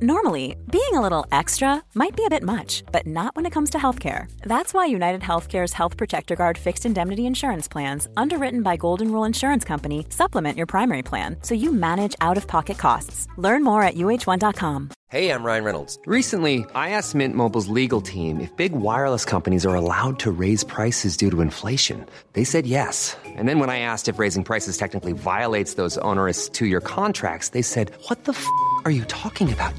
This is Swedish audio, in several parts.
Normally, being a little extra might be a bit much, but not when it comes to healthcare. That's why United Healthcare's Health Protector Guard fixed indemnity insurance plans, underwritten by Golden Rule Insurance Company, supplement your primary plan so you manage out of pocket costs. Learn more at uh1.com. Hey, I'm Ryan Reynolds. Recently, I asked Mint Mobile's legal team if big wireless companies are allowed to raise prices due to inflation. They said yes. And then when I asked if raising prices technically violates those onerous two year contracts, they said, What the f are you talking about,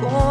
for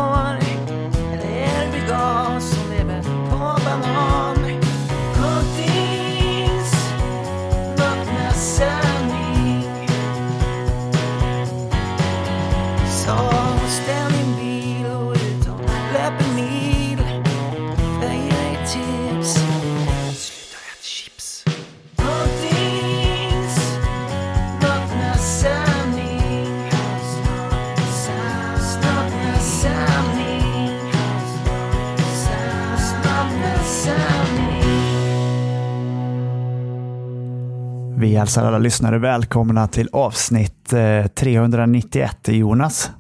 Vi hälsar alla lyssnare välkomna till avsnitt eh, 391, Jonas.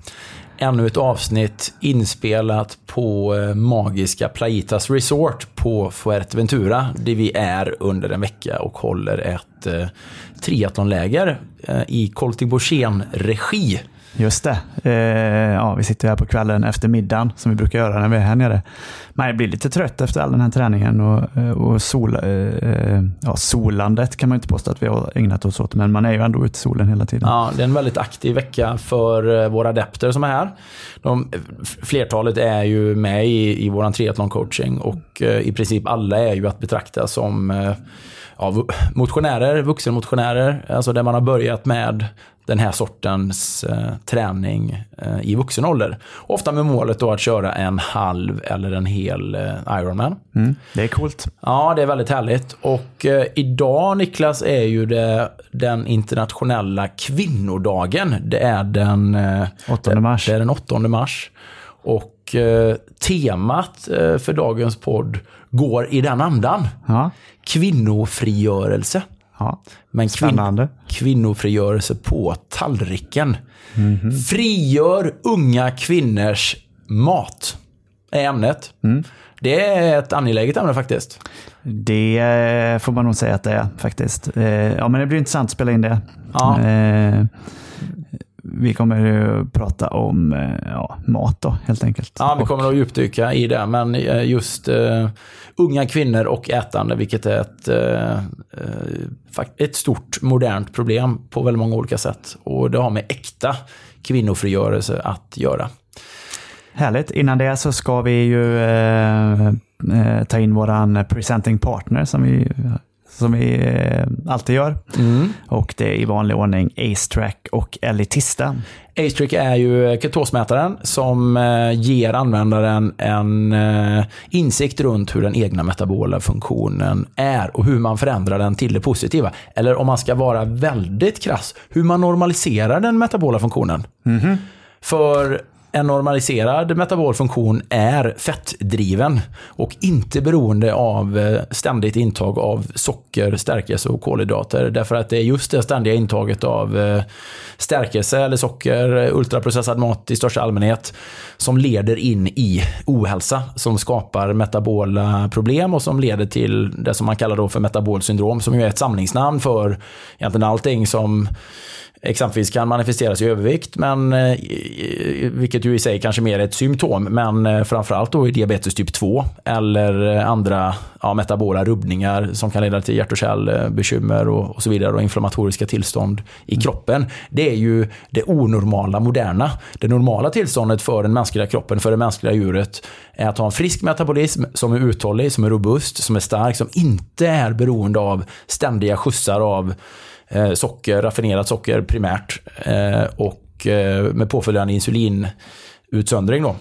Ännu ett avsnitt inspelat på eh, magiska Playitas Resort på Fuerteventura. Där vi är under en vecka och håller ett eh, triathlonläger eh, i Coltiborsen-regi. Just det. Eh, ja, vi sitter här på kvällen efter middagen som vi brukar göra när vi är här nere. Man blir lite trött efter all den här träningen och, eh, och sol, eh, eh, ja, solandet kan man inte påstå att vi har ägnat oss åt, men man är ju ändå ute i solen hela tiden. Ja, det är en väldigt aktiv vecka för eh, våra adepter som är här. De, flertalet är ju med i, i vår triathlon-coaching och i princip alla är ju att betrakta som eh, ja, motionärer, vuxenmotionärer. Alltså där man har börjat med den här sortens eh, träning eh, i vuxen ålder. Ofta med målet då att köra en halv eller en hel eh, Ironman. Mm, det är coolt. Ja, det är väldigt härligt. Och eh, idag, Niklas, är ju det den internationella kvinnodagen. Det är den... Eh, 8 mars. Det är den 8 mars. Och eh, temat eh, för dagens podd går i den andan. Ja, Kvinnofrigörelse. Ja. Men kvin- kvinnofrigörelse på tallriken. Frigör unga kvinnors mat. Är ämnet. Det är ett angeläget ämne faktiskt. Det får man nog säga att det är faktiskt. Eh, Ja, men det blir intressant att spela in det. Ja. Eh, Vi kommer ju prata om eh, ja, mat då, helt enkelt. Ja, vi kommer att djupdyka i det, men eh, just uh, unga kvinnor och ätande, vilket är ett, fakt- ett stort modernt problem på väldigt många olika sätt. Och det har med äkta kvinnofrigörelse att göra. Härligt. Innan det så ska vi ju eh, ta in våran presenting partner som vi, som vi eh, alltid gör. Och det är i vanlig ordning Ace-Track och Elitista. Astric är ju ketosmätaren som eh, ger användaren en eh, insikt runt hur den egna metabola funktionen är och hur man förändrar den till det positiva. Eller om man ska vara väldigt krass, hur man normaliserar den metabola funktionen. För en normaliserad metabol funktion är fettdriven och inte beroende av eh, ständigt intag av socker, stärkelse och kolhydrater. Därför att det är just det ständiga intaget av eh, stärkelse eller socker, ultraprocessad mat i största allmänhet, som leder in i ohälsa, som skapar metabola problem och som leder till det som man kallar då för metabolsyndrom, som ju är ett samlingsnamn för egentligen allting som exempelvis kan manifesteras i övervikt, men, eh, vilket ju i sig kanske mer är ett symptom, men eh, framförallt då i diabetes typ 2 eller eh, andra ja, metabola rubbningar som kan leda till hjärt och kärlbekymmer och, och så vidare och inflammatoriska tillstånd i kroppen. Det är ju det onormala moderna. Det normala tillståndet för den mänskliga kroppen, för det mänskliga djuret, är att ha en frisk metabolism som är uthållig, som är robust, som är stark, som inte är beroende av ständiga skjutsar av socker, raffinerat socker primärt eh, och eh, med påföljande insulinutsöndring. Då.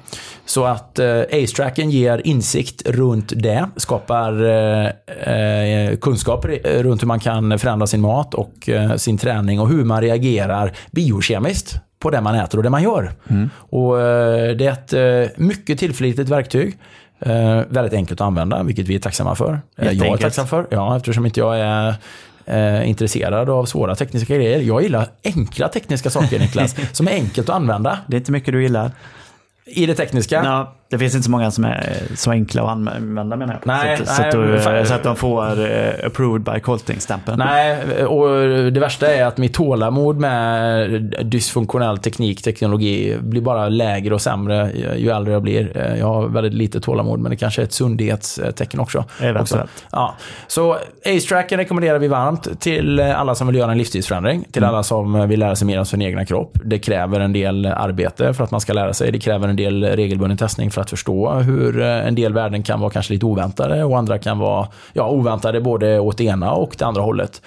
Så att eh, ACE-tracken ger insikt runt det, skapar eh, eh, kunskap runt hur man kan förändra sin mat och eh, sin träning och hur man reagerar biokemiskt på det man äter och det man gör. Mm. Och, eh, det är ett eh, mycket tillförlitligt verktyg. Eh, väldigt enkelt att använda, vilket vi är tacksamma för. Eh, Jag är tacksam för, ja, eftersom inte jag är eh, intresserad av svåra tekniska grejer. Jag gillar enkla tekniska saker, Niklas, som är enkelt att använda. Det är inte mycket du gillar. I det tekniska. Ja, det finns inte så många som är så enkla att använda menar jag. Nej, så, att, nej, så, att du, fan. så att de får eh, approved by Colting-stämpeln. Nej, och det värsta är att mitt tålamod med dysfunktionell teknik, teknologi, blir bara lägre och sämre ju äldre jag blir. Eh, Jag har väldigt lite tålamod, men det kanske är ett sundhetstecken också. Eventuellt. Ja. Så ACE-tracken rekommenderar vi varmt till alla som vill göra en livsstilsförändring. Till alla som vill lära sig mer om sin egna kropp. Det kräver en del arbete för att man ska lära sig. Det kräver en en del regelbunden testning för att förstå hur eh, en del värden kan vara kanske lite oväntade och andra kan vara ja, oväntade både åt det ena och det andra hållet.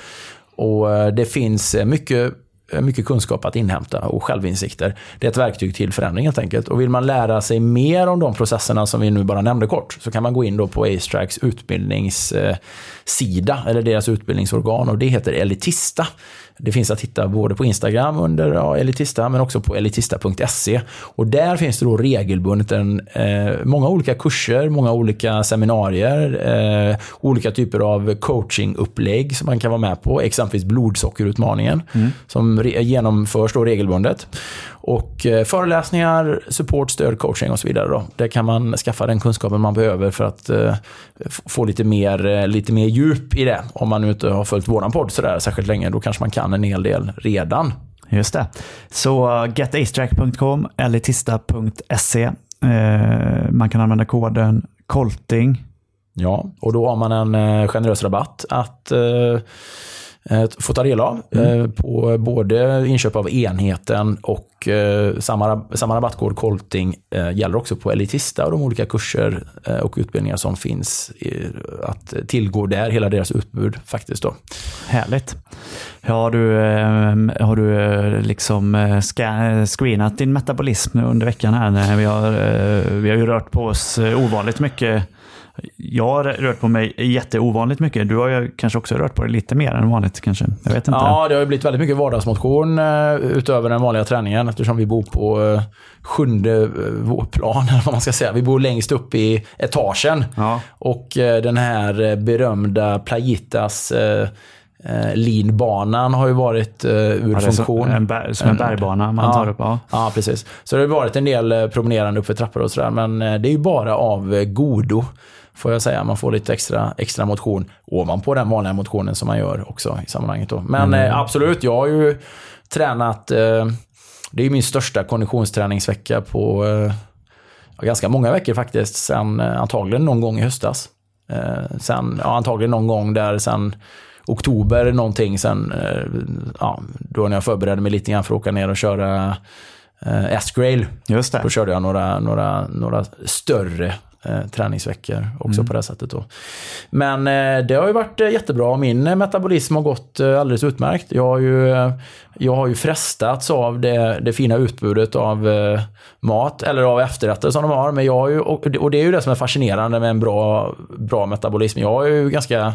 Och eh, det finns mycket eh, mycket kunskap att inhämta och självinsikter. Det är ett verktyg till förändring helt enkelt. Och vill man lära sig mer om de processerna som vi nu bara nämnde kort så kan man gå in då på AceTracks utbildningssida eller deras utbildningsorgan och det heter Elitista. Det finns att hitta både på Instagram under ja, Elitista men också på elitista.se. Och där finns det då regelbundet en, eh, många olika kurser, många olika seminarier, eh, olika typer av coachingupplägg som man kan vara med på. Exempelvis blodsockerutmaningen som re- genomförs då regelbundet. Och eh, föreläsningar, support, stöd, coaching och så vidare. Då. Där kan man skaffa den kunskapen man behöver för att eh, få lite mer, eh, lite mer djup i det. Om man nu inte har följt våran podd sådär särskilt länge, då kanske man kan en hel del redan. Just det. Så getacetrack.com eller tista.se. Man kan använda koden colting. Ja, och då har man en generös rabatt att få ta del av eh, på både inköp av enheten och eh, samma, samma rabattkod Colting eh, gäller också på Elitista och de olika kurser eh, och utbildningar som finns att tillgå där, hela deras utbud faktiskt då. Härligt. Har du, eh, har du eh, liksom eh, screenat din metabolism under veckan här? Vi, har, eh, vi har ju rört på oss eh, ovanligt mycket. Jag har rört på mig jätteovanligt mycket. Du har ju kanske också rört på dig lite mer än vanligt kanske. Jag vet inte. Ja, det har ju blivit väldigt mycket vardagsmotion eh, utöver den vanliga träningen eftersom vi bor på eh, sjunde eh, vårdplan, eller vad man ska säga. Vi bor längst upp i etagen. Ja. Och den här berömda Playitas linbanan har ju varit ur Ja, funktion. som en, bär, som en bergbana man Ja. tar upp. Ja. Ja, precis. Så det har varit en del promenerande uppför trappor och sådär. Men det är ju bara av godo, får jag säga. Man får lite extra, extra motion ovanpå den vanliga motionen som man gör också i sammanhanget. Då. Men Mm. eh, absolut, jag har ju tränat. Eh, det är min största konditionsträningsvecka på eh, ganska många veckor faktiskt. Sen eh, antagligen någon gång i höstas. Eh, sen, ja, antagligen någon gång där sen oktober någonting sen, ja, då när jag förberedde mig lite grann för att åka ner och köra eh, S-Grail. Just det. Då körde jag några, några, några större eh, träningsveckor också på det sättet. Då. Men eh, det har ju varit eh, jättebra. Min metabolism har gått eh, alldeles utmärkt. Jag har ju, jag har ju frestats av det, det fina utbudet av mat, eller av efterrätter som de har. Men jag har ju, och, och det är ju det som är fascinerande med en bra, bra metabolism. Jag har ju ganska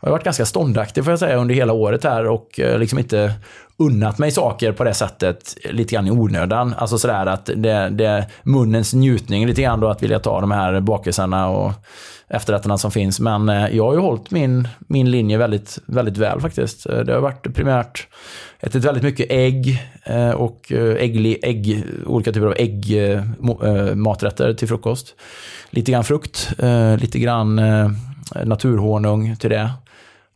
jag har varit ganska ståndaktig får jag säga under hela året här och liksom inte unnat mig saker på det sättet lite grann i onödan. Alltså sådär att det, det munnens njutning lite grann då att vilja ta de här bakelserna och efterrätterna som finns. Men eh, jag har ju hållit min, min linje väldigt, väldigt väl faktiskt. Eh, det har varit primärt ätit väldigt mycket ägg eh, och eh, ägg, ägg, olika typer av äggmaträtter till frukost. Lite grann frukt, lite grann naturhonung till det.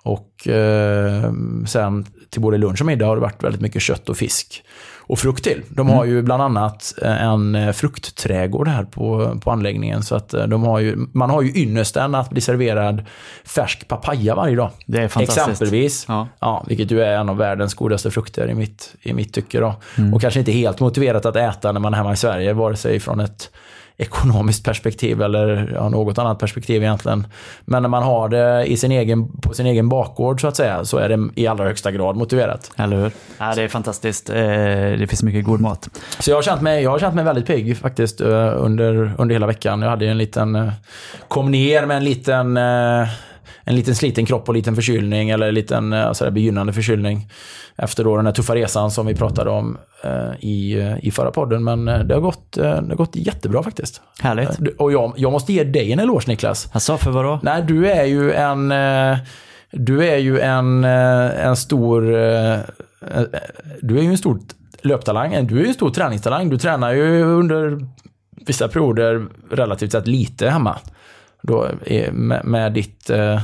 Och eh, sen till både lunch och middag har det varit väldigt mycket kött och fisk och frukt till. De har ju bland annat eh, en eh, fruktträdgård här på, på anläggningen. Så att eh, de har ju, man har ju ynnesten att bli serverad färsk papaya varje dag. Det är fantastiskt. Exempelvis. Ja. Ja, vilket ju är en av världens godaste frukter i mitt, i mitt tycke. Då. Och kanske inte helt motiverat att äta när man är hemma i Sverige, vare sig från ett ekonomiskt perspektiv eller ja, något annat perspektiv egentligen. Men när man har det i sin egen, på sin egen bakgård så att säga, så är det i allra högsta grad motiverat. Eller hur? Ja, det är fantastiskt. Eh, Det finns mycket god mat. Så jag har känt mig, jag har känt mig väldigt pigg faktiskt eh, under, under hela veckan. Jag hade ju en liten, eh, kom ner med en liten, en liten sliten kropp och liten förkylning eller en liten eh, sådär begynnande förkylning. Efter då den här tuffa resan som vi pratade om eh, i, eh, i förra podden. Men det har gått, det har gått jättebra faktiskt. Härligt. Och jag, jag måste ge dig en eloge Niklas. Alltså, för vadå? Nej, du är ju en... Du är ju en, en stor... Du är ju en stor löptalang. Du är ju en stor träningstalang. Du tränar ju under vissa perioder relativt sett lite hemma. Då, med, med ditt eh,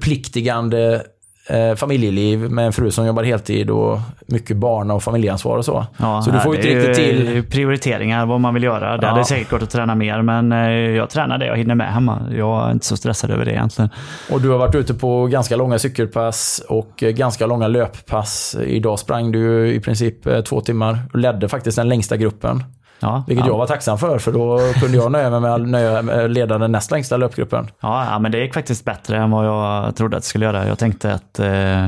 förpliktigande eh, familjeliv med en fru som jobbar heltid och mycket barn och familjeansvar och så. Ja, så du får ju inte riktigt till... Prioriteringar, vad man vill göra. Det Ja. hade säkert gått att träna mer, men eh, jag tränar det jag hinner med hemma. Jag är inte så stressad över det egentligen. Och du har varit ute på ganska långa cykelpass och eh, ganska långa löppass. Idag sprang du i princip eh, två timmar och ledde faktiskt den längsta gruppen. Ja, Vilket ja. jag var tacksam för, för då kunde jag nöja mig med att nöja- leda den näst längsta löpgruppen. Ja, ja, men det gick faktiskt bättre än vad jag trodde att det skulle göra. Jag tänkte att eh,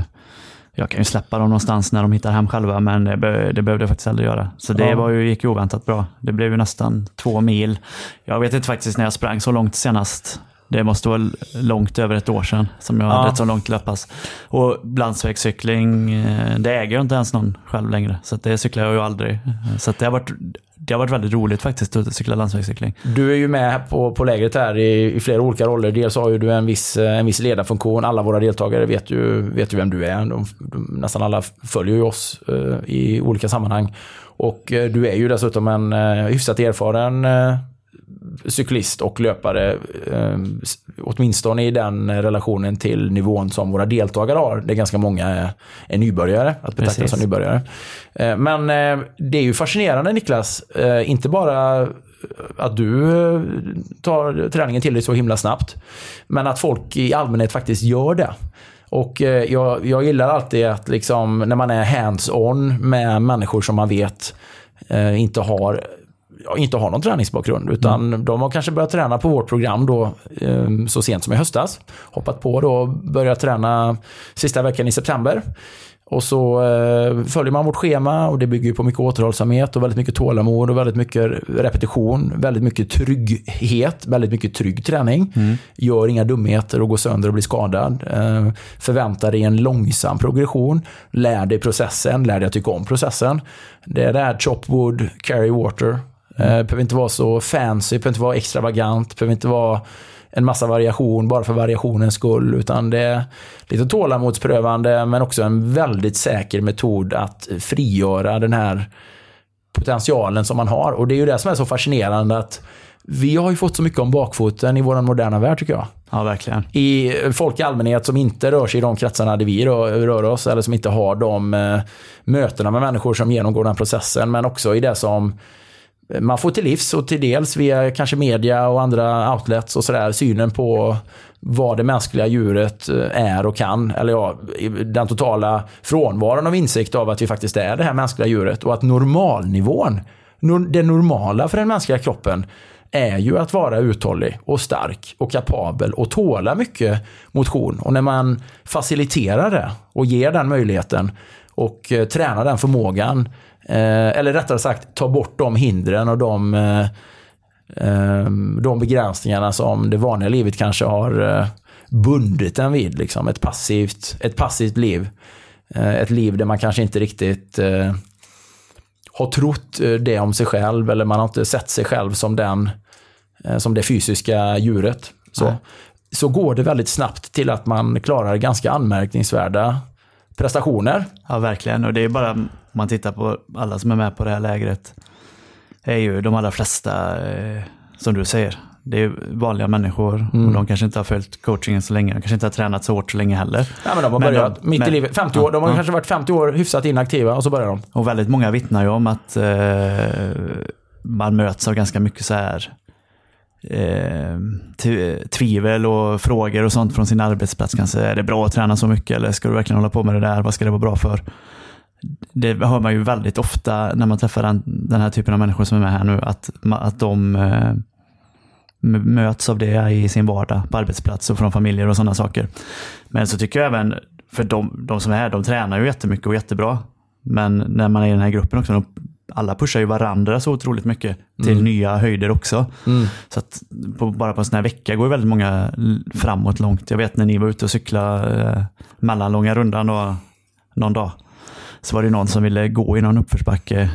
jag kan ju släppa dem någonstans när de hittar hem själva, men det, be- det behövde jag faktiskt aldrig göra. Så det Ja. var ju, gick ju oväntat bra. Det blev ju nästan två mil. Jag vet inte faktiskt när jag sprang så långt senast. Det måste vara långt över ett år sedan som jag Ja. hade ett så långt löppass. Och landsvägscykling, eh, det äger jag inte ens någon själv längre. Så att det cyklar jag ju aldrig. Så det, har varit, det har varit väldigt roligt faktiskt att cykla landsvägscykling. Du är ju med på, på lägret här i, i flera olika roller. Dels har ju du en viss, eh, en viss ledarfunktion. Alla våra deltagare vet ju, vet ju vem du är. De, de, nästan alla följer ju oss eh, i olika sammanhang. Och eh, du är ju dessutom en eh, hyfsat erfaren eh, cyklist och löpare. Eh, åtminstone i den relationen till nivån som våra deltagare har. Det är ganska många är, är nybörjare, att betrakta Precis. som nybörjare. Eh, men eh, det är ju fascinerande Niklas, eh, inte bara att du eh, tar träningen till dig så himla snabbt. Men att folk i allmänhet faktiskt gör det. Och eh, jag, jag gillar alltid att liksom, när man är hands-on med människor som man vet eh, inte har inte har någon träningsbakgrund. Utan de har kanske börjat träna på vårt program då eh, så sent som i höstas. Hoppat på då och börjat träna sista veckan i september. Och så eh, följer man vårt schema och det bygger ju på mycket återhållsamhet och väldigt mycket tålamod och väldigt mycket repetition. Väldigt mycket trygghet, väldigt mycket trygg träning. Gör inga dumheter och går sönder och blir skadad. Eh, förvänta dig en långsam progression. Lär dig processen, lär dig att tycka om processen. Det är det här chop wood, carry water. Eh, behöver inte vara så fancy, behöver inte vara extravagant, behöver inte vara en massa variation bara för variationens skull. Utan det är lite tålamodsprövande men också en väldigt säker metod att frigöra den här potentialen som man har. Och det är ju det som är så fascinerande att vi har ju fått så mycket om bakfoten i vår moderna värld tycker jag. Ja, verkligen. I folk i allmänhet som inte rör sig i de kretsarna där vi rör, rör oss eller som inte har de eh, mötena med människor som genomgår den processen. Men också i det som man får till livs och till dels via kanske media och andra outlets och sådär synen på vad det mänskliga djuret eh, är och kan. Eller ja, den totala frånvaron av insikt av att vi faktiskt är det här mänskliga djuret och att normalnivån, det normala för den mänskliga kroppen är ju att vara uthållig och stark och kapabel och tåla mycket motion. Och när man faciliterar det och ger den möjligheten och eh, tränar den förmågan eller rättare sagt, ta bort de hindren och de, eh, eh, de begränsningarna som det vanliga livet kanske har eh, bundit den vid. Liksom, ett, passivt, ett passivt liv. Eh, ett liv där man kanske inte riktigt eh, har trott eh, det om sig själv eller man har inte sett sig själv som, den, eh, som det fysiska djuret. Så, Nej. så går det väldigt snabbt till att man klarar ganska anmärkningsvärda prestationer. Ja, verkligen. Och det är bara, om man tittar på alla som är med på det här lägret, är ju de allra flesta, eh, som du säger, det är vanliga människor och de kanske inte har följt coachingen så länge. De kanske inte har tränat så hårt så länge heller. Ja, men de har Men börjat de- mitt i men- livet. 50 år. De har Ja, kanske varit 50 år hyfsat inaktiva och så börjar de. Och väldigt många vittnar ju om att eh, man möts av ganska mycket så här eh, tvivel och frågor och sånt från sin arbetsplats. Kanske, är det bra att träna så mycket eller ska du verkligen hålla på med det där? Vad ska det vara bra för? Det hör man ju väldigt ofta när man träffar den, den här typen av människor som är med här nu, att, att de eh, möts av det i sin vardag på arbetsplats och från familjer och sådana saker. Men så tycker jag även, för de, de som är här, de tränar ju jättemycket och jättebra. Men när man är i den här gruppen också, de, alla pushar ju varandra så otroligt mycket till nya höjder också. Så att på, bara på en sån här vecka går väldigt många framåt långt. Jag vet när ni var ute och cyklade eh, mellanlånga rundan då, någon dag. Så var det någon som ville gå i någon uppförsbacke.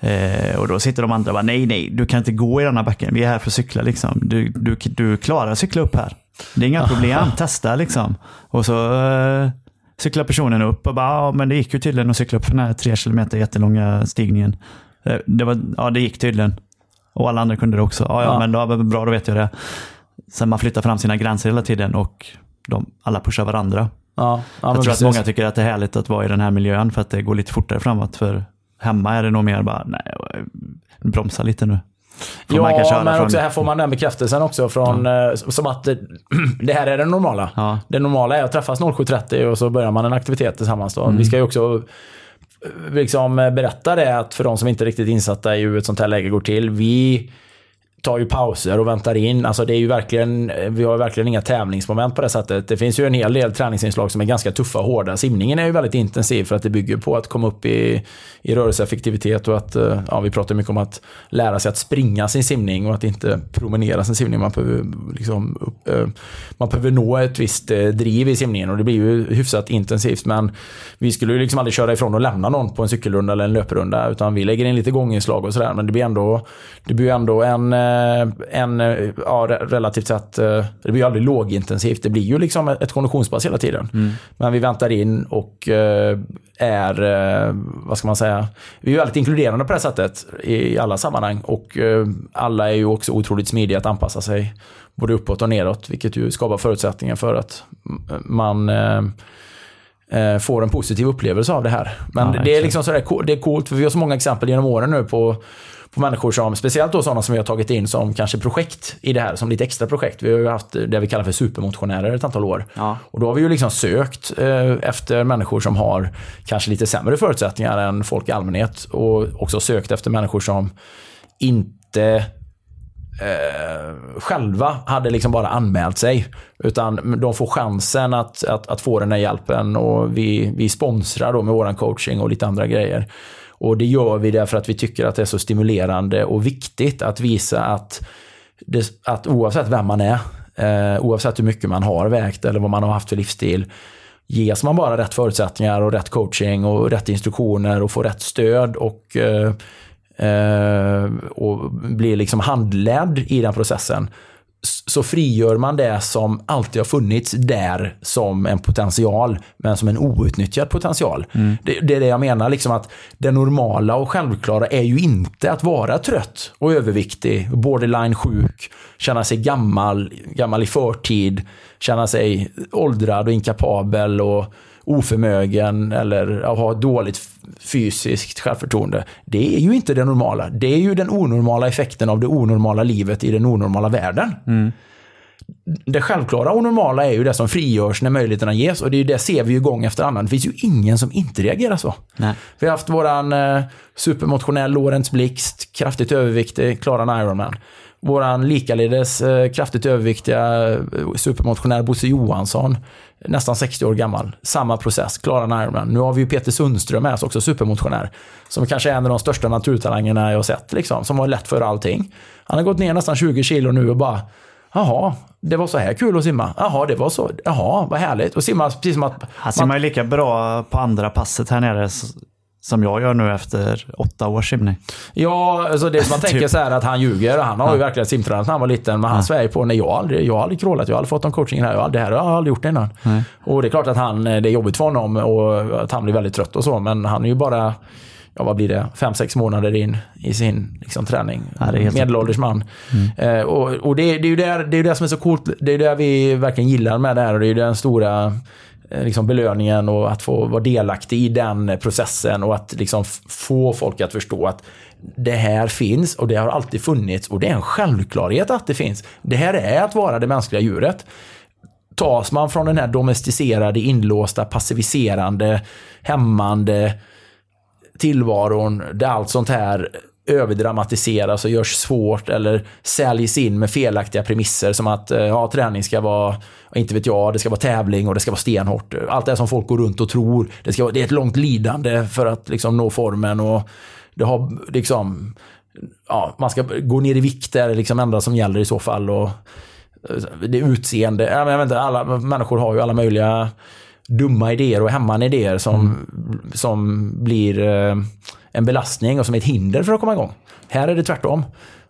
Eh, och då sitter de andra och bara, nej, nej, du kan inte gå i den här backen. Vi är här för att cykla liksom. Du, du, du klarar att cykla upp här. Det är inga problem, testa liksom. Och så eh, cyklar personen upp och bara, ja men det gick ju tydligen att cykla upp för den här tre kilometer jättelånga stigningen. Eh, det var, ja det gick tydligen. Och alla andra kunde det också. Ja, ja, Ja. men då, bra, då vet jag det. Sen man flyttar fram sina gränser hela tiden och de, alla pushar varandra. Ja, ja, jag tror precis. att många tycker att det är härligt att vara i den här miljön för att det går lite fortare framåt. För hemma är det nog mer bara, nej, bromsa lite nu. Får Ja, men från- också här får man den bekräftelsen också från, eh, som att det, det här är det normala. Ja. Det normala är att träffas 07.30 och så börjar man en aktivitet tillsammans. Då. Mm. Vi ska ju också eh, liksom eh, berätta det att för de som inte är riktigt insatta i hur ett sånt här läge går till. Vi tar ju pauser och väntar in. Alltså det är ju verkligen, vi har ju verkligen inga tävlingsmoment på det sättet. Det finns ju en hel del träningsinslag som är ganska tuffa och hårda. Simningen är ju väldigt intensiv för att det bygger på att komma upp i, i rörelseeffektivitet och att, eh, ja vi pratar mycket om att lära sig att springa sin simning och att inte promenera sin simning. Man behöver, liksom, eh, man behöver nå ett visst eh, driv i simningen och det blir ju hyfsat intensivt. Men vi skulle ju liksom aldrig köra ifrån och lämna någon på en cykelrunda eller en löprunda utan vi lägger in lite gånginslag och sådär. Men det blir ändå, det blir ju ändå en, en eh, ja, re- relativt sett, eh, det blir ju aldrig lågintensivt. Det blir ju liksom ett konditionspass hela tiden. Men vi väntar in och eh, är, eh, vad ska man säga, vi är väldigt inkluderande på det sättet i alla sammanhang. Och eh, alla är ju också otroligt smidiga att anpassa sig både uppåt och neråt. Vilket ju skapar förutsättningar för att mm, man eh, eh, får en positiv upplevelse av det här. Men Ja, det är liksom sådär, det är coolt för vi har så många exempel genom åren nu på på människor som, speciellt då sådana som vi har tagit in som kanske projekt i det här, som lite extra projekt. Vi har ju haft det vi kallar för supermotionärer ett antal år. Ja. Och då har vi ju liksom sökt eh, efter människor som har kanske lite sämre förutsättningar än folk i allmänhet. Och också sökt efter människor som inte eh, själva hade liksom bara anmält sig. Utan de får chansen att, att, att få den här hjälpen och vi, vi sponsrar då med våran coaching och lite andra grejer. Och det gör vi därför att vi tycker att det är så stimulerande och viktigt att visa att, det, att oavsett vem man är, eh, oavsett hur mycket man har vägt eller vad man har haft för livsstil, ges man bara rätt förutsättningar och rätt coaching och rätt instruktioner och får rätt stöd och, eh, eh, och blir liksom handledd i den processen så frigör man det som alltid har funnits där som en potential, men som en outnyttjad potential. Det, det är det jag menar, liksom att det normala och självklara är ju inte att vara trött och överviktig, borderline sjuk, känna sig gammal, gammal i förtid, känna sig åldrad och inkapabel och oförmögen eller att ha ett dåligt fysiskt självförtroende. Det är ju inte det normala. Det är ju den onormala effekten av det onormala livet i den onormala världen. Det självklara och normala är ju det som frigörs när möjligheterna ges och det, är det ser vi ju gång efter annan. Det finns ju ingen som inte reagerar så. Nej. Vi har haft våran eh, supermotionär Lorentz Blixt, kraftigt överviktig, klarar en Ironman. Våran likaledes eh, kraftigt överviktiga eh, supermotionär Bosse Johansson, nästan 60 år gammal. Samma process, klarar en Ironman. Nu har vi ju Peter Sundström med oss, också supermotionär. Som kanske är en av de största naturtalangerna jag har sett, liksom, som har lätt för allting. Han har gått ner nästan 20 kilo nu och bara Jaha, det var så här kul att simma. Jaha, det var så. Jaha, vad härligt. Och simma precis som att... Han simmar ju lika bra på andra passet här nere som jag gör nu efter åtta års simning. Ja, alltså det som man tänker Typ. så här att han ljuger. Han har ju verkligen simtränat när han var liten. Men han svär på, nej jag har aldrig, jag har aldrig crawlat, jag har aldrig fått någon coaching här. Jag har, det här har jag aldrig gjort innan. Och det är klart att han, det är jobbigt för honom och att han blir väldigt trött och så. Men han är ju bara, ja vad blir det, fem, sex månader in i sin liksom, träning. Ja, Medelålders man. Eh, och och det, det är ju där, det, är ju det som är så coolt. Det är det vi verkligen gillar med det här och det är ju den stora eh, Eh, liksom belöningen och att få vara delaktig i den processen och att liksom få folk att förstå att det här finns och det har alltid funnits och det är en självklarhet att det finns. Det här är att vara det mänskliga djuret. Tas man från den här domesticerade, inlåsta, passiviserande, hämmande tillvaron där allt sånt här överdramatiseras och görs svårt eller säljs in med felaktiga premisser som att eh, ja, träning ska vara, inte vet jag, det ska vara tävling och det ska vara stenhårt. Allt det här som folk går runt och tror. Det, ska det är ett långt lidande för att liksom nå formen och det har liksom, ja, man ska gå ner i vikt är liksom det liksom enda som gäller i så fall. Och, eh, det utseende, ja, men jag vet inte, alla människor har ju alla möjliga dumma idéer och hämmande idéer som, som blir eh, en belastning och som är ett hinder för att komma igång. Här är det tvärtom.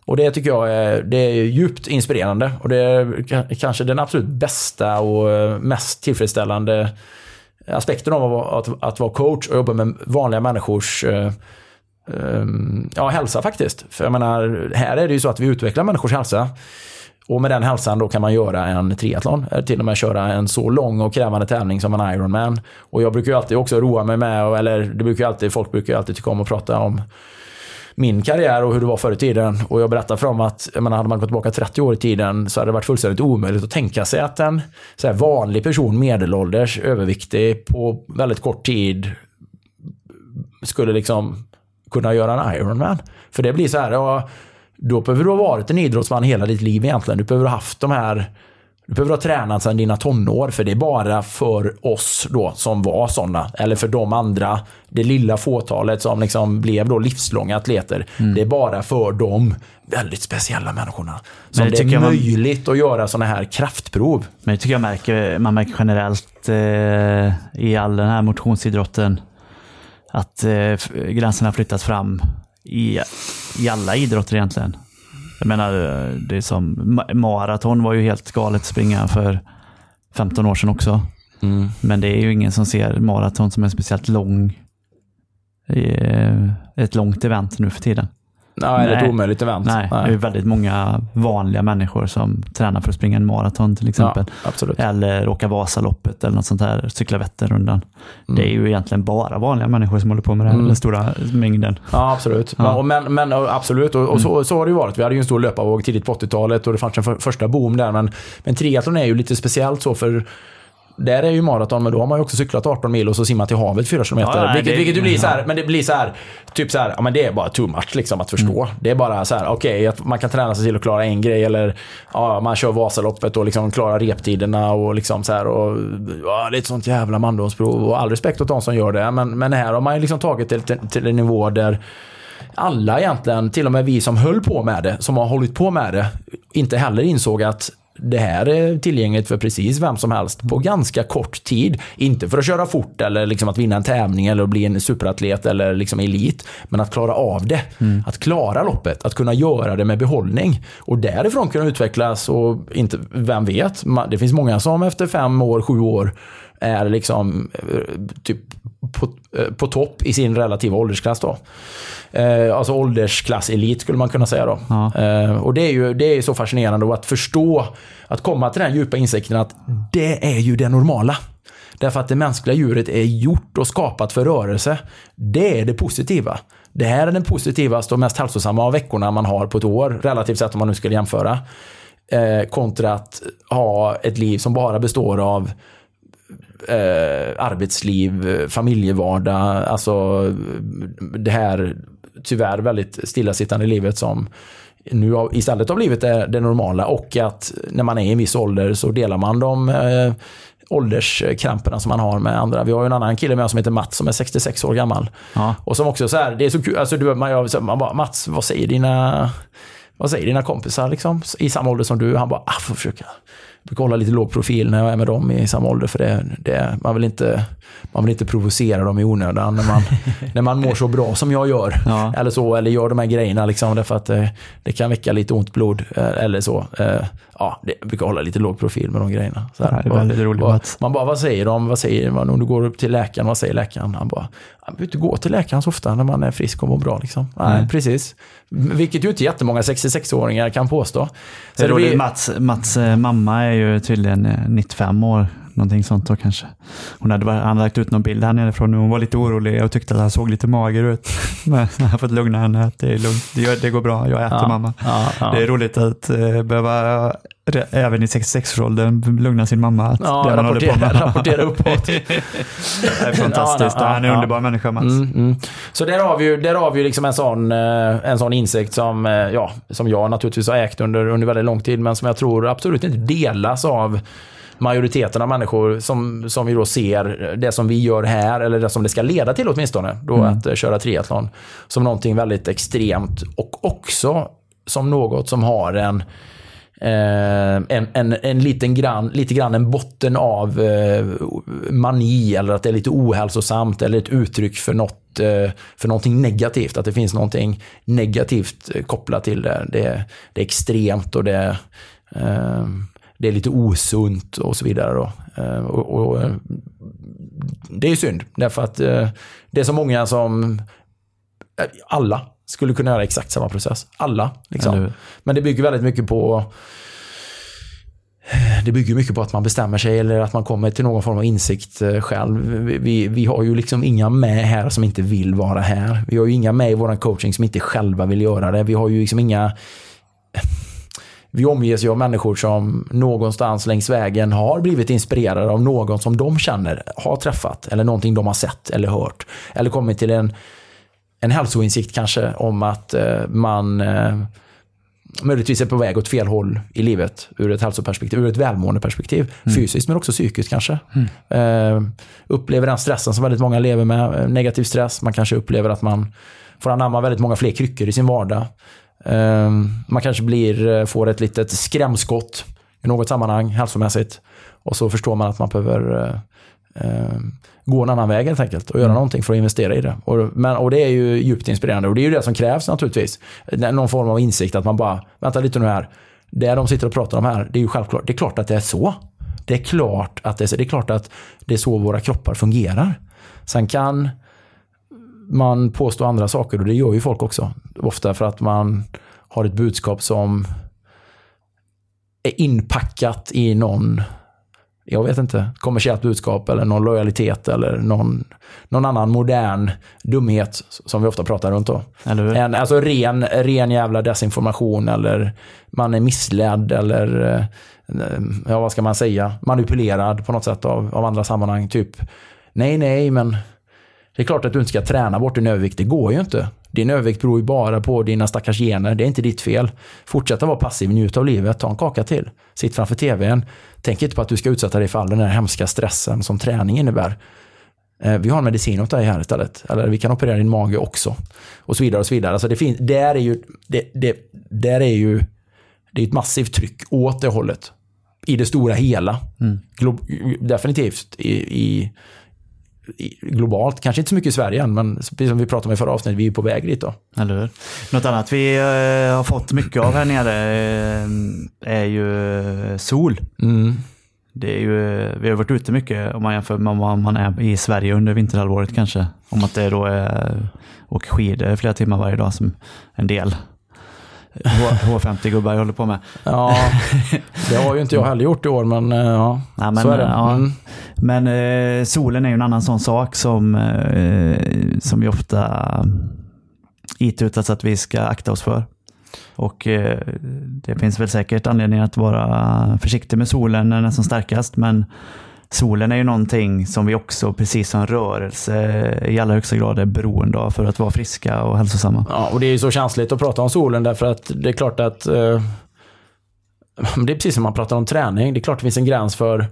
Och det tycker jag är, det är djupt inspirerande och det är kanske den absolut bästa och eh, mest tillfredsställande aspekten av att, vara- att, att vara coach och jobba med vanliga människors eh, eh, ja, hälsa faktiskt. För jag menar, här är det ju så att vi utvecklar människors hälsa. Och med den hälsan då kan man göra en triathlon, eller till och med köra en så lång och krävande tävling som en Ironman. Och jag brukar ju alltid också roa mig med, eller det brukar ju alltid, folk brukar ju alltid tycka om att prata om min karriär och hur det var förr i tiden. Och jag berättar för dem att, menar, hade man gått tillbaka 30 år i tiden så hade det varit fullständigt omöjligt att tänka sig att en så här, vanlig person, medelålders, överviktig, på väldigt kort tid skulle liksom kunna göra en Ironman. För det blir så här, ja, då behöver du ha varit en idrottsman hela ditt liv egentligen. Du behöver ha haft de här du behöver ha tränat sedan dina tonår, för det är bara för oss då som var sådana. Eller för de andra, det lilla fåtalet som liksom blev då livslånga atleter. Det är bara för de väldigt speciella människorna. Som det det, är jag man- möjligt att göra sådana här kraftprov. Men det tycker jag märker, man märker generellt eh, i all den här motionsidrotten att eh, gränserna flyttas fram i, i alla idrotter egentligen. Jag menar, det är som ma- maraton var ju helt galet att springa för 15 år sedan också. Men det är ju ingen som ser maraton som en speciellt lång eh, ett långt event nu för tiden. Ja, eller ett Nej. omöjligt event. Nej, det är väldigt många vanliga människor som tränar för att springa en maraton till exempel. Ja, absolut. Eller åka Vasaloppet eller något sånt här, cykla Vätternrundan. Det är ju egentligen bara vanliga människor som håller på med det här, den stora mängden. Ja, absolut. Ja. Men, men absolut, och, och så, så har det ju varit. Vi hade ju en stor löparvåg tidigt på 80-talet och det fanns en för, första boom där. Men, men triathlon är ju lite speciellt så för där är ju maraton, men då har man ju också cyklat 18 mil och så simmat i havet 4 km. Ja, vilket, det- vilket ju blir så här, men det blir så här, typ så här, ja men det är bara too much liksom att förstå. Mm. Det är bara så här, okej, att man kan träna sig till att klara en grej eller ja, man kör Vasaloppet och liksom klarar reptiderna och liksom så här och ja, det är ett sånt jävla mandomsprov och all respekt åt de som gör det. Men, men här har man ju liksom tagit det till, till en nivå där alla egentligen, till och med vi som höll på med det, som har hållit på med det, inte heller insåg att det här är tillgängligt för precis vem som helst på ganska kort tid. Inte för att köra fort eller liksom att vinna en tävling eller bli en superatlet eller liksom elit. Men att klara av det. Att klara loppet. Att kunna göra det med behållning. Och därifrån kunna utvecklas och inte, vem vet. Det finns många som efter fem år, sju år är liksom eh, typ på, eh, på topp i sin relativa åldersklass. Då. Eh, alltså åldersklass-elit skulle man kunna säga. Då. Ja. Eh, och det är ju det är så fascinerande och att förstå, att komma till den djupa insikten att det är ju det normala. Därför att det mänskliga djuret är gjort och skapat för rörelse. Det är det positiva. Det här är den positivaste och mest hälsosamma av veckorna man har på ett år, relativt sett om man nu skulle jämföra. Eh, kontra att ha ett liv som bara består av eh, arbetsliv, familjevardag, alltså det här tyvärr väldigt stillasittande livet som nu har- istället har blivit det, det normala och att när man är i en viss ålder så delar man de eh, ålderskramperna som man har med andra. Vi har ju en annan kille med oss som heter Mats som är 66 år gammal. Ja. Och som också så här, det är så kul, alltså du, man, man bara, Mats, vad säger dina vad säger dina kompisar liksom, i samma ålder som du? Han bara, ah, får försöka brukar hålla lite låg profil när jag är med dem i samma ålder. För det, det, man, vill inte, man vill inte provocera dem i onödan när man, när man mår så bra som jag gör. Ja. Eller så, eller gör de här grejerna. Liksom, därför att det, det kan väcka lite ont blod. eh, Eller så. Eh, Ja, det, brukar hålla lite låg profil med de grejerna. Så här. Ja, det är väldigt roligt, Mats. Man bara, vad säger de? Vad säger man? Om du går upp till läkaren, vad säger läkaren? Han bara, man behöver inte gå till läkaren så ofta när man är frisk och mår bra. Liksom. Nej, Nej. precis. Vilket ju inte jättemånga 66-åringar kan påstå. Så det det blir- Mats, Mats eh, mamma är ju tydligen eh, 95 år. Någonting sånt då kanske. Hon hade, bara- han hade lagt ut någon bild här nerifrån och hon var lite orolig och tyckte att han såg lite mager ut. Men jag har fått lugna henne att det är lugnt. Det, det går bra, jag äter Ja, mamma. ja, ja. Det är roligt att eh, behöva eh, även i 66-årsåldern lugna sin mamma. Att Ja, det man håller på rapportera, med. rapportera uppåt. det är fantastiskt. Ja, han är en ja. underbar människa Mats. Mm, mm. Så där har vi ju, där har vi liksom en, sån, eh, en sån insikt som, eh, ja, som jag naturligtvis har ägt under, under väldigt lång tid, men som jag tror absolut inte delas av majoriteten av människor som, som vi då ser det som vi gör här, eller det som det ska leda till åtminstone, då att eh, köra triathlon, som någonting väldigt extremt och också som något som har en Eh, en, en, en liten grann, lite grann en botten av eh, mani eller att det är lite ohälsosamt eller ett uttryck för något för någonting negativt. Att det finns någonting negativt kopplat till det. Det, det är extremt och det, det är lite osunt och så vidare. Då. Eh, och, och, eh, det är synd, därför att eh, det är så många som alla skulle kunna göra exakt samma process. Alla. Liksom. Men det bygger väldigt mycket på det bygger mycket på att man bestämmer sig eller att man kommer till någon form av insikt själv. Vi, vi, vi har ju liksom inga med här som inte vill vara här. Vi har ju inga med i vår coaching som inte själva vill göra det. Vi har ju liksom inga... Vi omges ju av människor som någonstans längs vägen har blivit inspirerade av någon som de känner, har träffat eller någonting de har sett eller hört. Eller kommit till en, en hälsoinsikt kanske om att eh, man eh, möjligtvis är på väg åt fel håll i livet ur ett hälsoperspektiv, ur ett välmåendeperspektiv. Fysiskt men också psykiskt kanske. Eh, upplever den stressen som väldigt många lever med, eh, negativ stress. Man kanske upplever att man får anamma väldigt många fler kryckor i sin vardag. Eh, man kanske blir, eh, får ett litet skrämskott i något sammanhang hälsomässigt. Och så förstår man att man behöver eh, eh, gå en annan väg helt enkelt och göra någonting för att investera i det. Och, men, och det är ju djupt inspirerande och det är ju det som krävs naturligtvis. Någon form av insikt att man bara, vänta lite nu här, det de sitter och pratar om här, det är ju självklart, det är klart att det är så. Det är klart att det är så, det är, klart att det är så våra kroppar fungerar. Sen kan man påstå andra saker och det gör ju folk också. Ofta för att man har ett budskap som är inpackat i någon jag vet inte, kommersiellt budskap eller någon lojalitet eller någon, någon annan modern dumhet som vi ofta pratar runt då. En, alltså ren, ren jävla desinformation eller man är missledd eller eh, ja, vad ska man säga, manipulerad på något sätt av, av andra sammanhang. Typ, nej, nej, men det är klart att du inte ska träna bort din övervikt. Det går ju inte. Din övervikt beror ju bara på dina stackars gener. Det är inte ditt fel. Fortsätta vara passiv, njut av livet, ta en kaka till. Sitt framför tvn. Tänk inte på att du ska utsätta dig för all den här hemska stressen som träning innebär. Eh, Vi har en medicin åt dig här istället. Eller vi kan operera din mage också. Och så vidare och så vidare. Alltså det finns, där är ju, det, det, där är ju, det är ett massivt tryck åt det hållet. I det stora hela. Glo, definitivt i, i, globalt. Kanske inte så mycket i Sverige än, men precis som vi pratade om i förra avsnittet, vi är på väg dit då. Eller hur? Något annat vi eh, har fått mycket av här nere eh, är ju eh, sol. Mm. Det är ju, vi har varit ute mycket om man jämför med vad man är i Sverige under vinterhalvåret kanske. Om att det då är åker skidor flera timmar varje dag som en del H- H50-gubbar håller på med. Ja, det har ju inte jag heller gjort i år, men eh, ja, Nej, men, så är det. ja. Mm. Men eh, solen är ju en annan sån sak som, eh, som vi ofta itutas att vi ska akta oss för. Och eh, det finns väl säkert anledning att vara försiktig med solen när den är som starkast, men solen är ju någonting som vi också, precis som rörelse, i allra högsta grad är beroende av för att vara friska och hälsosamma. Ja, och det är ju så känsligt att prata om solen därför att det är klart att eh, det är precis som man pratar om träning. Det är klart det finns en gräns för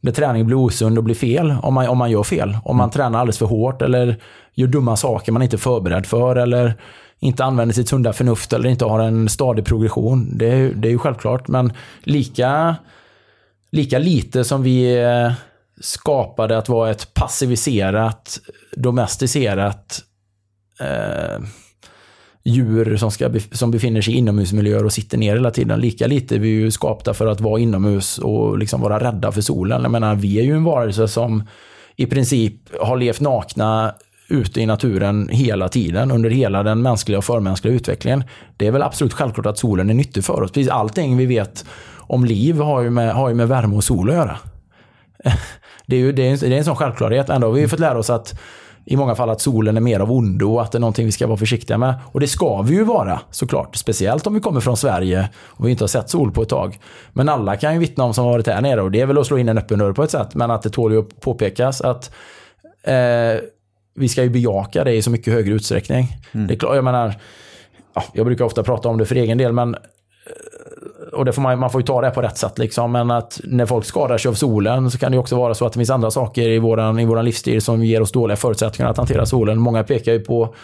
när träning blir osund och blir fel om man, om man gör fel. Om man tränar alldeles för hårt eller gör dumma saker man inte är förberedd för eller inte använder sitt sunda förnuft eller inte har en stadig progression. Det, är- det är ju självklart. Men lika, lika lite som vi eh, skapade att vara ett passiviserat, domesticerat eh, djur som, ska, som befinner sig i inomhusmiljöer och sitter ner hela tiden. Lika lite är vi ju skapta för att vara inomhus och liksom vara rädda för solen. Jag menar, vi är ju en varelse som i princip har levt nakna ute i naturen hela tiden under hela den mänskliga och förmänskliga utvecklingen. Det är väl absolut självklart att solen är nyttig för oss. Precis allting vi vet om liv har ju med, har ju med värme och sol att göra. Det är, ju, det, är en, det är en sån självklarhet. Ändå har vi ju fått lära oss att i många fall att solen är mer av ondo och att det är någonting vi ska vara försiktiga med. Och det ska vi ju vara såklart. Speciellt om vi kommer från Sverige och vi inte har sett sol på ett tag. Men alla kan ju vittna om som har varit här nere och det är väl att slå in en öppen dörr på ett sätt. Men att det tål ju att påpekas att eh, vi ska ju bejaka det i så mycket högre utsträckning. Det är klart, jag menar, ja, jag brukar ofta prata om det för egen del, men och det får man, man får ju ta det på rätt sätt. Liksom. Men att när folk skadar sig av solen så kan det också vara så att det finns andra saker i våran, i våran livsstil som ger oss dåliga förutsättningar att hantera solen. Många pekar ju på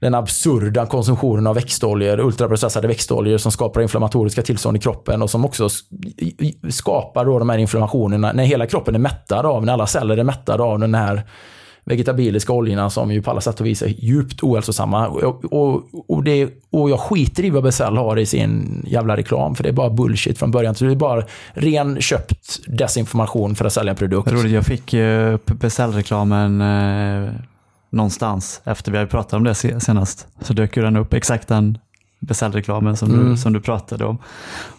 den absurda konsumtionen av växtoljor, ultraprocessade växtoljor som skapar inflammatoriska tillstånd i kroppen och som också skapar då de här inflammationerna när hela kroppen är mättad av, när alla celler är mättade av den här vegetabiliska oljorna som ju på alla sätt och vis är djupt ohälsosamma. Och, och, och, det, och jag skiter i vad Besell har i sin jävla reklam, för det är bara bullshit från början. Så det är bara ren köpt desinformation för att sälja en produkt. Roligt, jag fick eh, ju uh, beställreklamen eh, någonstans efter vi hade pratat om det senast. Så dök ju den upp, exakt den beställreklamen som, Mm. du, som du pratade om.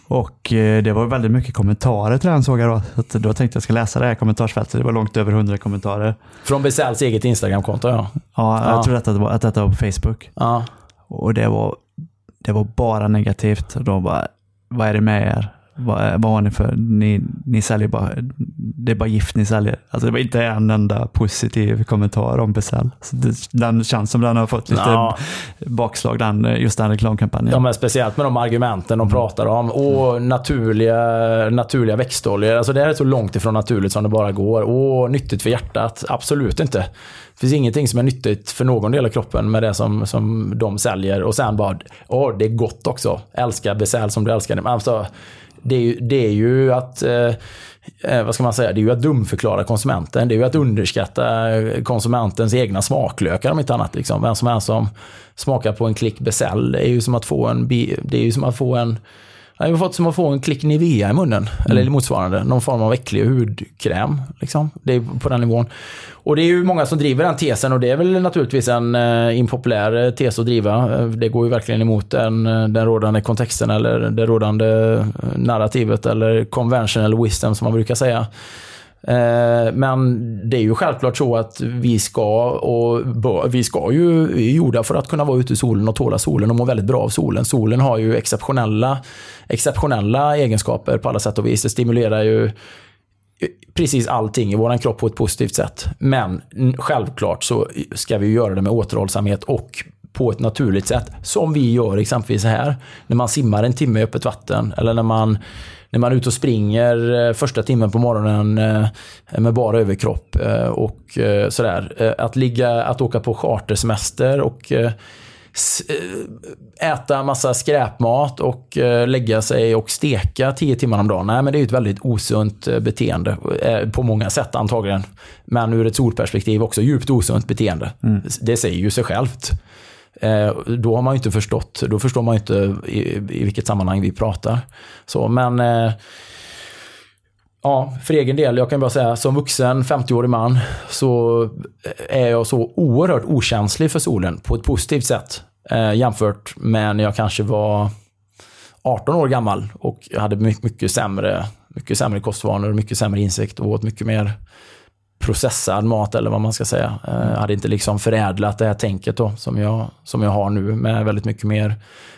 Och eh, det var väldigt mycket kommentarer till den såg jag då. Så att då tänkte jag ska läsa det här kommentarsfältet. Det var långt över 100 kommentarer. Från Besells eget Instagramkonto, ja. Ja, Ja. jag tror att det, var, att detta var på Facebook. ja. Och det var, det var bara negativt. Och de bara, vad är det med er? Vad, vad har ni för, ni, ni säljer bara, det är bara gift ni säljer. Alltså det var inte en enda positiv kommentar om Besell. Så det, den känns som den har fått lite Ja. bakslag, den, just den reklamkampanjen. Ja, men speciellt med de argumenten de pratar om. Och naturliga, naturliga växtoljor. Alltså det här är så långt ifrån naturligt som det bara går. Och nyttigt för hjärtat? Absolut inte. Det finns ingenting som är nyttigt för någon del av kroppen med det som, som de säljer. Och sen bara, åh, det är gott också. Älska Besell som du älskar det. Alltså, det, är ju, det är ju att eh, eh, vad ska man säga, det är ju att dumförklara konsumenten. Det är ju att underskatta konsumentens egna smaklökar om inte annat. Liksom. Vem som helst som smakar på en klick Besell, det är ju som att få en, det är ju som att få en jag har fått som att få en klick Nivea i munnen. Eller motsvarande. Någon form av äcklig hudkräm. Liksom. Det är på den nivån. Och det är ju många som driver den tesen och det är väl naturligtvis en eh, impopulär eh, tes att driva. Eh, Det går ju verkligen emot den, eh, den rådande kontexten eller det rådande narrativet eller conventional wisdom som man brukar säga. Eh, men det är ju självklart så att vi ska och bör, vi ska ju, vi är gjorda för att kunna vara ute i solen och tåla solen och må väldigt bra av solen. Solen har ju exceptionella, exceptionella egenskaper på alla sätt och vis. Det stimulerar ju eh, precis allting i vår kropp på ett positivt sätt. Men självklart så ska vi göra det med återhållsamhet och på ett naturligt sätt. Som vi gör exempelvis här. När man simmar en timme i öppet vatten. Eller när man, när man är ute och springer eh, första timmen på morgonen eh, med bara överkropp. eh, Och sådär. Att, ligga, att åka på chartersemester och äta massa skräpmat och lägga sig och steka tio timmar om dagen. Nej, men det är ett väldigt osunt beteende. På många sätt antagligen. Men ur ett solperspektiv också djupt osunt beteende. Det säger ju sig självt. Eh, Då har man ju inte förstått, då förstår man ju inte i, i vilket sammanhang vi pratar. Så, men eh, Ja, för egen del, jag kan bara säga som vuxen 50-årig man så är jag så oerhört okänslig för solen på ett positivt sätt. Eh, jämfört med när jag kanske var 18 år gammal och hade mycket, mycket, sämre, mycket sämre kostvanor, mycket sämre insikt och åt mycket mer processad mat eller vad man ska säga. Eh, hade inte liksom förädlat det här tänket då som jag, som jag har nu med väldigt mycket mer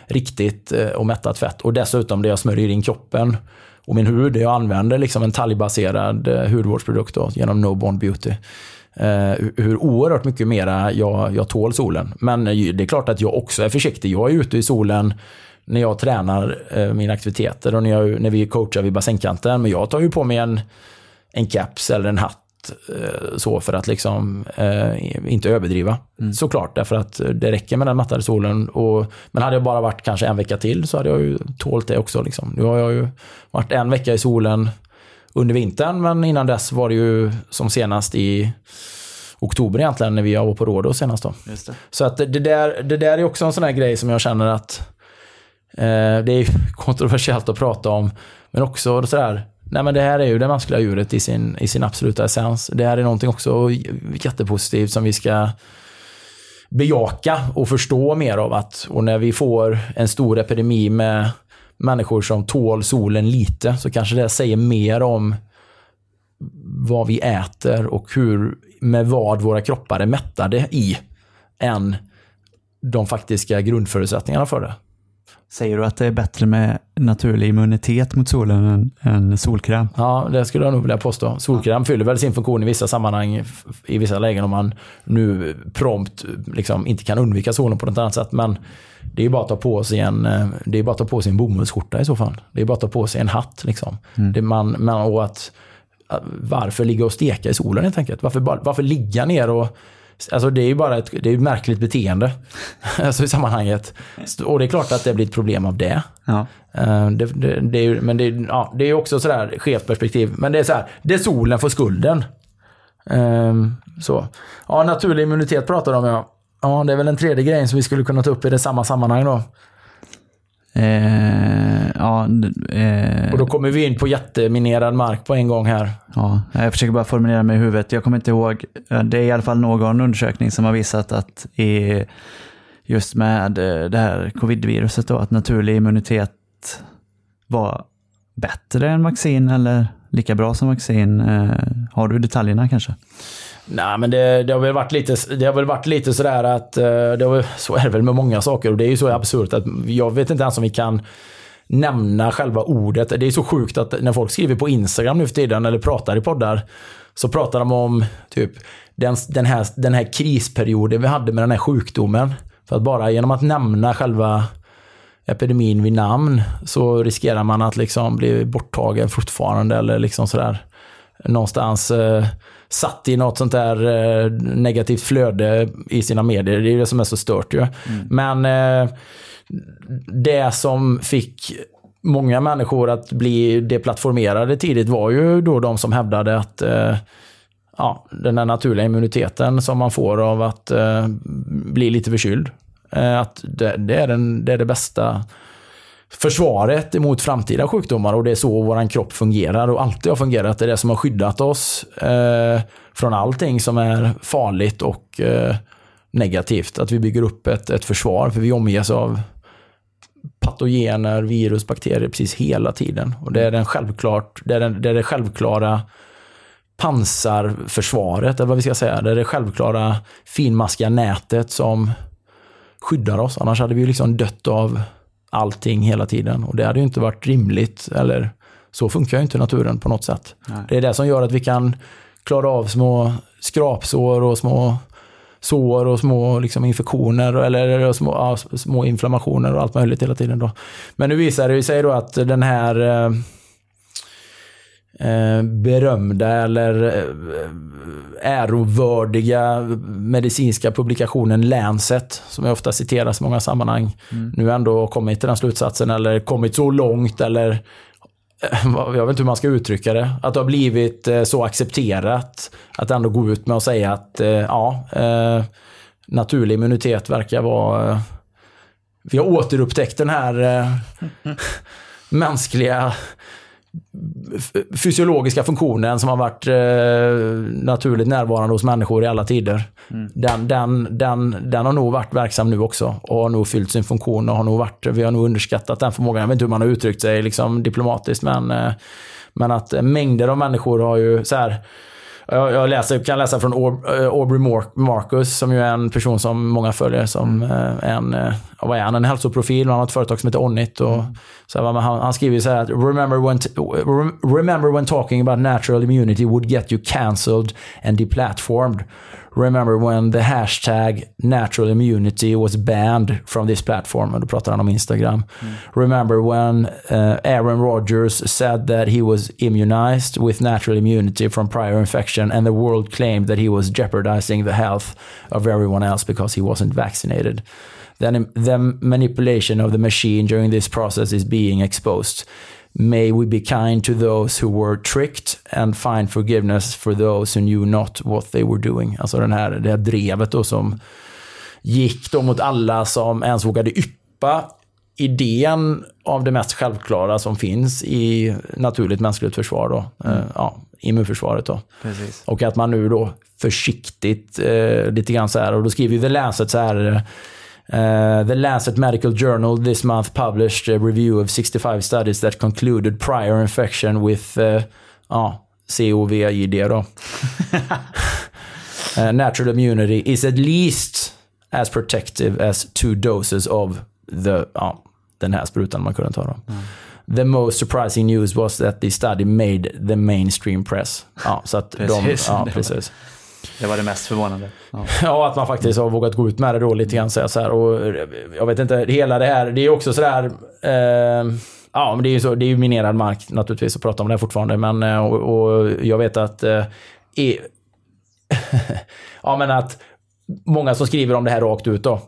riktigt eh, och mättat fett. Och dessutom det jag smörjer in kroppen och min hud. Jag använder liksom en talgbaserad eh, hudvårdsprodukt då, genom No Bond Beauty. Hur oerhört mycket mera jag, jag tål solen. Men det är klart att jag också är försiktig. Jag är ute i solen när jag tränar mina aktiviteter och när, jag, när vi coachar vid bassängkanten. Men jag tar ju på mig en, en caps eller en hatt så för att liksom eh, inte överdriva. Såklart, därför att det räcker med den mattade solen. Och, men hade jag bara varit kanske en vecka till så hade jag ju tålt det också. Liksom. Nu har jag ju varit en vecka i solen under vintern, men innan dess var det ju som senast i oktober egentligen när vi var på Rådå senast. Då. Så att det, det, där, det där är också en sån här grej som jag känner att eh, det är kontroversiellt att prata om. Men också sådär, nej men det här är ju det mänskliga djuret i sin, i sin absoluta essens. Det här är någonting också jättepositivt som vi ska bejaka och förstå mer av. att Och när vi får en stor epidemi med människor som tål solen lite så kanske det säger mer om vad vi äter och hur, med vad våra kroppar är mättade i än de faktiska grundförutsättningarna för det. Säger du att det är bättre med naturlig immunitet mot solen än, än solkräm? Ja, det skulle jag nog vilja påstå. Solkräm fyller väl sin funktion i vissa sammanhang, i vissa lägen om man nu prompt liksom inte kan undvika solen på något annat sätt. Men det är bara att ta på sig en, eh, det är bara att ta på sig en bomullsskjorta i så fall. Det är bara att ta på sig en hatt. Liksom. Det man, man, och att, varför ligga och steka i solen helt enkelt? Varför, varför ligga ner och Alltså det är ju bara ett, det är ett märkligt beteende alltså i sammanhanget. Och det är klart att det blir ett problem av det. Ja. Eh, Det, det, det är, ju- men det, ja, det är också sådär skevt perspektiv. Men det är så här, det är solen får skulden. Ehm, så. Ja, naturlig immunitet pratar de om. Ja. ja, det är väl en tredje grej som vi skulle kunna ta upp i det samma sammanhang då. Eh, ja, eh, Och då kommer vi in på jätteminerad mark på en gång här. ja, jag försöker bara formulera mig i huvudet. Jag kommer inte ihåg. Det är i alla fall någon undersökning som har visat att i, just med eh, det här covid-viruset då, att naturlig immunitet var bättre än vaccin eller lika bra som vaccin. Eh, har du detaljerna kanske? Nej, men det, det, har väl varit lite, det har väl varit lite sådär att, eh, det har, så är det väl med många saker och det är ju så absurt att jag vet inte ens om vi kan nämna själva ordet. Det är så sjukt att när folk skriver på Instagram nu för tiden eller pratar i poddar så pratar de om typ den, den, här, den här krisperioden vi hade med den här sjukdomen. För att bara genom att nämna själva epidemin vid namn så riskerar man att liksom bli borttagen fortfarande eller liksom sådär någonstans eh, satt i något sånt där eh, negativt flöde i sina medier. Det är det som är så stört ju. Men eh, det som fick många människor att bli deplattformerade tidigt var ju då de som hävdade att eh, ja, den här naturliga immuniteten som man får av att bli lite förkyld. Att det, det, är den, det är det bästa försvaret emot framtida sjukdomar och det är så vår kropp fungerar och alltid har fungerat. Det är det som har skyddat oss eh, från allting som är farligt och eh, negativt. Att vi bygger upp ett, ett försvar för vi omges av patogener, virus, bakterier precis hela tiden. Och det är, den självklart, det, är den, det är det självklara pansarförsvaret, eller vad vi ska säga. Det är det självklara finmaskiga nätet som skyddar oss. Annars hade vi ju liksom dött av allting hela tiden. Och det hade ju inte varit rimligt. Eller så funkar ju inte naturen på något sätt. Det är det som gör att vi kan klara av små skrapsår och små sår och små liksom, infektioner eller små, ja, små inflammationer och allt möjligt hela tiden. Då. Men nu visar det sig då att den här eh, berömda eller eh, ärovördiga medicinska publikationen Lancet, som jag ofta citeras i många sammanhang, nu ändå kommit till den slutsatsen eller kommit så långt eller eh, jag vet inte hur man ska uttrycka det, att det har blivit eh, så accepterat att ändå gå ut med och säga att eh, ja, eh, naturlig immunitet verkar vara eh, vi har återupptäckt den här eh, mänskliga fysiologiska funktionen som har varit eh, naturligt närvarande hos människor i alla tider. Den, den, den, den har nog varit verksam nu också och har nog fyllt sin funktion och har nog varit, vi har nog underskattat den förmågan. Jag vet inte hur man har uttryckt sig liksom, diplomatiskt men, eh, men att mängder av människor har ju så här jag, jag läser, kan läsa från eh, Aubrey Mar- Marcus som ju är en person som många följer som eh, en, eh, vad är han, en hälsoprofil. Han har ett företag som heter Onnit. Och, så här, han, han skriver så här att remember when, remember when talking about natural immunity would get you cancelled and deplatformed. Remember when the hashtag natural immunity was banned from this platform? Och då pratar han om Instagram. Remember when uh, Aaron Rodgers said that he was immunized with natural immunity from prior infection and the world claimed that he was jeopardizing the health of everyone else because he wasn't vaccinated. Then the manipulation of the machine during this process is being exposed. May we be kind to those who were tricked and find forgiveness for those who knew not what they were doing. Alltså den här, det här drevet då som gick då mot alla som ens vågade yppa idén av det mest självklara som finns i naturligt mänskligt försvar. Då. Eh, ja, immunförsvaret. Då. Precis. Och att man nu då försiktigt, eh, lite grann så här, och då skriver ju Lancet så här Uh, the Lancet Medical Journal this month published a review of 65 studies that concluded prior infection with uh, ja, COVID då. uh, natural immunity is at least as protective as two doses of the, ja, den här sprutan man kunde ta. Då. The most surprising news was that the study made the mainstream press. Ja, så att de, Precis. ja, Det precis. Det var det mest förvånande. Ja. Ja, att man faktiskt har vågat gå ut med det då lite grann. Så här, och jag vet inte, hela det här, det är också sådär... Eh, ja, men det är ju så, det är ju minerad mark naturligtvis att prata om det här fortfarande. Men eh, och, och jag vet att... Eh, ja, men att många som skriver om det här rakt ut då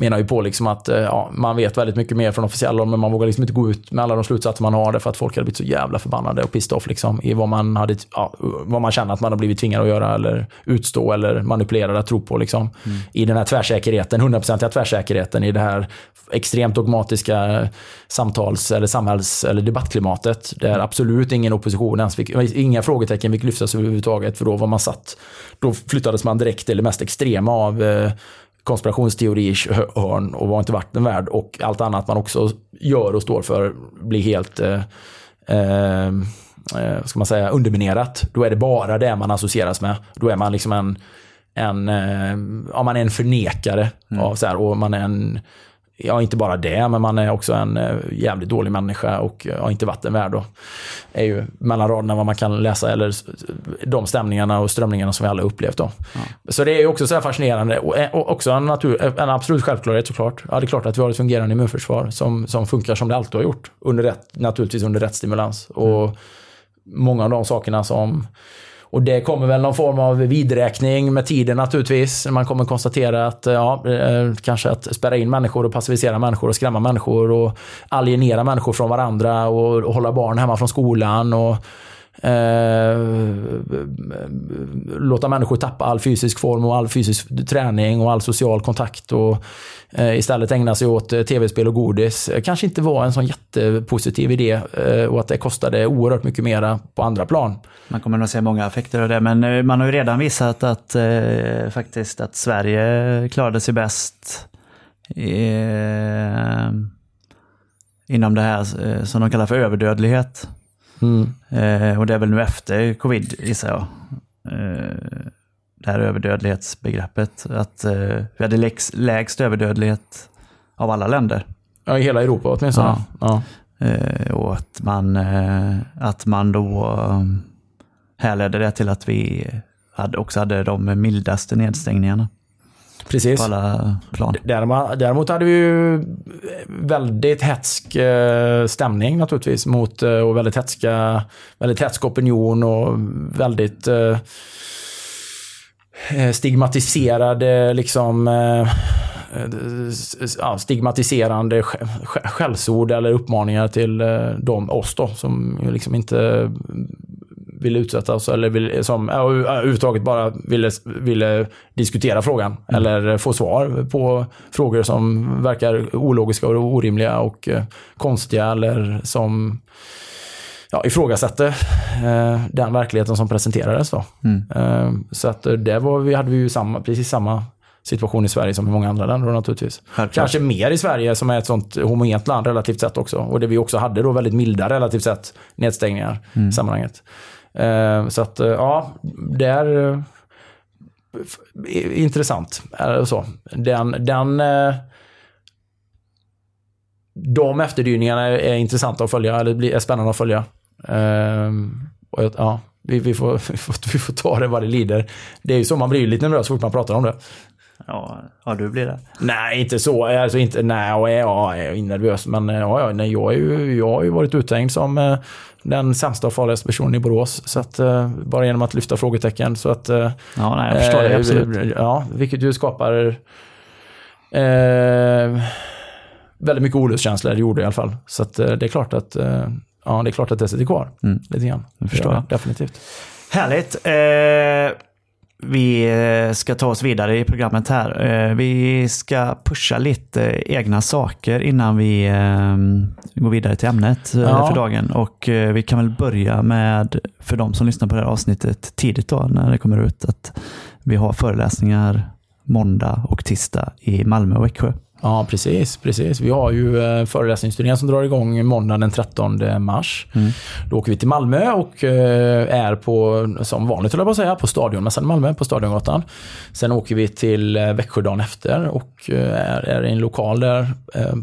menar ju på liksom att eh, ja, man vet väldigt mycket mer från officiella håll, men man vågar liksom inte gå ut med alla de slutsatser man har därför att folk hade blivit så jävla förbannade och pissed off liksom, i vad man, hade, ja, vad man känner att man har blivit tvingad att göra eller utstå eller manipulerad att tro på. Liksom. I den här tvärsäkerheten, 100% tvärsäkerheten i det här extremt dogmatiska samtals eller samhälls eller debattklimatet där absolut ingen opposition ens fick, inga frågetecken fick lyftas överhuvudtaget för då var man satt, då flyttades man direkt till det mest extrema av eh, eh, konspirationsteori-hörn och var inte vatten värd och allt annat man också gör och står för blir helt eh, eh, eh, ska man säga, underminerat. Då är det bara det man associeras med. Då är man liksom en, en, eh, ja, man är en förnekare av så här, och man är en Ja, inte bara det, men man är också en eh, jävligt dålig människa och eh, ja, inte vatten värd. Då. är ju mellan raderna vad man kan läsa, eller de stämningarna och strömningarna som vi alla upplevt. Då. Så det är ju också så fascinerande och, eh, och också en, natur, en absolut självklarhet såklart. Ja, det är klart att vi har ett fungerande immunförsvar som, som funkar som det alltid har gjort. Under rätt, naturligtvis under rätt stimulans. Och många av de sakerna som och det kommer väl någon form av vidräkning med tiden naturligtvis. Man kommer konstatera att, ja, eh, kanske att spärra in människor och passivisera människor och skrämma människor och alienera människor från varandra och, och hålla barn hemma från skolan och Eh, låta människor tappa all fysisk form och all fysisk träning och all social kontakt och eh, istället ägna sig åt eh, tv-spel och godis. Eh, kanske inte var en sån jättepositiv idé eh, och att det kostade oerhört mycket mera på andra plan. Man kommer nog se många effekter av det, men eh, man har ju redan visat att eh, faktiskt att Sverige klarade sig bäst eh, inom det här eh, som de kallar för överdödlighet. Eh, och det är väl nu efter covid, gissar jag. Eh, det här överdödlighetsbegreppet. Att eh, vi hade lägst, lägst överdödlighet av alla länder. Ja, i hela Europa åtminstone. Ja. Ja. Eh, och att man, eh, att man då eh, härledde det till att vi hade, också hade de mildaste nedstängningarna Precis. på alla plan. Däremot, hade vi ju väldigt hetsk eh, stämning naturligtvis mot eh, och väldigt hetska, väldigt opinion och väldigt eh, eh, stigmatiserade liksom eh, eh, stigmatiserande sk- sk- skällsord eller uppmaningar till eh, dem, oss då, som liksom inte ville utsätta oss eller vill, som ja, överhuvudtaget bara ville, ville diskutera frågan eller få svar på frågor som verkar ologiska och orimliga och eh, konstiga eller som ja, ifrågasatte eh, den verkligheten som presenterades. Då. Eh, så att eh, där var vi, hade vi ju samma, precis samma situation i Sverige som i många andra länder då, naturligtvis. Självklart. Kanske mer i Sverige som är ett sånt homogent land relativt sett också. Och det vi också hade då väldigt milda relativt sett nedstängningar i sammanhanget. Eh, så att eh, ja, det är eh, intressant. Så. Den, den, de efterdyningarna är, intressanta att följa, eller är spännande att följa. Ehm, ja, Vi, vi, får, vi, får, vi får ta det vad det lider. Det är ju så, man blir ju lite nervös så fort man pratar om det. Ja, ja du blir det. Nej, inte så. Alltså inte, nej, ja, ja, jag är nervös. Men ja, ja, nej, jag, är ju, jag har ju varit uthängd som eh, den sämsta och farligaste personen i Borås. Så att, eh, bara genom att lyfta frågetecken. Så att, eh, Ja, nej, jag förstår det eh, absolut. Ja, vilket ju skapar eh, väldigt mycket olustkänslor. Det gjorde det i alla fall. Så att, eh, det är klart att eh, Ja, det är klart att det sitter kvar. Mm. Lite grann. Det förstår Ja, jag. Definitivt. Härligt. Eh, vi eh, ska ta oss vidare i programmet här. Eh, vi ska pusha lite eh, egna saker innan vi går vidare till ämnet Ja. för dagen. Och vi kan väl börja med, för de som lyssnar på det här avsnittet tidigt då, när det kommer ut, att vi har föreläsningar måndag och tisdag i Malmö och Växjö. Ja, precis. precis. Vi har ju eh, föreläsningsturnén som drar igång måndag den 13 mars. Då åker vi till Malmö och eh, är på, som vanligt höll jag på att säga, på Stadionmässan i Malmö, på Stadiongatan. Sen åker vi till eh, Växjö dagen efter och är, är i en lokal där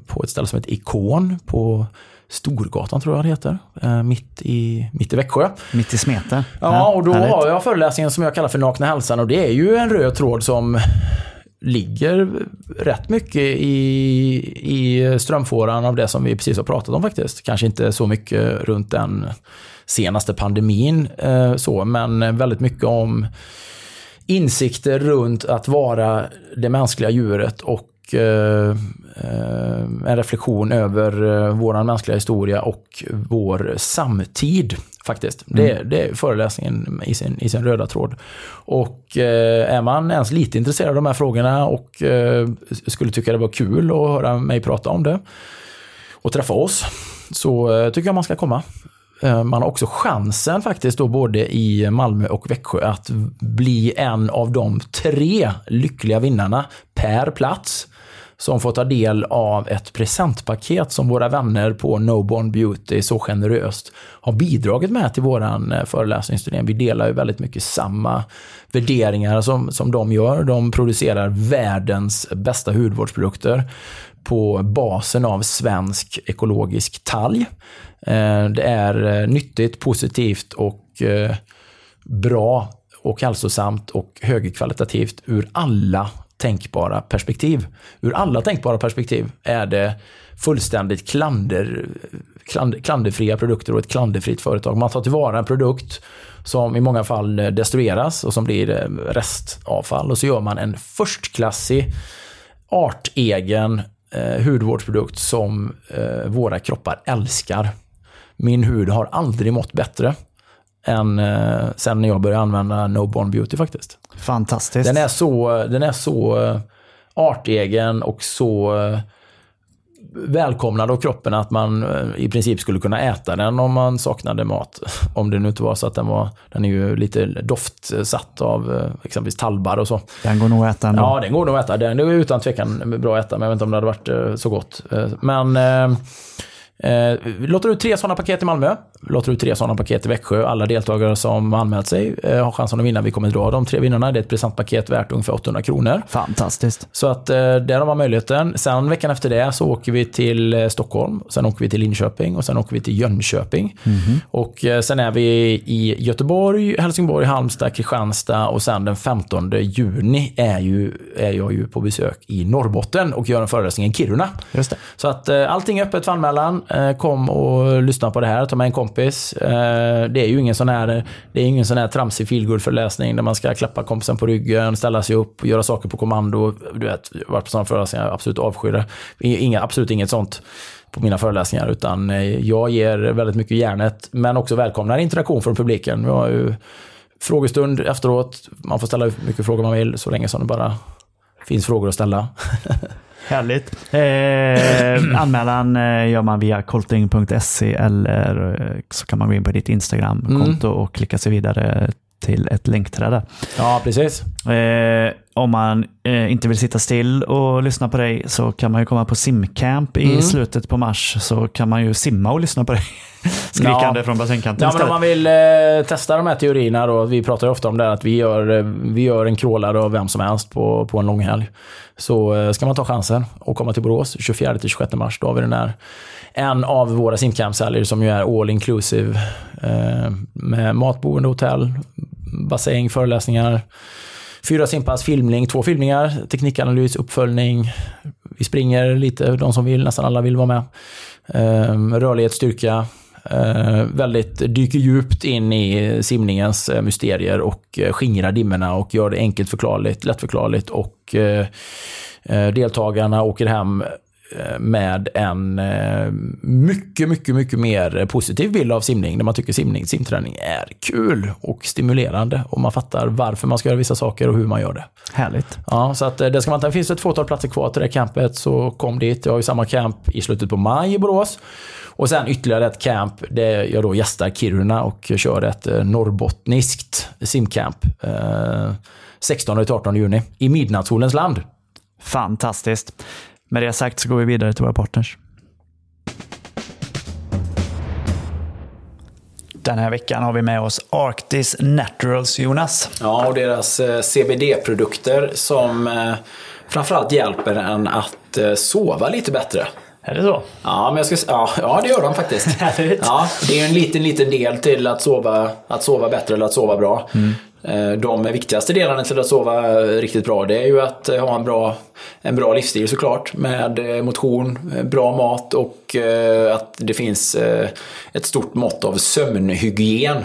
på ett ställe som heter Ikon på Storgatan tror jag det heter, mitt i, mitt i Växjö. Mitt i smeten. Ja, och då härligt. har jag föreläsningen som jag kallar för Nakna hälsan och det är ju en röd tråd som ligger rätt mycket i, i strömfåran av det som vi precis har pratat om faktiskt. Kanske inte så mycket runt den senaste pandemin eh, så, men väldigt mycket om insikter runt att vara det mänskliga djuret och eh, eh en reflektion över eh, vår mänskliga historia och vår samtid. Faktiskt. Det, det är föreläsningen i sin, i sin röda tråd. Och eh, är man ens lite intresserad av de här frågorna och eh, skulle tycka det var kul att höra mig prata om det och träffa oss så eh, tycker jag man ska komma. Eh, Man har också chansen faktiskt då både i Malmö och Växjö att bli en av de tre lyckliga vinnarna per plats som får ta del av ett presentpaket som våra vänner på Noborn Beauty så generöst har bidragit med till våran eh, föreläsningsturné. Vi delar ju väldigt mycket samma värderingar som, som de gör. De producerar världens bästa hudvårdsprodukter på basen av svensk ekologisk talg. Eh, det är eh, nyttigt, positivt och bra och hälsosamt och högkvalitativt ur alla tänkbara perspektiv. Ur alla tänkbara perspektiv är det fullständigt klander, klander, klanderfria produkter och ett klanderfritt företag. Man tar tillvara en produkt som i många fall destrueras och som blir eh, restavfall och så gör man en förstklassig artegen eh, hudvårdsprodukt som eh, våra kroppar älskar. Min hud har aldrig mått bättre än eh, sen när jag började använda No Born Beauty faktiskt. Fantastiskt. Den är så, den är så eh, artegen och så eh, välkomnad av kroppen att man eh, i princip skulle kunna äta den om man saknade mat. Om det nu inte var så att den var, den är ju lite doftsatt av exempelvis tallbar och så. Den går nog att äta ändå. Ja, den går nog att äta. Den är utan tvekan bra att äta, men jag vet inte om det hade varit så gott. Men låter ut tre sådana paket i Malmö. Låter ut tre sådana paket i Växjö. Alla deltagare som anmält sig eh, har chansen att vinna. Vi kommer dra de tre vinnarna. Det är ett presentpaket värt ungefär 800 kronor. Fantastiskt. Så att eh, där har man möjligheten. Sen veckan efter det så åker vi till eh, Stockholm, sen åker vi till Linköping och sen åker vi till Jönköping. Och eh, sen är vi i Göteborg, Helsingborg, Halmstad, Kristianstad och sen den 15 juni är, ju, är jag ju på besök i Norrbotten och gör en föreläsning i Kiruna. Just det. Så att eh, allting är öppet för anmälan. Eh, kom och lyssna på det här, ta med en kompis. Eh, det är ju ingen sån här, det är ingen sån här tramsig feelgood-föreläsning där man ska klappa kompisen på ryggen, ställa sig upp och göra saker på kommando. Du vet, jag har varit på sådana föreläsningar, jag absolut avskyr det. Inga, absolut inget sånt på mina föreläsningar, utan eh, jag ger väldigt mycket järnet, men också välkomnar interaktion från publiken. Vi har ju frågestund efteråt, man får ställa hur mycket frågor man vill, så länge som det bara finns frågor att ställa. Härligt. Eh, anmälan eh, gör man via colting.se eller eh, så kan man gå in på ditt Instagram-konto och klicka sig vidare till ett länkträde. Ja, precis. Eh, om man eh, inte vill sitta still och lyssna på dig så kan man ju komma på simcamp i slutet på mars så kan man ju simma och lyssna på dig skrikande Ja. från bassängkanten Ja, men om man vill eh, testa de här teorierna då, vi pratar ju ofta om det här att vi gör, eh, vi gör en crawlare av vem som helst på, på en långhelg. Så eh, ska man ta chansen och komma till Borås 24-26 mars, då har vi den här en av våra simcampsäljer som ju är all inclusive. Eh, med matboende, hotell, bassäng, föreläsningar. Fyra simpass, filmning, två filmningar, teknikanalys, uppföljning. Vi springer lite, de som vill, nästan alla vill vara med. Eh, rörlighet, styrka. Eh, väldigt dyker djupt in i simningens eh, mysterier och eh, skingrar dimmorna och gör det enkelt förklarligt, lättförklarligt och eh, deltagarna åker hem med en eh, mycket, mycket, mycket mer positiv bild av simning. Där man tycker simning, simträning är kul och stimulerande. Och man fattar varför man ska göra vissa saker och hur man gör det. Härligt. Ja, så att eh, det ska man ta. Det finns ett fåtal platser kvar till det campet, så kom dit. Jag har ju samma camp i slutet på maj i Borås. Och sen ytterligare ett camp där jag då gästar Kiruna och kör ett eh, norrbottniskt simcamp. Eh, 16 till 18 juni i midnattssolens land. Fantastiskt. Med det sagt så går vi vidare till våra partners. Den här veckan har vi med oss Arctis Naturals, Jonas. Ja, och deras eh, CBD-produkter som eh, framförallt hjälper en att eh, sova lite bättre. Är det så? Ja, men jag ska, ja, ja, det gör de faktiskt. Ja, det är en liten, liten del till att sova, att sova bättre eller att sova bra. Eh, Eh, de viktigaste delarna till att sova riktigt bra det är ju att eh, ha en bra, en bra livsstil såklart. Med eh, motion, bra mat och att det finns ett stort mått av sömnhygien.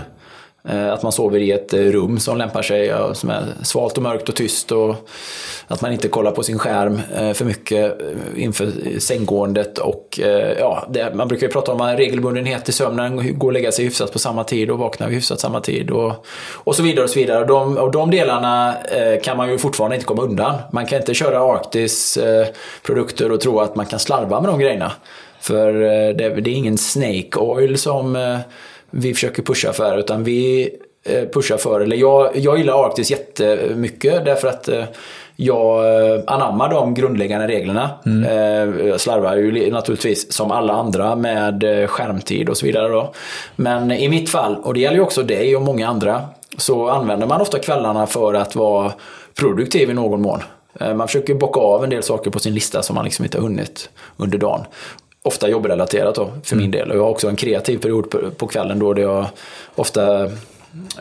Eh, att man sover i ett eh, rum som lämpar sig, som är svalt och mörkt och tyst. Och att man inte kollar på sin skärm eh, för mycket inför sänggåendet. Och, ja, det, man brukar ju prata om regelbundenhet i sömnen, gå och lägga sig hyfsat på samma tid och vakna vid hyfsat samma tid. Och, och så vidare. Och så vidare. De, och de delarna kan man ju fortfarande inte komma undan. Man kan inte köra Arctis-produkter och tro att man kan slarva med de grejerna. För det, det är ingen snake oil som vi försöker pusha för, utan vi eh, pushar för, eller jag, jag gillar Arctis jättemycket därför att eh, jag eh, anammar de grundläggande reglerna. Eh, Jag slarvar ju li- naturligtvis som alla andra med skärmtid och så vidare. Då. Men i mitt fall, och det gäller ju också dig och många andra, så använder man ofta kvällarna för att vara produktiv i någon mån. Man försöker bocka av en del saker på sin lista som man liksom inte har hunnit under dagen. Ofta jobbrelaterat då, för min del. Och jag har också en kreativ period på, på kvällen då där jag ofta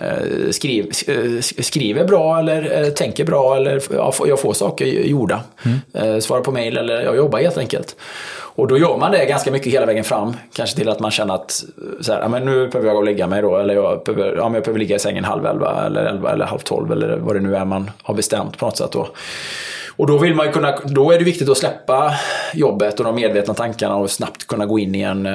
eh, skriv, eh, skriver bra eller eh, tänker bra eller jag får saker gjorda. Eh, Svarar på mail eller jag jobbar helt enkelt. Och då gör man det ganska mycket hela vägen fram. Kanske till att man känner att så här, men nu behöver jag gå och lägga mig då. Eller jag behöver, ja, men jag behöver ligga i sängen halv elva eller elva eller halv tolv eller vad det nu är man har bestämt på något sätt. Då. Och då, vill man ju kunna, då är det viktigt att släppa jobbet och de medvetna tankarna och snabbt kunna gå in i en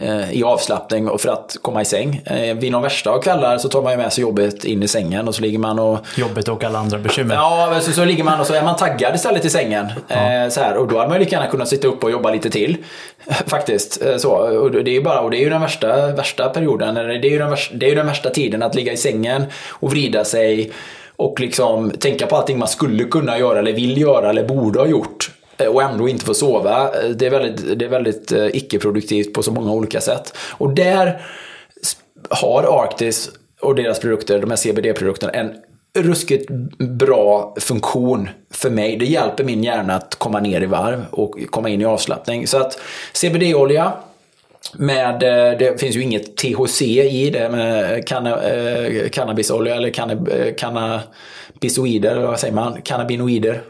eh, i avslappning och för att komma i säng. Eh, Vid de värsta av kvällar så tar man ju med sig jobbet in i sängen och så ligger man och Jobbet och alla andra bekymmer. Ja, så, så ligger man och så är man taggad istället i sängen. Eh, så här, och då hade man ju lika gärna kunnat sitta upp och jobba lite till. Faktiskt. Så, och det är ju bara, och det är ju den värsta, värsta perioden. eller Det är, ju den värsta, det är ju den värsta tiden att ligga i sängen och vrida sig och liksom tänka på allting man skulle kunna göra eller vill göra eller borde ha gjort. Eh, och ändå inte få sova. Eh, det är väldigt, det är väldigt eh, icke-produktivt på så många olika sätt. Och där har Arctis och deras produkter, de här CBD-produkterna, en ruskigt bra funktion för mig. Det hjälper min hjärna att komma ner i varv och komma in i avslappning. Så att CBD-olja med, eh, det finns ju inget THC i det med canna, eh, cannabisolja eller canna, eh, cannabisoider, vad säger man? Cannabinoider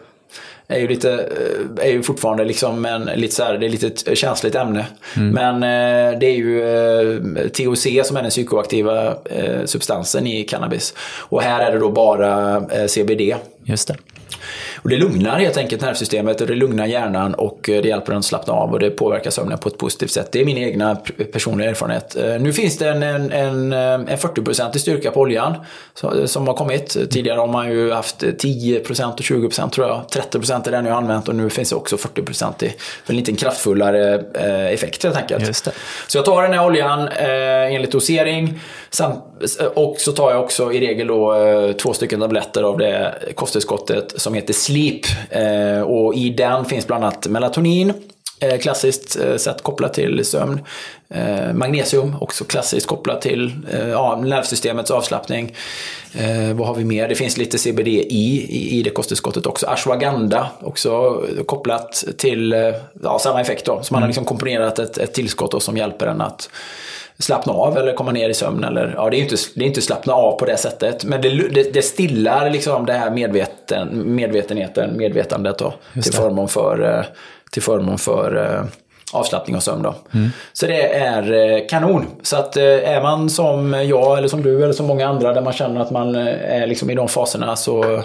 är ju, lite, eh, är ju fortfarande liksom en, lite så här, det är lite ett känsligt ämne. Men eh, det är ju eh, THC som är den psykoaktiva eh, substansen i cannabis. Och här är det då bara eh, CBD. Just det. Och det lugnar helt enkelt nervsystemet och det lugnar hjärnan och eh, det hjälper den att slappna av och det påverkar sömnen på ett positivt sätt. Det är min egna personliga erfarenhet. Eh, Nu finns det en, en, en, eh, en 40% styrka på oljan som har kommit. Tidigare har man ju haft 10% och 20% tror jag. 30% är den jag har använt och nu finns det också 40% i en liten kraftfullare effekt helt enkelt. Så jag tar den här oljan enligt dosering. Sam, och så tar jag också i regel då, eh, två stycken tabletter av det kosttillskottet som heter Sleep. Eh, och i den finns bland annat melatonin, Eh, klassiskt eh, sätt kopplat till sömn. Eh, magnesium, också klassiskt kopplat till eh, ja, nervsystemets avslappning. Eh, vad har vi mer? Det finns lite CBD i, i, det kosttillskottet också. Ashwagandha, också kopplat till eh, ja, samma effekt då. Så man har liksom komponerat ett, ett tillskott som hjälper en att slappna av eller komma ner i sömn. Eller, ja, det är inte, det är inte slappna av på det sättet, men det, det, det stillar liksom det här medveten, medvetenheten, medvetandet då, till förmån för, eh, till förmån för eh, avslappning och sömn. Då. Så det är eh, kanon. Så att eh, är man som jag eller som du eller som många andra där man känner att man eh, är liksom i de faserna så,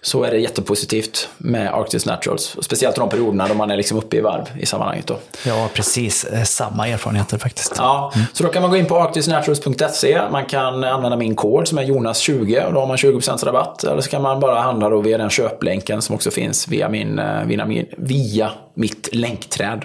så är det jättepositivt med Arctis Naturals. Speciellt de perioderna då man är liksom uppe i varv i sammanhanget. Då. Ja, precis. Samma erfarenheter faktiskt. Ja, så då kan man gå in på arctisnaturals.se. Man kan använda min kod som är Jonas20 och då har man 20% rabatt. Eller så kan man bara handla då via den köplänken som också finns via, min, via, min, via mitt länkträd.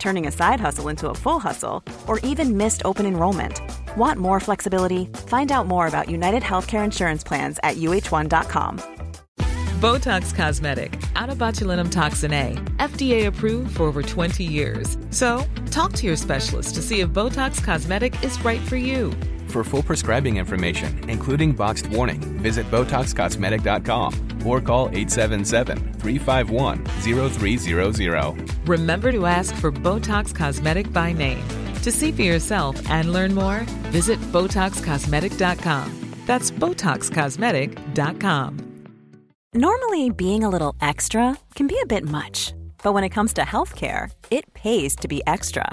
turning a side hustle into a full hustle, or even missed open enrollment. Want more flexibility? Find out more about United Healthcare Insurance Plans at uh1.com. Botox Cosmetic, out of botulinum toxin A, FDA approved for over 20 years. So, talk to your specialist to see if Botox Cosmetic is right for you. For full prescribing information, including boxed warning, visit BotoxCosmetic.com or call 877-351-0300. Remember to ask for Botox Cosmetic by name. To see for yourself and learn more, visit BotoxCosmetic.com. That's BotoxCosmetic.com. Normally, being a little extra can be a bit much, but when it comes to healthcare, it pays to be extra.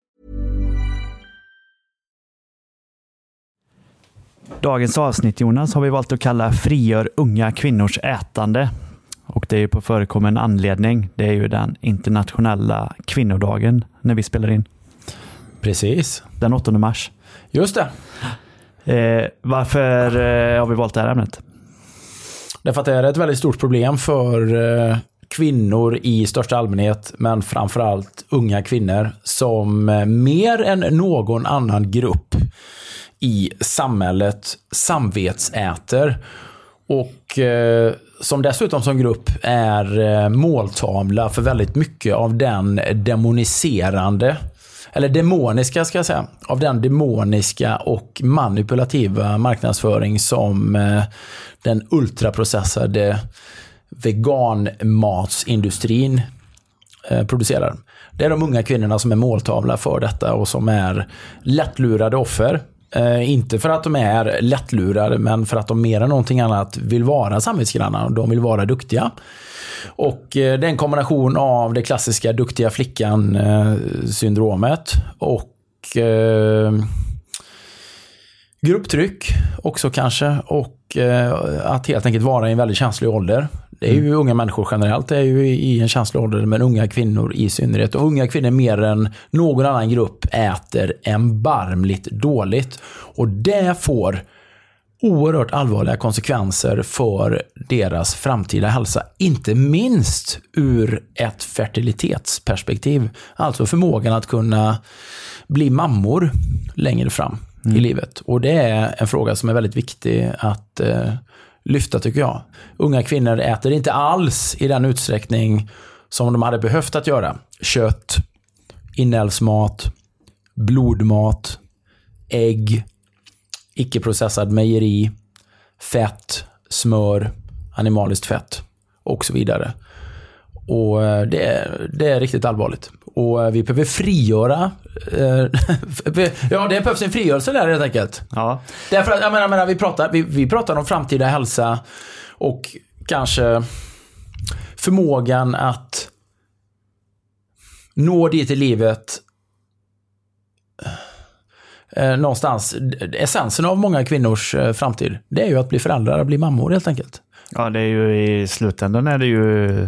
Dagens avsnitt Jonas har vi valt att kalla Frigör unga kvinnors ätande. Och det är ju på förekommen anledning. Det är ju den internationella kvinnodagen när vi spelar in. Precis. Den 8 mars. Just det. Eh, varför eh, har vi valt det här ämnet? Därför att det är ett väldigt stort problem för eh, kvinnor i största allmänhet, men framförallt unga kvinnor som eh, mer än någon annan grupp i samhället samvetsäter. Och eh, som dessutom som grupp är eh, måltavla för väldigt mycket av den demoniserande eller demoniska ska jag säga, av den demoniska och manipulativa marknadsföring som eh, den ultraprocessade veganmatsindustrin eh, producerar. Det är de unga kvinnorna som är måltavla för detta och som är lättlurade offer. Eh, inte för att de är lättlurade, men för att de mer än någonting annat vill vara samvetsgranna och de vill vara duktiga. Och eh, det är en kombination av det klassiska duktiga flickan-syndromet eh, och eh, grupptryck också kanske. Och eh, att helt enkelt vara i en väldigt känslig ålder. Det är ju unga människor generellt, det är ju i en känslig ålder, men unga kvinnor i synnerhet. Och unga kvinnor mer än någon annan grupp äter erbarmligt dåligt. Och det får oerhört allvarliga konsekvenser för deras framtida hälsa. Inte minst ur ett fertilitetsperspektiv. Alltså förmågan att kunna bli mammor längre fram i livet. Och det är en fråga som är väldigt viktig att eh, lyfta tycker jag. Unga kvinnor äter inte alls i den utsträckning som de hade behövt att göra. Kött, inälvsmat, blodmat, ägg, icke-processad mejeri, fett, smör, animaliskt fett och så vidare. Och eh, det är, det är riktigt allvarligt. Och eh, vi behöver frigöra eh, ja, det behövs en frigörelse där helt enkelt. Ja. Därför att, jag menar, jag menar, vi, pratar, vi, vi pratar om framtida hälsa och kanske förmågan att nå dit i livet eh, någonstans, essensen av många kvinnors eh, framtid, det är ju att bli föräldrar, att bli mammor helt enkelt. Ja, det är ju i slutändan är det ju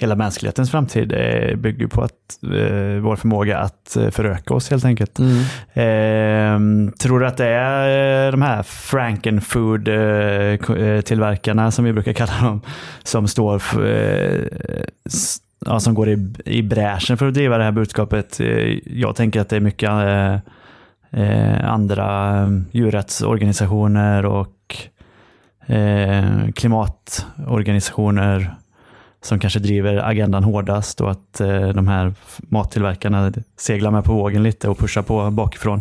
hela mänsklighetens framtid Det bygger på att eh, vår förmåga att eh, föröka oss helt enkelt. Mm. Eh, tror du att det är eh, de här Frankenfood-tillverkarna eh, som vi brukar kalla dem, som står för, eh, ja, som går i, i bräschen för att driva det här budskapet? Eh, Jag tänker att det är mycket eh, eh, andra eh, djurrättsorganisationer och eh, klimatorganisationer som kanske driver agendan hårdast och att eh, de här mattillverkarna seglar med på vågen lite och pushar på bakifrån.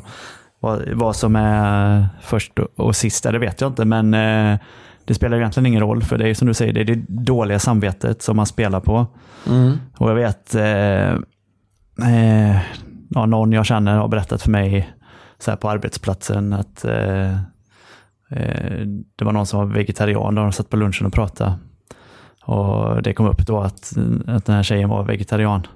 Vad, vad som är först och- sist, det vet jag inte, men eh, det spelar egentligen ingen roll, för det är som du säger, det är det dåliga samvetet som man spelar på. Och jag vet, eh, eh, ja, någon jag känner har berättat för mig så på arbetsplatsen att eh, eh, det var någon som var vegetarian och de satt på lunchen och pratade. Och det kom upp då att, att den här tjejen var vegetarian.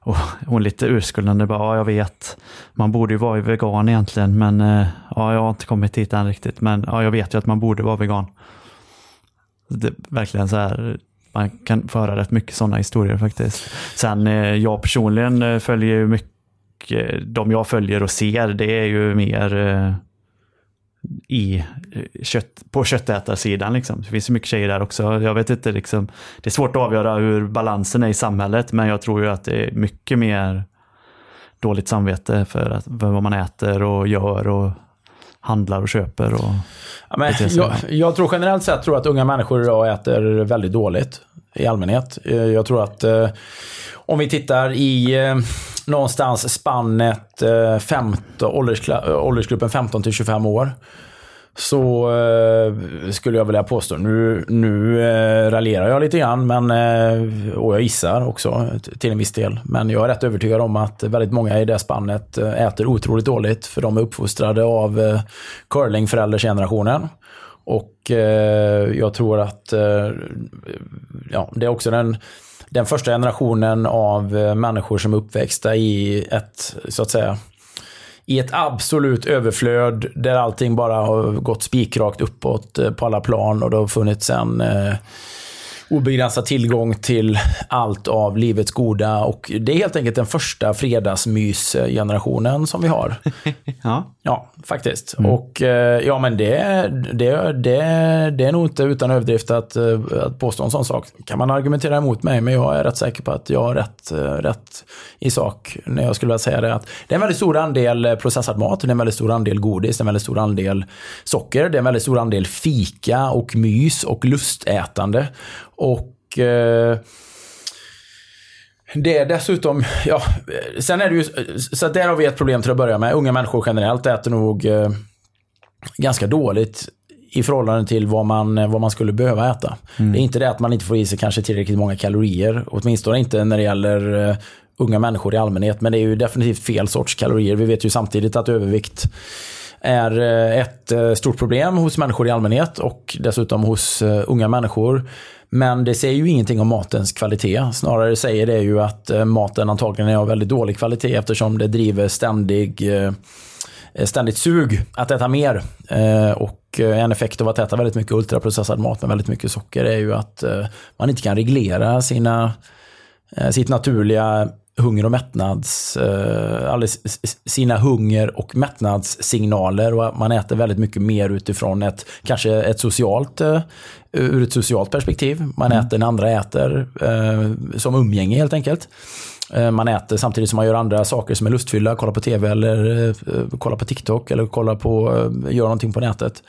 Och hon lite urskuldande bara, ja jag vet, man borde ju vara vegan egentligen, men eh, ja, jag har inte kommit dit än riktigt, men ja, jag vet ju att man borde vara vegan. Det är verkligen så här, man kan föra rätt mycket sådana historier faktiskt. Sen eh, jag personligen eh, följer ju mycket, de jag följer och ser, det är ju mer eh, i eh, kött, på köttätarsidan. Liksom. Det finns ju mycket tjejer där också. Jag vet inte, liksom, det är svårt att avgöra hur balansen är i samhället, men jag tror ju att det är mycket mer dåligt samvete för, att, för vad man äter och gör och handlar och köper. Och, Ja, men jag, jag tror generellt sett tror att unga människor idag äter väldigt dåligt i allmänhet. Eh, jag tror att eh, om vi tittar i eh, någonstans spannet åldersgruppen 15 till 25 år. Så eh, skulle jag vilja påstå, nu, nu eh, raljerar jag lite grann, men, eh, och jag gissar också till en viss del. Men jag är rätt övertygad om att väldigt många i det spannet eh, äter otroligt dåligt, för de är uppfostrade av eh, curlingföräldersgenerationen. Och eh, jag tror att eh, ja, det är också den, den första generationen av eh, människor som är uppväxta i ett, så att säga, i ett absolut överflöd där allting bara har gått spikrakt uppåt eh, på alla plan och det har funnits en eh, obegränsad tillgång till allt av livets goda och det är helt enkelt den första fredagsmys-generationen som vi har. ja. Ja, faktiskt. Och eh, ja, men det, det, det, det är nog inte utan överdrift att, eh, att påstå en sån sak. Kan man argumentera emot mig, men jag är rätt säker på att jag har rätt, eh, rätt i sak när jag skulle vilja säga det. Att det är en väldigt stor andel processad mat, det är en väldigt stor andel godis, det är en väldigt stor andel socker, det är en väldigt stor andel fika och mys och lustätande. Och eh, det är dessutom, ja, sen är det ju, så där har vi ett problem till att börja med. Unga människor generellt äter nog eh, ganska dåligt i förhållande till vad man, vad man skulle behöva äta. Det är inte det att man inte får i sig kanske tillräckligt många kalorier, åtminstone inte när det gäller eh, unga människor i allmänhet, men det är ju definitivt fel sorts kalorier. Vi vet ju samtidigt att övervikt är eh, ett eh, stort problem hos människor i allmänhet och dessutom hos eh, unga människor. Men det säger ju ingenting om matens kvalitet. Snarare säger det ju att eh, maten antagligen är av väldigt dålig kvalitet eftersom det driver ständig, eh, ständigt sug att äta mer. Eh, och en effekt av att äta väldigt mycket ultraprocessad mat med väldigt mycket socker är ju att man inte kan reglera sina, sitt naturliga hunger och mättnads, eh, sina hunger och mättnadssignaler och man äter väldigt mycket mer utifrån ett, kanske ett socialt, eh, ur ett socialt perspektiv. Man äter när andra äter, eh, som umgänge helt enkelt. Eh, Man äter samtidigt som man gör andra saker som är lustfyllda, kollar på tv eller eh, kollar på TikTok eller kollar på, eh, gör någonting på nätet.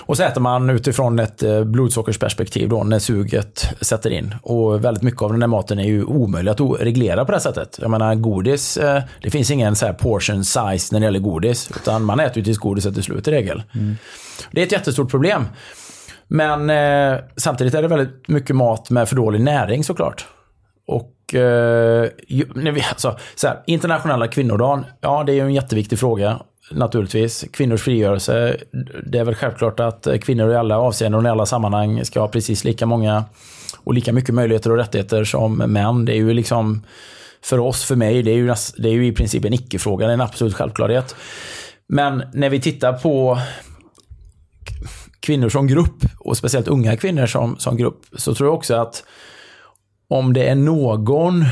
Och så äter man utifrån ett blodsockersperspektiv då när suget sätter in. Och väldigt mycket av den här maten är ju omöjlig att reglera på det här sättet. Jag menar godis, det finns ingen så portion size när det gäller godis. Utan man äter ju tills godiset är slut i regel. Det är ett jättestort problem. Men eh, samtidigt är det väldigt mycket mat med för dålig näring såklart. Och eh, när vi, alltså, så här, internationella kvinnodagen, ja det är ju en jätteviktig fråga. naturligtvis. Kvinnors frigörelse. Det är väl självklart att eh, kvinnor i alla avseenden och i alla sammanhang ska ha precis lika många och lika mycket möjligheter och rättigheter som män. Det är ju liksom för oss, för mig, det är ju, det är ju i princip en icke-fråga. Det är en absolut självklarhet. Men när vi tittar på kvinnor som grupp och speciellt unga kvinnor som, som grupp så tror jag också att om det är någon,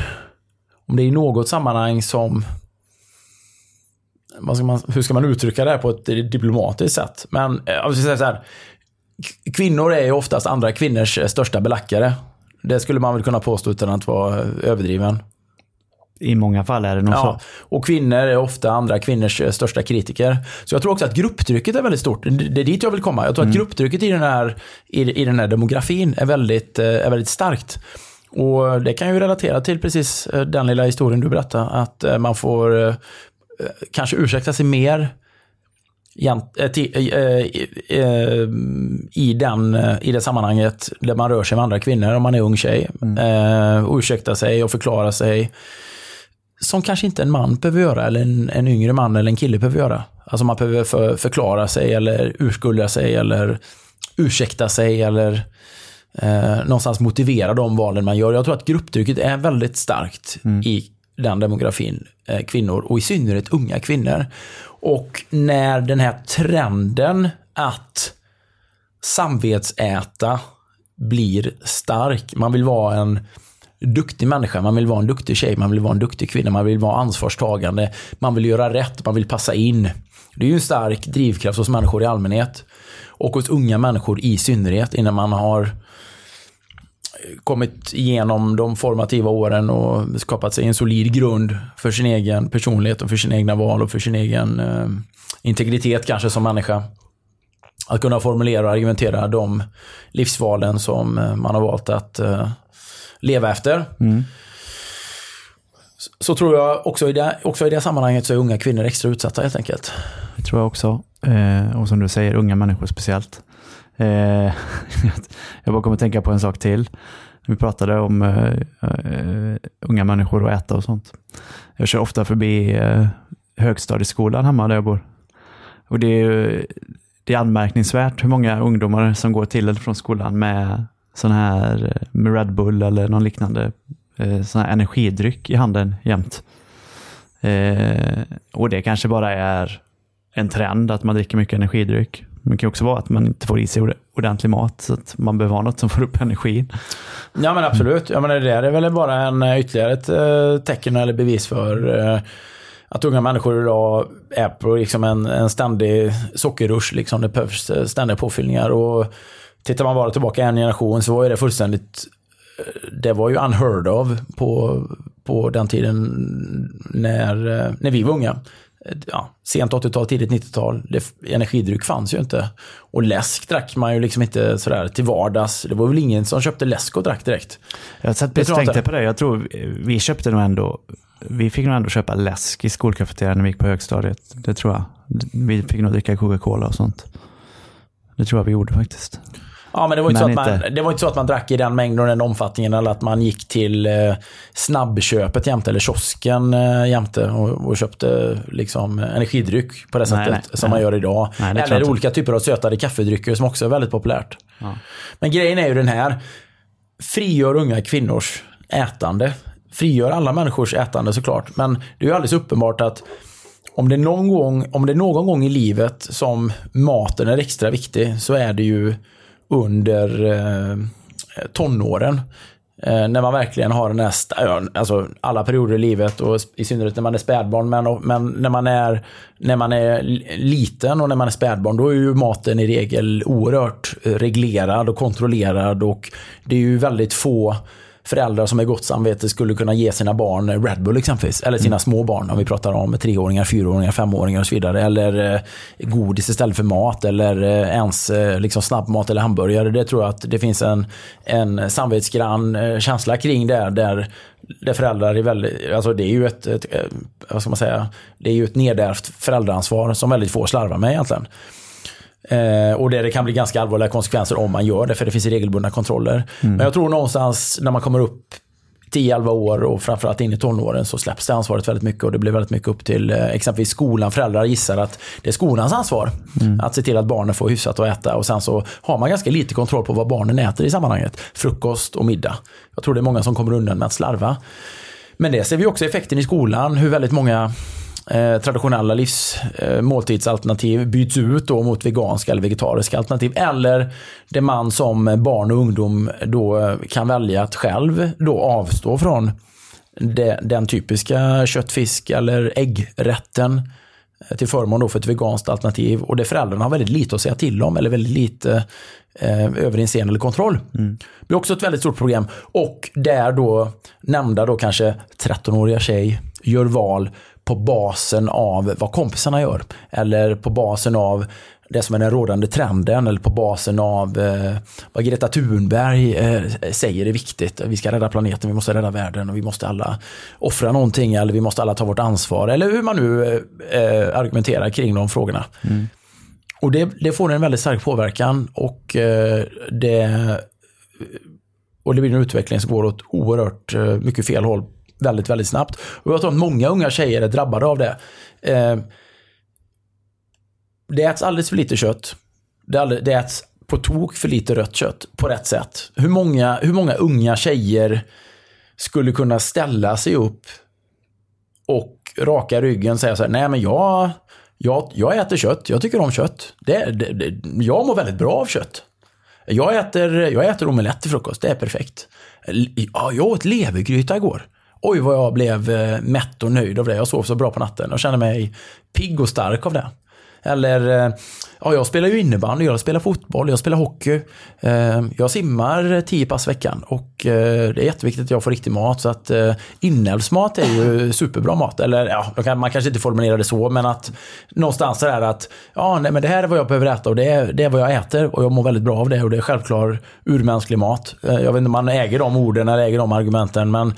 om det är i något sammanhang som ska man, hur ska man uttrycka det här på ett diplomatiskt sätt? Men eh, jag vill säga så här, kvinnor är ju oftast andra kvinnors största belackare. Det skulle man väl kunna påstå utan att vara överdriven. I många fall är det nog Ja, så. och kvinnor är ofta andra kvinnors eh, största kritiker. Så jag tror också att grupptrycket är väldigt stort. Det är dit jag vill komma. Jag tror att grupptrycket i den här, i, i den här demografin är väldigt, eh, är väldigt starkt. Och det kan ju relatera till precis eh, den lilla historien du berättade. Att eh, man får eh, kanske ursäkta sig mer i, den, i det sammanhanget där man rör sig med andra kvinnor om man är ung tjej. Och ursäkta sig och förklara sig som kanske inte en man behöver göra, eller en, en yngre man eller en kille behöver göra. Alltså man behöver för, förklara sig eller urskulda sig eller ursäkta sig eller eh, någonstans motivera de valen man gör. Jag tror att grupptrycket är väldigt starkt i den demografin, eh, kvinnor och i synnerhet unga kvinnor. Och när den här trenden att samvetsäta blir stark, man vill vara en duktig människa, man vill vara en duktig tjej, man vill vara en duktig kvinna, man vill vara ansvarstagande, man vill göra rätt, man vill passa in. Det är ju en stark drivkraft hos människor i allmänhet och hos unga människor i synnerhet innan man har kommit igenom de formativa åren och skapat sig en solid grund för sin egen personlighet och för sina egna val och för sin egen eh, integritet kanske som människa. Att kunna formulera och argumentera de livsvalen som eh, man har valt att eh, leva efter. Så- Så tror jag också i, det, också i det sammanhanget så är unga kvinnor extra utsatta helt enkelt. Det tror jag också. Eh, och som du säger, unga människor speciellt. Eh, jag bara kommer att tänka på en sak till. Vi pratade om eh, eh, unga människor och äta och sånt. Jag kör ofta förbi eh, högstadieskolan hemma där jag bor. Och det är, det är anmärkningsvärt hur många ungdomar som går till eller från skolan med sån här eh, med Red Bull eller någon liknande eh, sån här energidryck i handen jämt. Eh, och det kanske bara är en trend att man dricker mycket energidryck. Men det kan också vara att man inte får i sig ordentlig mat, så att man behöver ha något som får upp energin. Ja men absolut. Jag menar, det där är väl bara en, eh, ytterligare ett eh, tecken eller bevis för eh, att unga människor idag är på liksom en, en ständig sockerrush. Liksom. Det behövs ständiga påfyllningar. Och tittar man bara tillbaka en generation så var ju det fullständigt det var ju unheard of på, på den tiden när, när vi var unga. Eh, Ja, sent 80-tal, tidigt 90-tal. Det- Energidryck fanns ju inte. Och läsk drack man ju liksom inte sådär till vardags. Det var väl ingen som köpte läsk och drack direkt. Jag satt precis tänkte på det. Jag tror vi köpte nog ändå, vi fick nog ändå köpa läsk i skolkafeterian när vi gick på högstadiet. Det tror jag. Vi fick nog dricka Coca-Cola och sånt. Det tror jag vi gjorde faktiskt. Ja, men det var, inte så Men att man, det var inte så att man drack i den mängden och den omfattningen eller att man gick till eh, snabbköpet jämte eller kiosken eh, jämte och, och köpte liksom energidryck på det Nej, sättet nej, som nej. man gör idag. Nej, eller olika typer av sötade kaffedrycker som också är väldigt populärt. Men grejen är ju den här. Frigör unga kvinnors ätande. Frigör alla människors ätande såklart. Men det är ju alldeles uppenbart att om det, någon gång, om det är någon gång i livet som maten är extra viktig så är det ju under eh, tonåren. Eh, när man verkligen har den här, ja, alltså alla perioder i livet och i synnerhet när man är spädbarn. Men, men när, man är, när man är liten och när man är spädbarn då är ju maten i regel oerhört eh, reglerad och kontrollerad och det är ju väldigt få föräldrar som med gott samvete skulle kunna ge sina barn Red Bull exempelvis. Eller sina små barn om vi pratar om treåringar, fyraåringar, femåringar och så vidare. Eller eh, godis istället för mat eller eh, ens eh, liksom snabbmat eller hamburgare. Det tror jag att det finns en, en samvetsgrann eh, känsla kring det. Där, där föräldrar är väldigt, alltså det är ju ett, ett, eh, vad ska man säga, det är ju ett nedärvt föräldraansvar som väldigt få slarvar med egentligen. Eh, och där det kan bli ganska allvarliga konsekvenser om man gör det, för det finns regelbundna kontroller. Men jag tror någonstans när man kommer upp 10-11 år och framförallt in i tonåren så släpps det ansvaret väldigt mycket och det blir väldigt mycket upp till eh, exempelvis skolan. Föräldrar gissar att det är skolans ansvar att se till att barnen får hyfsat att äta och sen så har man ganska lite kontroll på vad barnen äter i sammanhanget. Frukost och middag. Jag tror det är många som kommer undan med att slarva. Men det ser vi också effekten i skolan, hur väldigt många eh, traditionella livs, eh, måltidsalternativ byts ut då mot veganska eller vegetariska alternativ. Eller det man som barn och ungdom då eh, kan välja att själv då avstå från det, den typiska kött, fisk eller äggrätten eh, till förmån då för ett veganskt alternativ. Och det föräldrarna har väldigt lite att säga till om eller väldigt lite eh, överinseende eller kontroll. Det blir också ett väldigt stort problem. Och där då nämnda då kanske 13-åriga tjej gör val på basen av vad kompisarna gör. Eller på basen av det som är den rådande trenden eller på basen av eh, vad Greta Thunberg eh, säger är viktigt. Vi ska rädda planeten, vi måste rädda världen och vi måste alla offra någonting eller vi måste alla ta vårt ansvar. Eller hur man nu eh, argumenterar kring de frågorna. Och det, det får en väldigt stark påverkan och eh, det, och det blir en utveckling som går åt oerhört eh, mycket fel håll väldigt, väldigt snabbt. Och jag tror att många unga tjejer är drabbade av det. Eh, det äts alldeles för lite kött. Det, alldeles, det äts på tok för lite rött kött på rätt sätt. Hur många, hur många unga tjejer skulle kunna ställa sig upp och raka ryggen och säga så här, nej men jag, jag, jag äter kött, jag tycker om kött. Det, det, det, jag mår väldigt bra av kött. Jag äter, jag äter omelett till frukost, det är perfekt. Ja, jag åt levergryta igår. Oj vad jag blev eh, mätt och nöjd av det. Jag sov så bra på natten och kände mig pigg och stark av det. Eller, eh, ja, jag spelar ju innebandy, jag spelar fotboll, jag spelar hockey. Eh, Jag simmar tio pass i veckan och det är jätteviktigt att jag får riktig mat. Så att inälvsmat är ju superbra mat. Eller ja, man kanske inte formulerar det så, men att någonstans är det att ja, nej, men det här är vad jag behöver äta och det är, det är vad jag äter och jag mår väldigt bra av det och det är självklar urmänsklig mat. Jag vet inte om man äger de orden eller äger de argumenten, men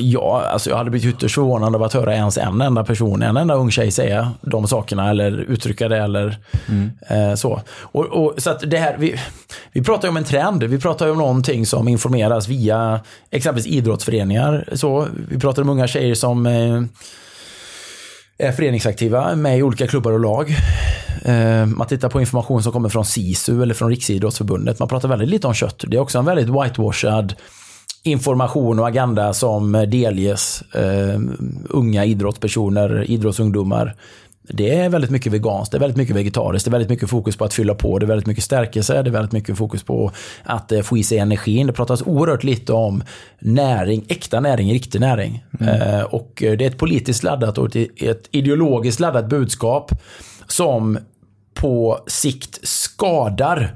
Ja, alltså jag hade blivit ytterst förvånad av att höra ens en enda person, en enda ung tjej säga de sakerna eller uttrycka det eller eh, så. Och, och, så att det här, vi, vi pratar ju om en trend, vi pratar ju om någonting som informeras via exempelvis idrottsföreningar. Så, vi pratar om unga tjejer som eh, är föreningsaktiva med i olika klubbar och lag. Eh, Man tittar på information som kommer från SISU eller från Riksidrottsförbundet. Man pratar väldigt lite om kött. Det är också en väldigt whitewashad information och agenda som delges eh, unga idrottspersoner, idrottsungdomar. Det är väldigt mycket veganskt, det är väldigt mycket vegetariskt, det är väldigt mycket fokus på att fylla på, det är väldigt mycket stärkelse, det är väldigt mycket fokus på att eh, få i sig energin. Det pratas oerhört lite om näring, äkta näring, riktig näring. Eh, och eh, det är ett politiskt laddat och ett ideologiskt laddat budskap som på sikt skadar,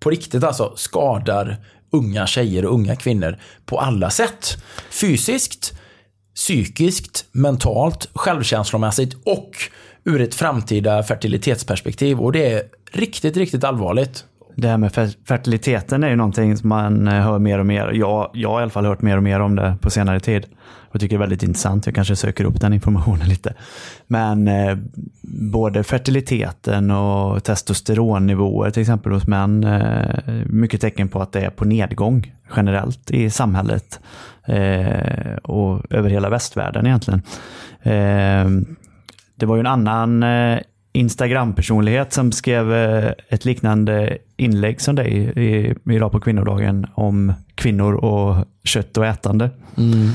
på riktigt alltså, skadar unga tjejer och unga kvinnor på alla sätt. Fysiskt, psykiskt, mentalt, självkänslomässigt och ur ett framtida fertilitetsperspektiv. Och det är riktigt, riktigt allvarligt. Det här med fertiliteten är ju någonting som man eh, hör mer och mer. Jag, jag har i alla fall hört mer och mer om det på senare tid. Jag tycker det är väldigt intressant. Jag kanske söker upp den informationen lite. Men eh, både fertiliteten och testosteronnivåer till exempel hos män. Eh, mycket tecken på att det är på nedgång generellt i samhället. Eh, och över hela västvärlden egentligen. Eh, det var ju en annan eh, Instagram-personlighet som skrev eh, ett liknande inlägg som dig idag på kvinnodagen om kvinnor och kött och ätande. Mm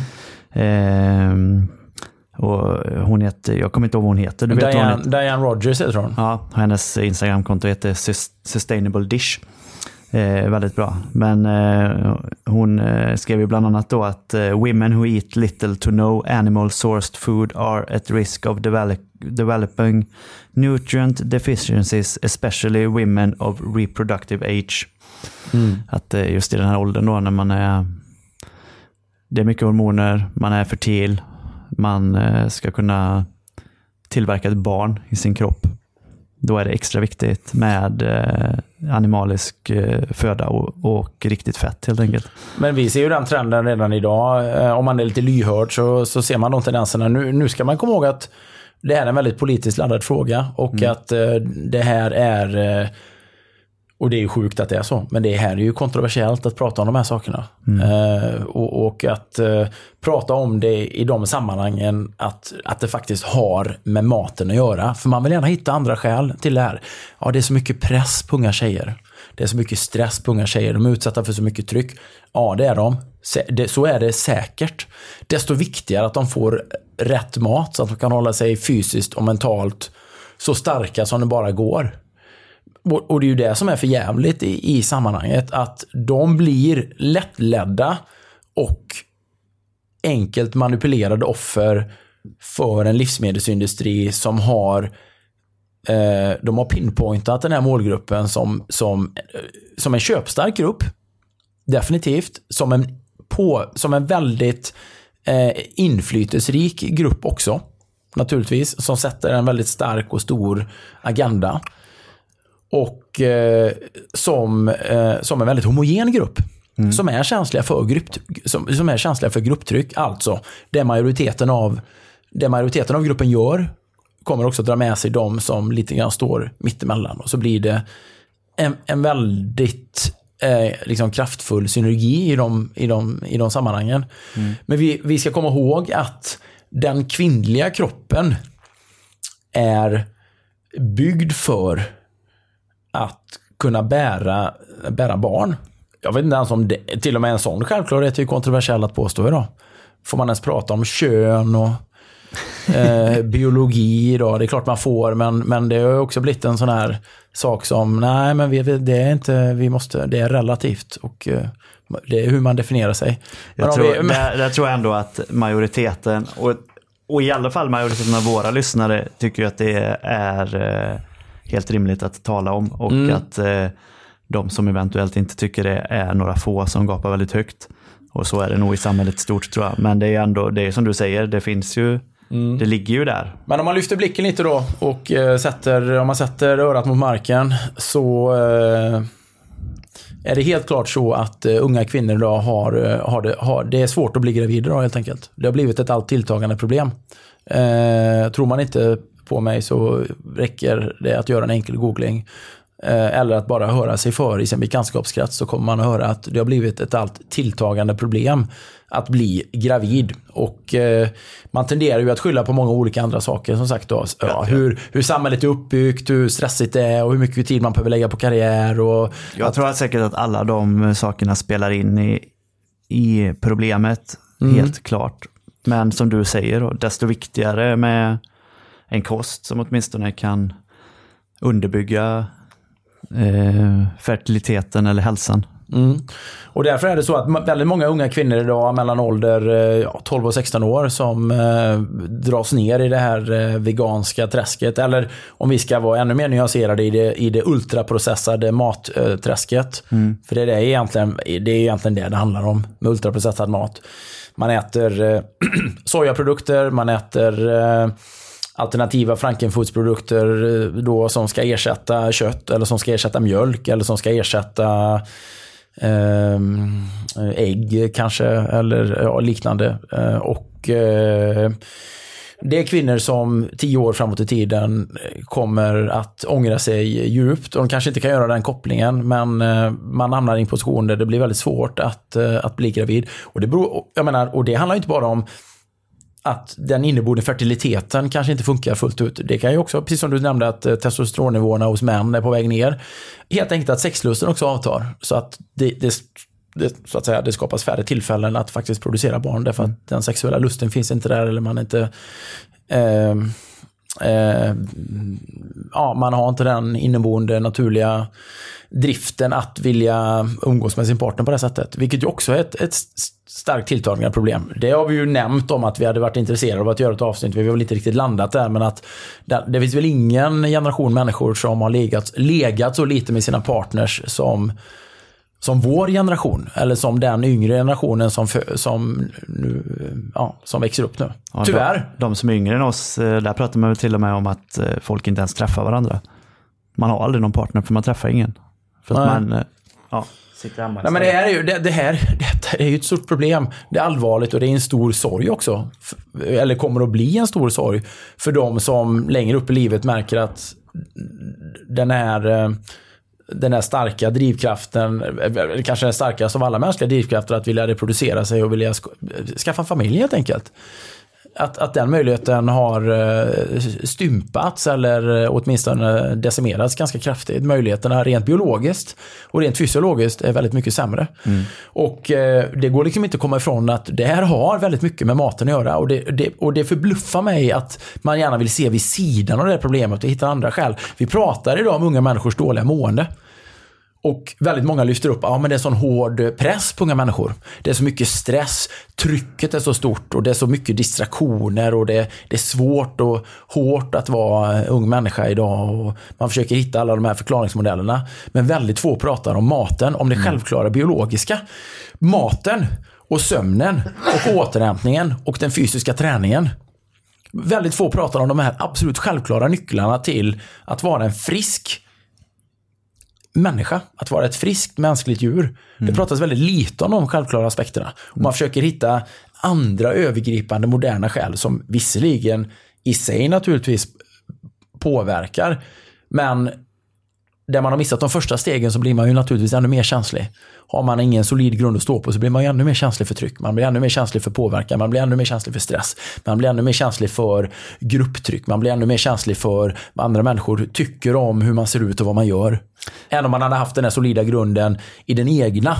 och hon heter, jag kommer inte ihåg vad hon heter. Du vet vad hon Diane, heter? Diane Rogers heter hon. Ja, hennes Instagramkonto heter Sus- Sustainable Dish. Eh, väldigt bra. Men eh, hon eh, skrev ju bland annat då att eh, women who eat little to no animal sourced food are at risk of develop, developing nutrient deficiencies, especially women of reproductive age. Att eh, just i den här åldern då när man är det är mycket hormoner, man är fertil, man eh, ska kunna tillverka ett barn i sin kropp. Då är det extra viktigt med eh, animalisk eh, föda och, och riktigt fett helt enkelt. Men vi ser ju den trenden redan idag. Om man är lite lyhörd så, så ser man de tendenserna. Nu, nu ska man komma ihåg att det här är en väldigt politiskt laddad fråga och att eh, det här är Och det är ju sjukt att det är så. Men det här är ju kontroversiellt att prata om de här sakerna. Eh, och, och att eh, prata om det i de sammanhangen att, att det faktiskt har med maten att göra. För man vill gärna hitta andra skäl till det här. Ja, det är så mycket press på unga tjejer. Det är så mycket stress på unga tjejer. De är utsatta för så mycket tryck. Ja, det är de. Så är det säkert. Desto viktigare att de får rätt mat så att de kan hålla sig fysiskt och mentalt så starka som det bara går. Och och det är ju det som är för jävligt i, i sammanhanget. Att de blir lättledda och enkelt manipulerade offer för en livsmedelsindustri som har eh, de har pinpointat den här målgruppen som, som, eh, som en köpstark grupp. Definitivt. Som en, på, som en väldigt eh, inflytelserik grupp också. Naturligtvis. Som sätter en väldigt stark och stor agenda och eh, som, eh, som en väldigt homogen grupp. Som, är känsliga för grupp, som, som är känsliga för grupptryck. Alltså, det majoriteten, av, det majoriteten av gruppen gör kommer också dra med sig de som lite grann står mittemellan. Och så blir det en, en väldigt eh, liksom kraftfull synergi i de, i de, i de sammanhangen. Men vi, vi ska komma ihåg att den kvinnliga kroppen är byggd för att kunna bära, bära barn. Jag vet inte ens om det, till och med en sån självklarhet är kontroversiell att påstå idag. Får man ens prata om kön och eh, biologi idag? Det är klart man får, men, men det har också blivit en sån här sak som, nej men vi, det är inte, vi måste, det är relativt och eh, det är hur man definierar sig. Jag tror, vi- men- där, där tror jag ändå att majoriteten, och, och i alla fall majoriteten av våra lyssnare, tycker att det är eh, helt rimligt att tala om. Och Mm. att eh, de som eventuellt inte tycker det är några få som gapar väldigt högt. Och så är det nog i samhället stort tror jag. Men det är ändå, det är som du säger, det finns ju, Mm. det ligger ju där. Men om man lyfter blicken lite då och eh, sätter, om man sätter örat mot marken så eh, är det helt klart så att eh, unga kvinnor idag har, eh, har, det, har det är svårt att bli gravid idag helt enkelt. Det har blivit ett allt tilltagande problem. Eh, tror man inte på mig så räcker det att göra en enkel googling. Eh, eller att bara höra sig för i sin bekantskapskrets så kommer man att höra att det har blivit ett allt tilltagande problem att bli gravid. Och eh, man tenderar ju att skylla på många olika andra saker. Som sagt då, ja, hur, hur samhället är uppbyggt, hur stressigt det är och hur mycket tid man behöver lägga på karriär. Och Jag tror att säkert att alla de sakerna spelar in i, i problemet, helt klart. Men som du säger, då, desto viktigare med en kost som åtminstone kan underbygga eh, fertiliteten eller hälsan. Mm. Och därför är det så att väldigt många unga kvinnor idag mellan ålder eh, ja, 12 och 16 år som eh, dras ner i det här eh, veganska träsket. Eller om vi ska vara ännu mer nyanserade i det, i det ultraprocessade matträsket. För det är, egentligen, det är egentligen det det handlar om med ultraprocessad mat. Man äter eh, sojaprodukter, man äter eh, alternativa frankenfoodsprodukter eh, då som ska ersätta kött eller som ska ersätta mjölk eller som ska ersätta eh, ägg kanske eller ja, liknande. Eh, Och eh, det är kvinnor som tio år framåt i tiden eh, kommer att ångra sig djupt. De kanske inte kan göra den kopplingen, men eh, man hamnar i en position där det blir väldigt svårt att, att bli gravid. Och det, beror, jag menar, och det handlar inte bara om att den inneboende fertiliteten kanske inte funkar fullt ut. Det kan ju också, precis som du nämnde, att eh, testosteronnivåerna hos män är på väg ner. Helt enkelt att sexlusten också avtar. Så att det, det, det, så att säga, det skapas färre tillfällen att faktiskt producera barn. Därför att den sexuella lusten finns inte där eller man inte eh, eh, ja, man har inte den inneboende naturliga driften att vilja umgås med sin partner på det sättet. Vilket ju också är ett, ett starkt tilltagande problem. Det har vi ju nämnt om att vi hade varit intresserade av att göra ett avsnitt. Vi har väl inte riktigt landat där men att det, det finns väl ingen generation människor som har legat, legat så lite med sina partners som som vår generation, eller som den yngre generationen som, som, nu, ja, som växer upp nu. Ja, Tyvärr. De, de som är yngre än oss, eh, där pratar man till och med om att eh, folk inte ens träffar varandra. Man har aldrig någon partner för man träffar ingen. För att Nej. man eh, ja, sitter hemma. Nej, men det här är ju, det, det här, detta är ju ett stort problem. Det är allvarligt och det är en stor sorg också. Eller kommer att bli en stor sorg för de som längre upp i livet märker att den här, eh, den här starka drivkraften, kanske den starkaste av alla mänskliga drivkrafter, att vilja reproducera sig och vilja sk- skaffa familj helt enkelt. Att, att den möjligheten har eh, stympats eller eh, åtminstone decimerats ganska kraftigt. Möjligheterna rent biologiskt och rent fysiologiskt är väldigt mycket sämre. Och eh, det går liksom inte att komma ifrån att det här har väldigt mycket med maten att göra. Och det, det, och det förbluffar mig att man gärna vill se vid sidan av det här problemet och hitta andra skäl. Vi pratar idag om unga människors dåliga mående. Och väldigt många lyfter upp, ja men det är sån hård press på unga människor. Det är så mycket stress, trycket är så stort och det är så mycket distraktioner och det, det är svårt och hårt att vara ung människa idag. Och man försöker hitta alla de här förklaringsmodellerna. Men väldigt få pratar om maten, om det självklara biologiska. Maten och sömnen och återhämtningen och den fysiska träningen. Väldigt få pratar om de här absolut självklara nycklarna till att vara en frisk människa, att vara ett friskt mänskligt djur. Det pratas väldigt lite om de självklara aspekterna. Och man försöker hitta andra övergripande moderna skäl som visserligen i sig naturligtvis påverkar, men där man har missat de första stegen så blir man ju naturligtvis ännu mer känslig. Har man ingen solid grund att stå på så blir man ju ännu mer känslig för tryck. Man blir ännu mer känslig för påverkan. Man blir ännu mer känslig för stress. Man blir ännu mer känslig för grupptryck. Man blir ännu mer känslig för vad andra människor tycker om hur man ser ut och vad man gör. Än om man hade haft den här solida grunden i den egna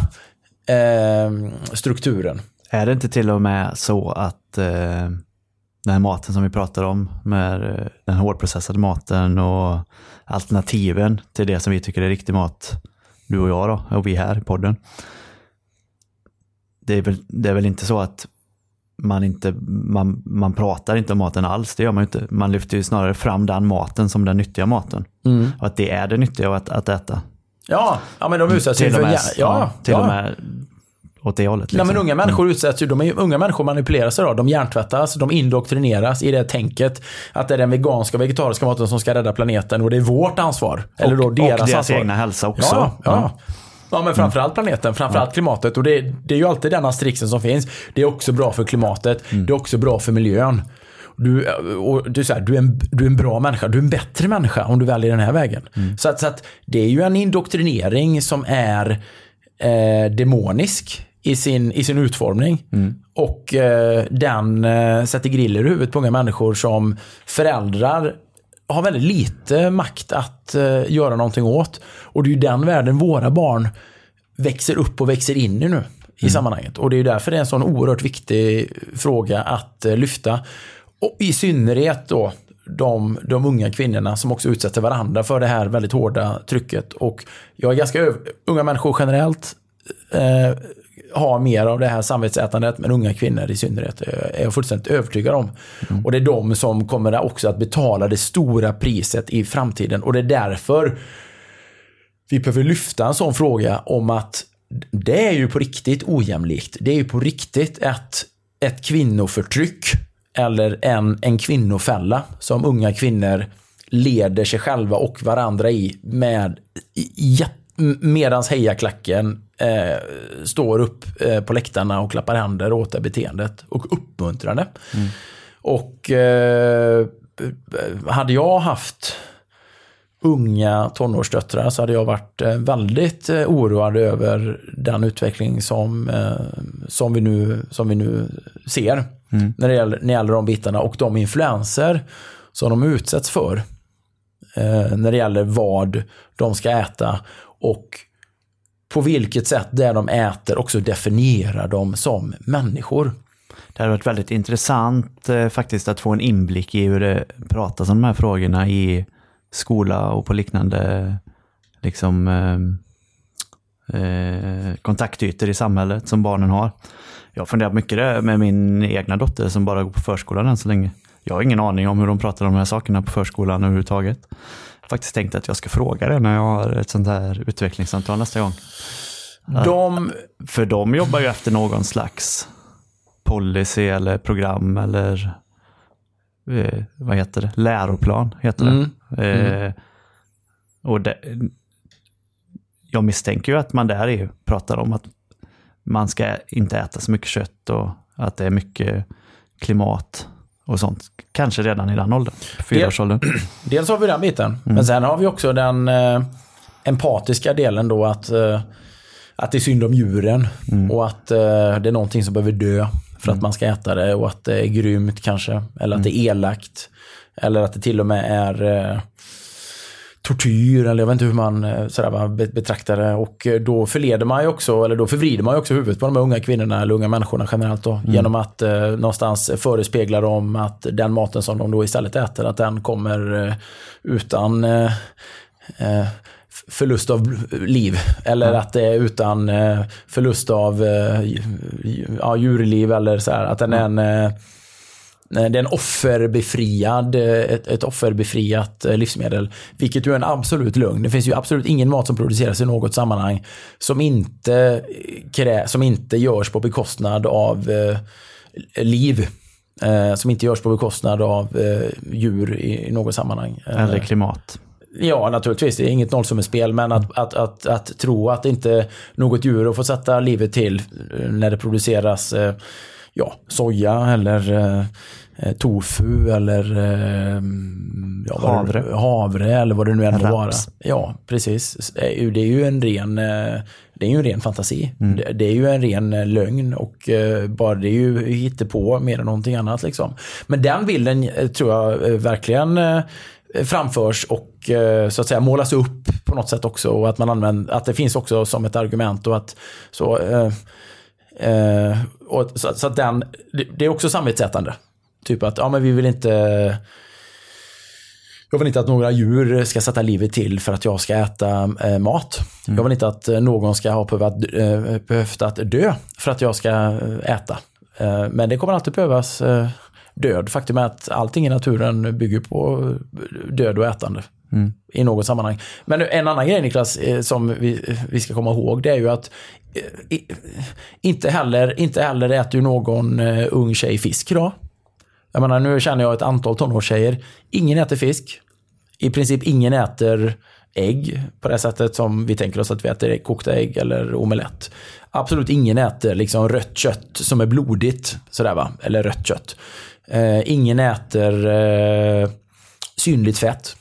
eh, strukturen. Är det inte till och med så att eh, den här maten som vi pratar om, med eh, den hårdprocessade maten och alternativen till det som vi tycker är riktig mat, du och jag då, och vi här i podden. Det är väl, det är väl inte så att man, inte, man, man pratar inte om maten alls, det gör man inte. Man lyfter ju snarare fram den maten som den nyttiga maten. Och att det är det nyttiga att, att äta. Ja, ja men de utsätts ju Till för... med, hjär- Ja, till ja. och med åt det hållet. Nej, Liksom. men unga människor utsätts ju, de är, unga människor manipuleras idag. De hjärntvättas, de indoktrineras i det tänket att det är den veganska och vegetariska maten som ska rädda planeten och det är vårt ansvar. Eller då och deras, deras ansvar. egna hälsa också. Ja, ja. ja. Ja men framförallt planeten, framförallt klimatet. Och det, det är ju alltid den asterixen som finns. Det är också bra för klimatet, det är också bra för miljön. Du, och du, är så här, du, är en, du är en bra människa, du är en bättre människa om du väljer den här vägen. Så, att, så att det är ju en indoktrinering som är eh, demonisk i sin, i sin utformning. Och eh, den eh, sätter griller i huvudet på unga människor som föräldrar har väldigt lite makt att eh, göra någonting åt. Och det är ju den världen våra barn växer upp och växer in i nu i sammanhanget. Och det är ju därför det är en sån oerhört viktig fråga att eh, lyfta. Och i synnerhet då de, de unga kvinnorna som också utsätter varandra för det här väldigt hårda trycket. Och jag är ganska öv- unga människor generellt eh, har mer av det här samvetsätandet, men unga kvinnor i synnerhet eh, är jag fullständigt övertygad om. Och det är de som kommer också att betala det stora priset i framtiden. Och det är därför vi behöver lyfta en sån fråga om att det är ju på riktigt ojämlikt. Det är ju på riktigt ett, ett kvinnoförtryck eller en, en kvinnofälla som unga kvinnor leder sig själva och varandra i med medans hejaklacken eh, står upp eh, på läktarna och klappar händer åt det beteendet och uppmuntrar det. Och eh, hade jag haft unga tonårsdöttrar så hade jag varit eh, väldigt eh, oroad över den utveckling som, eh, som, vi, nu, som vi nu ser. När, det gäller, när det gäller de bitarna och de influenser som de utsätts för. När det gäller vad de ska äta och på vilket sätt det de äter också definierar dem som människor. Det hade varit väldigt intressant eh, faktiskt att få en inblick i hur det pratas om de här frågorna i skola och på liknande liksom, eh, eh, kontaktytor i samhället som barnen har. Jag har funderat mycket det med min egna dotter som bara går på förskolan än så länge. Jag har ingen aning om hur de pratar om de här sakerna på förskolan överhuvudtaget. Faktiskt tänkt att jag ska fråga det när jag har ett sånt här utvecklingssamtal nästa gång. De, För de jobbar ju efter någon slags policy eller program eller eh, vad heter det? Läroplan heter det. Eh, och det, jag misstänker ju att man där är, pratar om att man ska inte äta så mycket kött och att det är mycket klimat och sånt. Kanske redan i den åldern, fyraårsåldern. Dels har vi den biten, men sen har vi också den eh, empatiska delen då att, eh, att det är synd om djuren och att eh, det är någonting som behöver dö för att man ska äta det och att det är grymt kanske. Eller att det är elakt. Eller att det till och med är eh, tortyr eller jag vet inte hur man eh, sådär, betraktar det. Och eh, då förleder man ju också, eller då förvrider man ju också huvudet på de här unga kvinnorna eller unga människorna generellt då. Genom att eh, någonstans förespegla dem att den maten som de då istället äter, att den kommer eh, utan eh, eh, förlust av liv. Eller att det är utan förlust av ja, djurliv eller så här. Att den är en det är en offerbefriad, eh, ett, ett offerbefriat eh, livsmedel. Vilket ju är en absolut lögn. Det finns ju absolut ingen mat som produceras i något sammanhang som inte, krä, som inte görs på bekostnad av eh, liv. Eh, som inte görs på bekostnad av eh, djur i, i något sammanhang. Eh, Eller klimat. Ja, naturligtvis. Det är inget nollsummespel. Men att, att, att, att tro att inte något djur får sätta livet till eh, när det produceras eh, ja, soja eller eh, eh, tofu eller eh, ja, Havre. Det, havre eller vad det nu än må vara. Ja, precis. Det är ju- en ren, eh, det är ju en ren fantasi. Det, det är ju en ren eh, lögn och eh, bara det är ju på mer än någonting annat. Liksom. Men den bilden tror jag verkligen framförs och så att säga målas upp på något sätt också. Och att, man använder, att det finns också som ett argument. och att så eh, Eh, och så, så att den, det, är också samvetsättande. Typ att ja, men vi vill inte jag vill inte att några djur ska sätta livet till för att jag ska äta eh, mat. Jag vill inte att eh, någon ska ha behövt, eh, behövt att dö för att jag ska eh, äta. Eh, men det kommer alltid behövas eh, död. Faktum är att allting i naturen bygger på eh, död och ätande. Mm. I något sammanhang. Men en annan grej Niklas, eh, som vi, vi ska komma ihåg, det är ju att eh, inte heller, inte heller äter ju någon eh, ung tjej fisk idag. Jag menar, nu känner jag ett antal tonårstjejer. Ingen äter fisk. I princip ingen äter ägg på det sättet som vi tänker oss att vi äter kokta ägg eller omelett. Absolut ingen äter liksom rött kött som är blodigt. Sådär va? Eller rött kött. Eh, ingen äter eh, synligt fett.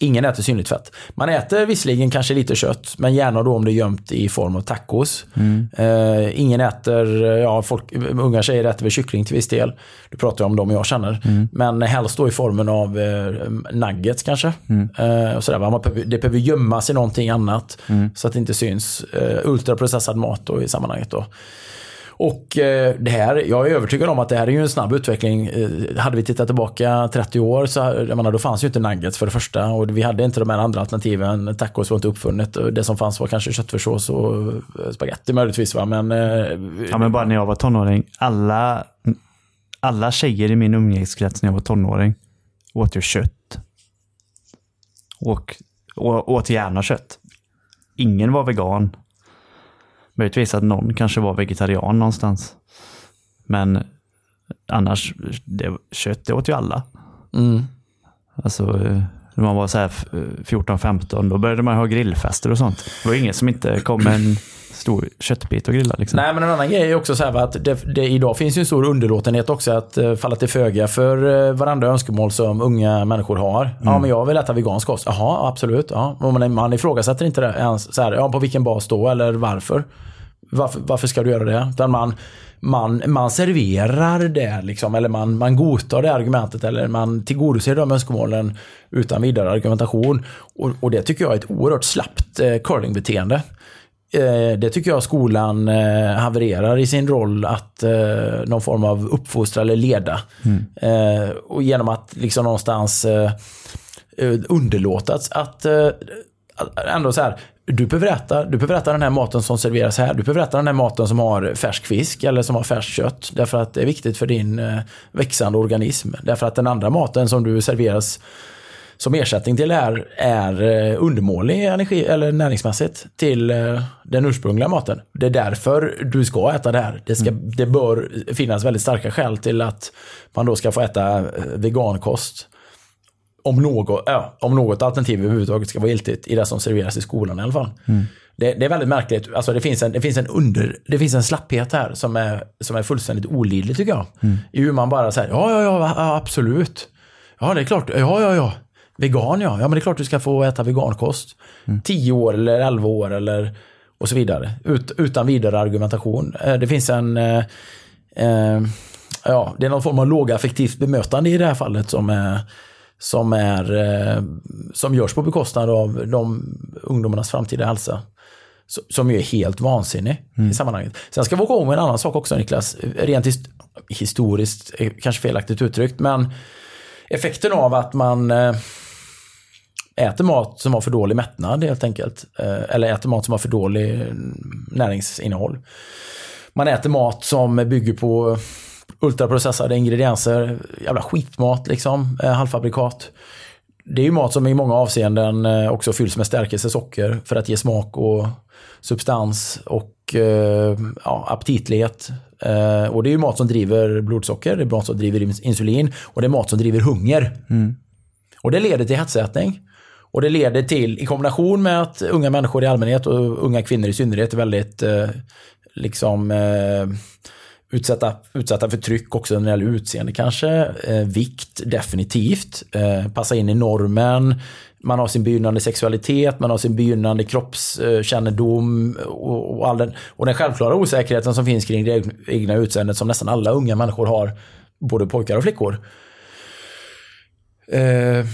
Ingen äter synligt fett. Man äter visserligen kanske lite kött, men gärna då om det är gömt i form av tacos. Eh, ingen äter, eh, ja, folk, unga tjejer äter väl kyckling till viss del. Du pratar om dem jag känner. Men helst då i formen av eh, nuggets kanske. Eh, och sådär. Man behöver, det behöver gömmas i någonting annat så att det inte syns. Eh, ultraprocessad mat då i sammanhanget. Då. Och eh, det här, jag är övertygad om att det här är ju en snabb utveckling. Eh, hade vi tittat tillbaka 30 år så jag menar, då fanns ju inte nuggets för det första och vi hade inte de här andra alternativen. Tacos var inte uppfunnet. Det som fanns var kanske köttfärssås och eh, spagetti möjligtvis. Va? Men, Ja, men bara när jag var tonåring. Alla, alla tjejer i min umgängeskrets när jag var tonåring åt ju kött. Och, och åt gärna kött. Ingen var vegan. Möjligtvis att någon kanske var vegetarian någonstans. Men annars, det, kött det åt ju alla. mm. Alltså, eh, när man var så här f- 14-15, då började man ha grillfester och sånt. Det var ingen som inte kom med en stor köttbit och grilla. Liksom. Nej, men en annan grej är också så här att det, det, idag finns ju en stor underlåtenhet också att uh, falla till föga för uh, varandra önskemål som unga människor har. Ja, men jag vill äta vegansk kost. Jaha, absolut. Ja. Man, man ifrågasätter inte det ens. Så här, ja, på vilken bas då eller varför? Varför, varför ska du göra det? Utan man, man, man serverar det, liksom, eller man, man godtar det argumentet eller man tillgodoser de önskemålen utan vidare argumentation. Och, och det tycker jag är ett oerhört slappt eh, curlingbeteende. Eh, det tycker jag skolan eh, havererar i sin roll att eh, någon form av uppfostra eller leda. Eh, och genom att liksom någonstans underlåta att, ändå så här, du behöver, äta, du behöver äta den här maten som serveras här. Du behöver äta den här maten som har färsk fisk eller som har färskt kött. Därför att det är viktigt för din växande organism. Därför att den andra maten som du serveras som ersättning till det här är eh, undermålig energi, eller näringsmässigt till eh, den ursprungliga maten. Det är därför du ska äta det här. Det, ska, det bör finnas väldigt starka skäl till att man då ska få äta eh, vegankost. Om något, ja, om något alternativ överhuvudtaget ska vara giltigt i det som serveras i skolan i alla fall. Det, det är väldigt märkligt. Alltså det, finns en, det, finns en under, det finns en slapphet här som är, som är fullständigt olidlig tycker jag. I hur man bara säger ja, ja, ja, absolut. Ja, det är klart. Ja, ja, ja. Vegan ja, ja men det är klart du ska få äta vegankost. 10 år eller 11 år eller och så vidare. Ut, utan vidare argumentation. Eh, Det finns en eh, eh, ja, det är någon form av lågaffektivt bemötande i det här fallet som är som, är, eh, som görs på bekostnad av de ungdomarnas framtida hälsa. Som ju är helt vansinnig i sammanhanget. Sen ska vi åka om en annan sak också Niklas. Rent his- historiskt, kanske felaktigt uttryckt, men effekten av att man eh, äter mat som har för dålig mättnad helt enkelt. Eh, Eller äter mat som har för dålig mm, näringsinnehåll. Man äter mat som bygger på ultraprocessade ingredienser, jävla skitmat liksom, eh, halvfabrikat. Det är ju mat som i många avseenden eh, också fylls med stärkelse, socker för att ge smak och substans och ja, aptitlighet. Och det är ju mat som driver blodsocker, det är mat som driver ins- insulin och det är mat som driver hunger. Och det leder till hetsätning. Och det leder till, i kombination med att unga människor i allmänhet och unga kvinnor i synnerhet är väldigt eh, liksom eh, utsatta, utsatta för tryck också när det gäller utseende kanske. Eh, vikt definitivt. Eh, passa in i normen. Man har sin begynnande sexualitet, man har sin begynnande kroppskännedom eh, och, och, all den, och den självklara osäkerheten som finns kring det egna utseendet som nästan alla unga människor har. Både pojkar och flickor. Eh,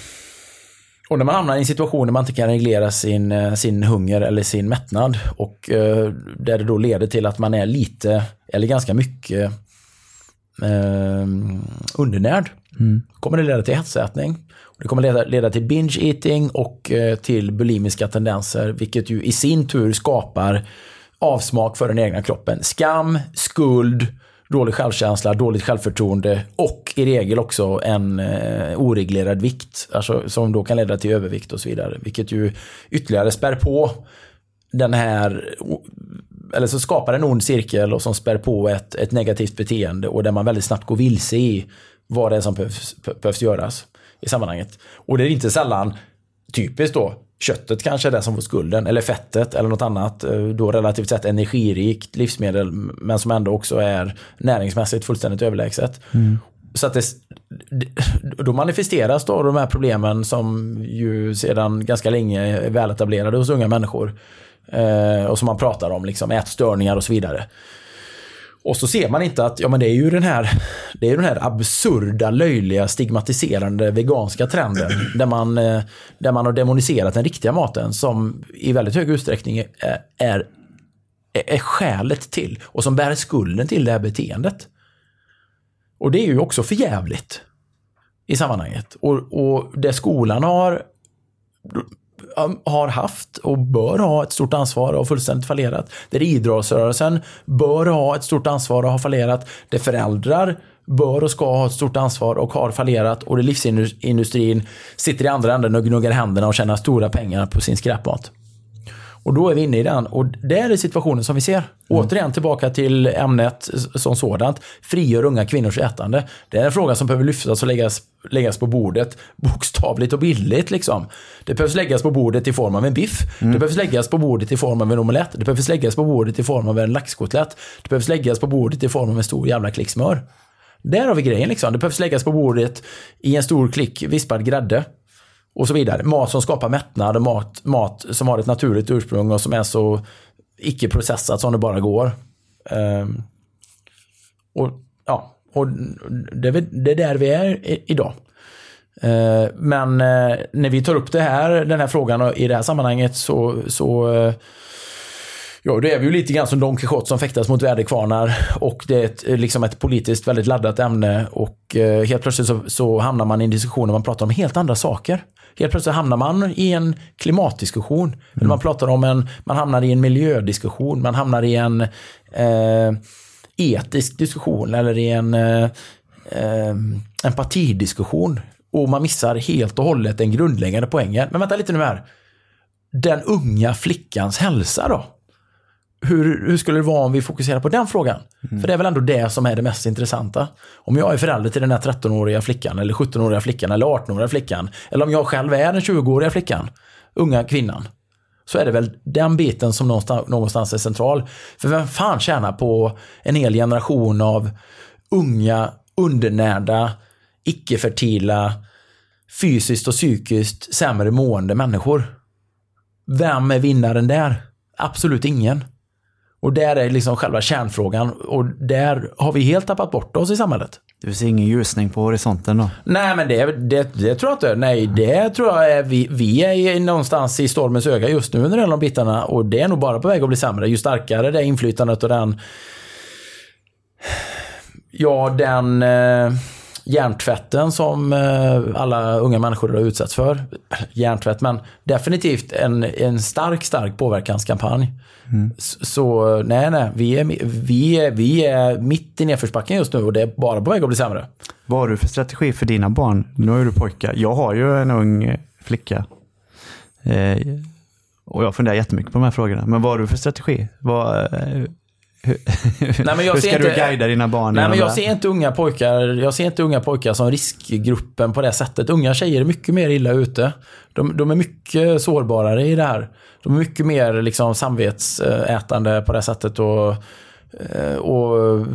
och när man hamnar i en situation där man inte kan reglera sin, eh, sin hunger eller sin mättnad och eh, där det då leder till att man är lite eller ganska mycket eh, undernärd. kommer det leda till hetsätning. Det kommer leda, leda till binge eating och eh, till bulimiska tendenser vilket ju i sin tur skapar avsmak för den egna kroppen. Skam, skuld, dålig självkänsla, dåligt självförtroende och i regel också en eh, oreglerad vikt. Alltså, som då kan leda till övervikt och så vidare. Vilket ju ytterligare spär på den här, eller så skapar en ond cirkel och som spär på ett, ett negativt beteende och där man väldigt snabbt går vilse i vad det är som behövs, behövs göras i sammanhanget. Och det är inte sällan typiskt då köttet kanske är det som får skulden eller fettet eller något annat eh, då relativt sett energirikt livsmedel men som ändå också är näringsmässigt fullständigt överlägset. Så att det, då manifesteras då de här problemen som ju sedan ganska länge är väletablerade hos unga människor. Eh, och som man pratar om, liksom ätstörningar och så vidare. Och så ser man inte att ja, men det är ju den här, det är den här absurda, löjliga, stigmatiserande veganska trenden. Där man, eh, där man har demoniserat den riktiga maten som i väldigt hög utsträckning är, är, är skälet till och som bär skulden till det här beteendet. Och det är ju också för jävligt i sammanhanget. Och, och det skolan har Um, har haft och bör ha ett stort ansvar och har fullständigt fallerat. Där idrottsrörelsen bör ha ett stort ansvar och har fallerat. Där föräldrar bör och ska ha ett stort ansvar och har fallerat. Och där livsindustrin sitter i andra änden och gnuggar händerna och tjänar stora pengar på sin skräpmat. Och då är vi inne i den. Och det är situationen som vi ser. Återigen tillbaka till ämnet som sådant. Frigör unga kvinnors ätande. Det är en fråga som behöver lyftas och läggas, läggas på bordet bokstavligt och bildligt. Liksom. Det behövs läggas på bordet i form av en biff. Det behövs läggas på bordet i form av en omelett. Det behövs läggas på bordet i form av en laxkotlett. Det behövs läggas på bordet i form av en stor jävla klick smör. Där har vi grejen. Liksom. Det behövs läggas på bordet i en stor klick vispad grädde och så vidare. Mat som skapar mättnad och mat, mat som har ett naturligt ursprung och som är så icke-processat som det bara går. Ehm, och ja, och det, är det är där vi är i, idag. Eh, men eh, när vi tar upp det här, den här frågan och i det här sammanhanget så, så eh, Ja, det är vi ju lite grann som Don Quijote som fäktas mot väderkvarnar och det är ett, liksom ett politiskt väldigt laddat ämne och eh, helt plötsligt så, så hamnar man i en diskussion där man pratar om helt andra saker. Helt plötsligt hamnar man i en klimatdiskussion. Eller man pratar om en, man hamnar i en miljödiskussion, man hamnar i en eh, etisk diskussion eller i en eh, eh, empatidiskussion. Och man missar helt och hållet den grundläggande poängen. Men vänta lite nu här. Den unga flickans hälsa då? Hur, hur skulle det vara om vi fokuserar på den frågan? För det är väl ändå det som är det mest intressanta. Om jag är förälder till den här 13-åriga flickan, eller 17-åriga flickan, eller 18-åriga flickan, eller om jag själv är den 20-åriga flickan, unga kvinnan, så är det väl den biten som någonstans, någonstans är central. För vem fan tjänar på en hel generation av unga, undernärda, icke-fertila fysiskt och psykiskt sämre mående människor. Vem är vinnaren där? Absolut ingen. Och där är liksom själva kärnfrågan och där har vi helt tappat bort oss i samhället. Du ser ingen ljusning på horisonten då? Nej, men det, det, det tror jag inte. Nej, det tror jag är vi, vi är någonstans i stormens öga just nu under de bitarna och det är nog bara på väg att bli sämre. Ju starkare det inflytandet och den Ja, den eh, hjärntvätten som eh, alla unga människor har utsatts för. Hjärntvätt, men definitivt en, en stark, stark påverkanskampanj. S- Så nej, nej, vi är, vi, är, vi är mitt i nedförsbacken just nu och det är bara på väg att bli sämre. Vad har du för strategi för dina barn? Nu ju du pojkar. Jag har ju en ung flicka. Eh, och jag funderar jättemycket på de här frågorna. Men vad har du för strategi? Vad, eh, Nej, men jag hur ser ska du inte- guida dina barn? Nej, men jag ser inte unga pojkar Jag ser inte unga pojkar som riskgruppen på det sättet. Unga tjejer är mycket mer illa ute. De, de är mycket sårbarare i det här. De är mycket mer liksom samvetsätande på det sättet. Och, eh, och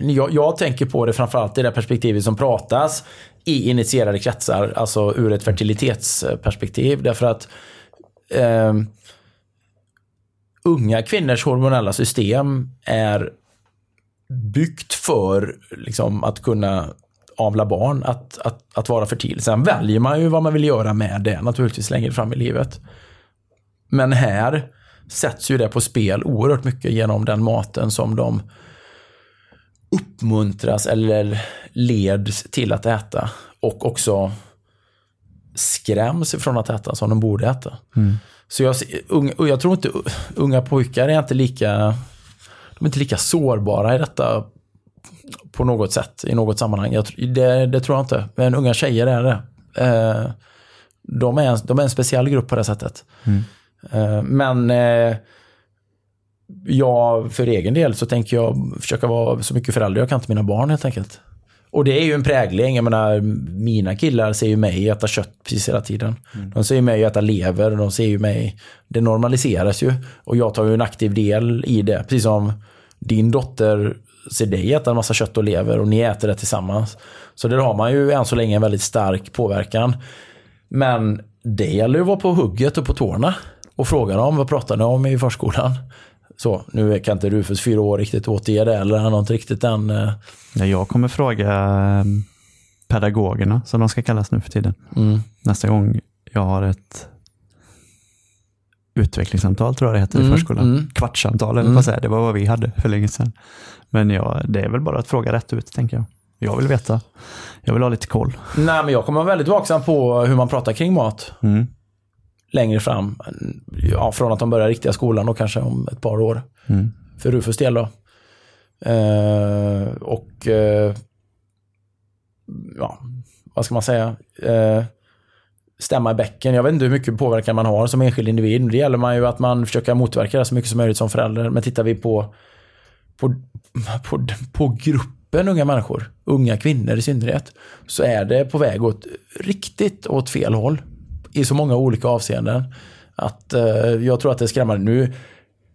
jag, jag tänker på det framförallt i det perspektivet som pratas i initierade kretsar, alltså ur ett fertilitetsperspektiv. Därför att eh, unga kvinnors hormonella system är byggt för liksom, att kunna avla barn, att, att, att vara fertil. Sen väljer man ju vad man vill göra med det naturligtvis längre fram i livet. Men här sätts ju det på spel oerhört mycket genom den maten som de uppmuntras eller leds till att äta. Och också skräms ifrån att äta som de borde äta. Mm. Så jag, unga, jag tror inte unga pojkar är inte lika de är inte lika sårbara i detta på något sätt, i något sammanhang. Jag, det, det tror jag inte. Men unga tjejer är det. Eh, de, är en, de är en speciell grupp på det sättet. Eh, men eh, jag, för egen del så tänker jag försöka vara så mycket förälder jag kan till mina barn helt enkelt. Och det är ju en prägling. Jag menar, mina killar ser ju mig äta kött precis hela tiden. De ser ju mig äta lever. De ser ju mig... Det normaliseras ju. Och jag tar ju en aktiv del i det. Precis som din dotter ser dig äta en massa kött och lever och ni äter det tillsammans. Så där har man ju än så länge en väldigt stark påverkan. Men det gäller ju att vara på hugget och på tårna. Och fråga dem, vad pratar ni om i förskolan? Så, nu kan inte Rufus fyra år riktigt återge det, eller han har inte riktigt den... eh, Ja, jag kommer fråga eh, pedagogerna, som de ska kallas nu för tiden. Mm. Nästa gång jag har ett utvecklingssamtal, tror jag det heter i Mm, förskolan. mm. Kvartssamtal, eller vad säger jag? Det var vad vi hade för länge sedan. Men ja, det är väl bara att fråga rätt ut, tänker jag. Jag vill veta. Jag vill ha lite koll. Nej, men jag kommer vara väldigt vaksam på hur man pratar kring mat. Längre fram. Ja, från att de börjar riktiga skolan och kanske om ett par år. Mm. För Rufus del då. Eh, och eh, ja, vad ska man säga? Eh, stämma i bäcken. Jag vet inte hur mycket påverkan man har som enskild individ. Det gäller man ju att man försöker motverka det så mycket som möjligt som förälder. Men tittar vi på, på, på, på gruppen unga människor, unga kvinnor i synnerhet, så är det på väg åt riktigt åt fel håll. I så många olika avseenden. Att eh, jag tror att det är skrämmande. Nu,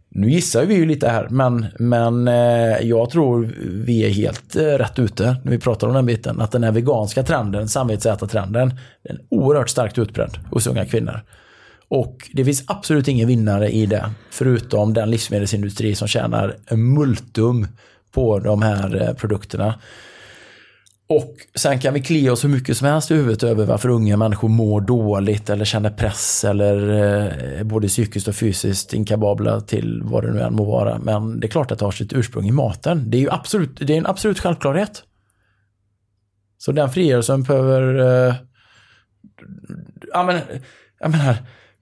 nu gissar vi ju lite här, men, men eh, jag tror vi är helt eh, rätt ute när vi pratar om den biten. Att den här veganska trenden, samvetsätartrenden, den är oerhört starkt utbredd hos unga kvinnor. Och det finns absolut ingen vinnare i det, förutom den livsmedelsindustri som tjänar multum på de här eh, produkterna. Och sen kan vi klia oss hur mycket som helst i huvudet över varför unga människor mår dåligt eller känner press eller eh, både psykiskt och fysiskt inkapabla till vad det nu än må vara. Men det är klart att det har sitt ursprung i maten. Det är ju absolut, det är en absolut självklarhet. Så den frigörelsen behöver... Eh, ja, men, jag menar,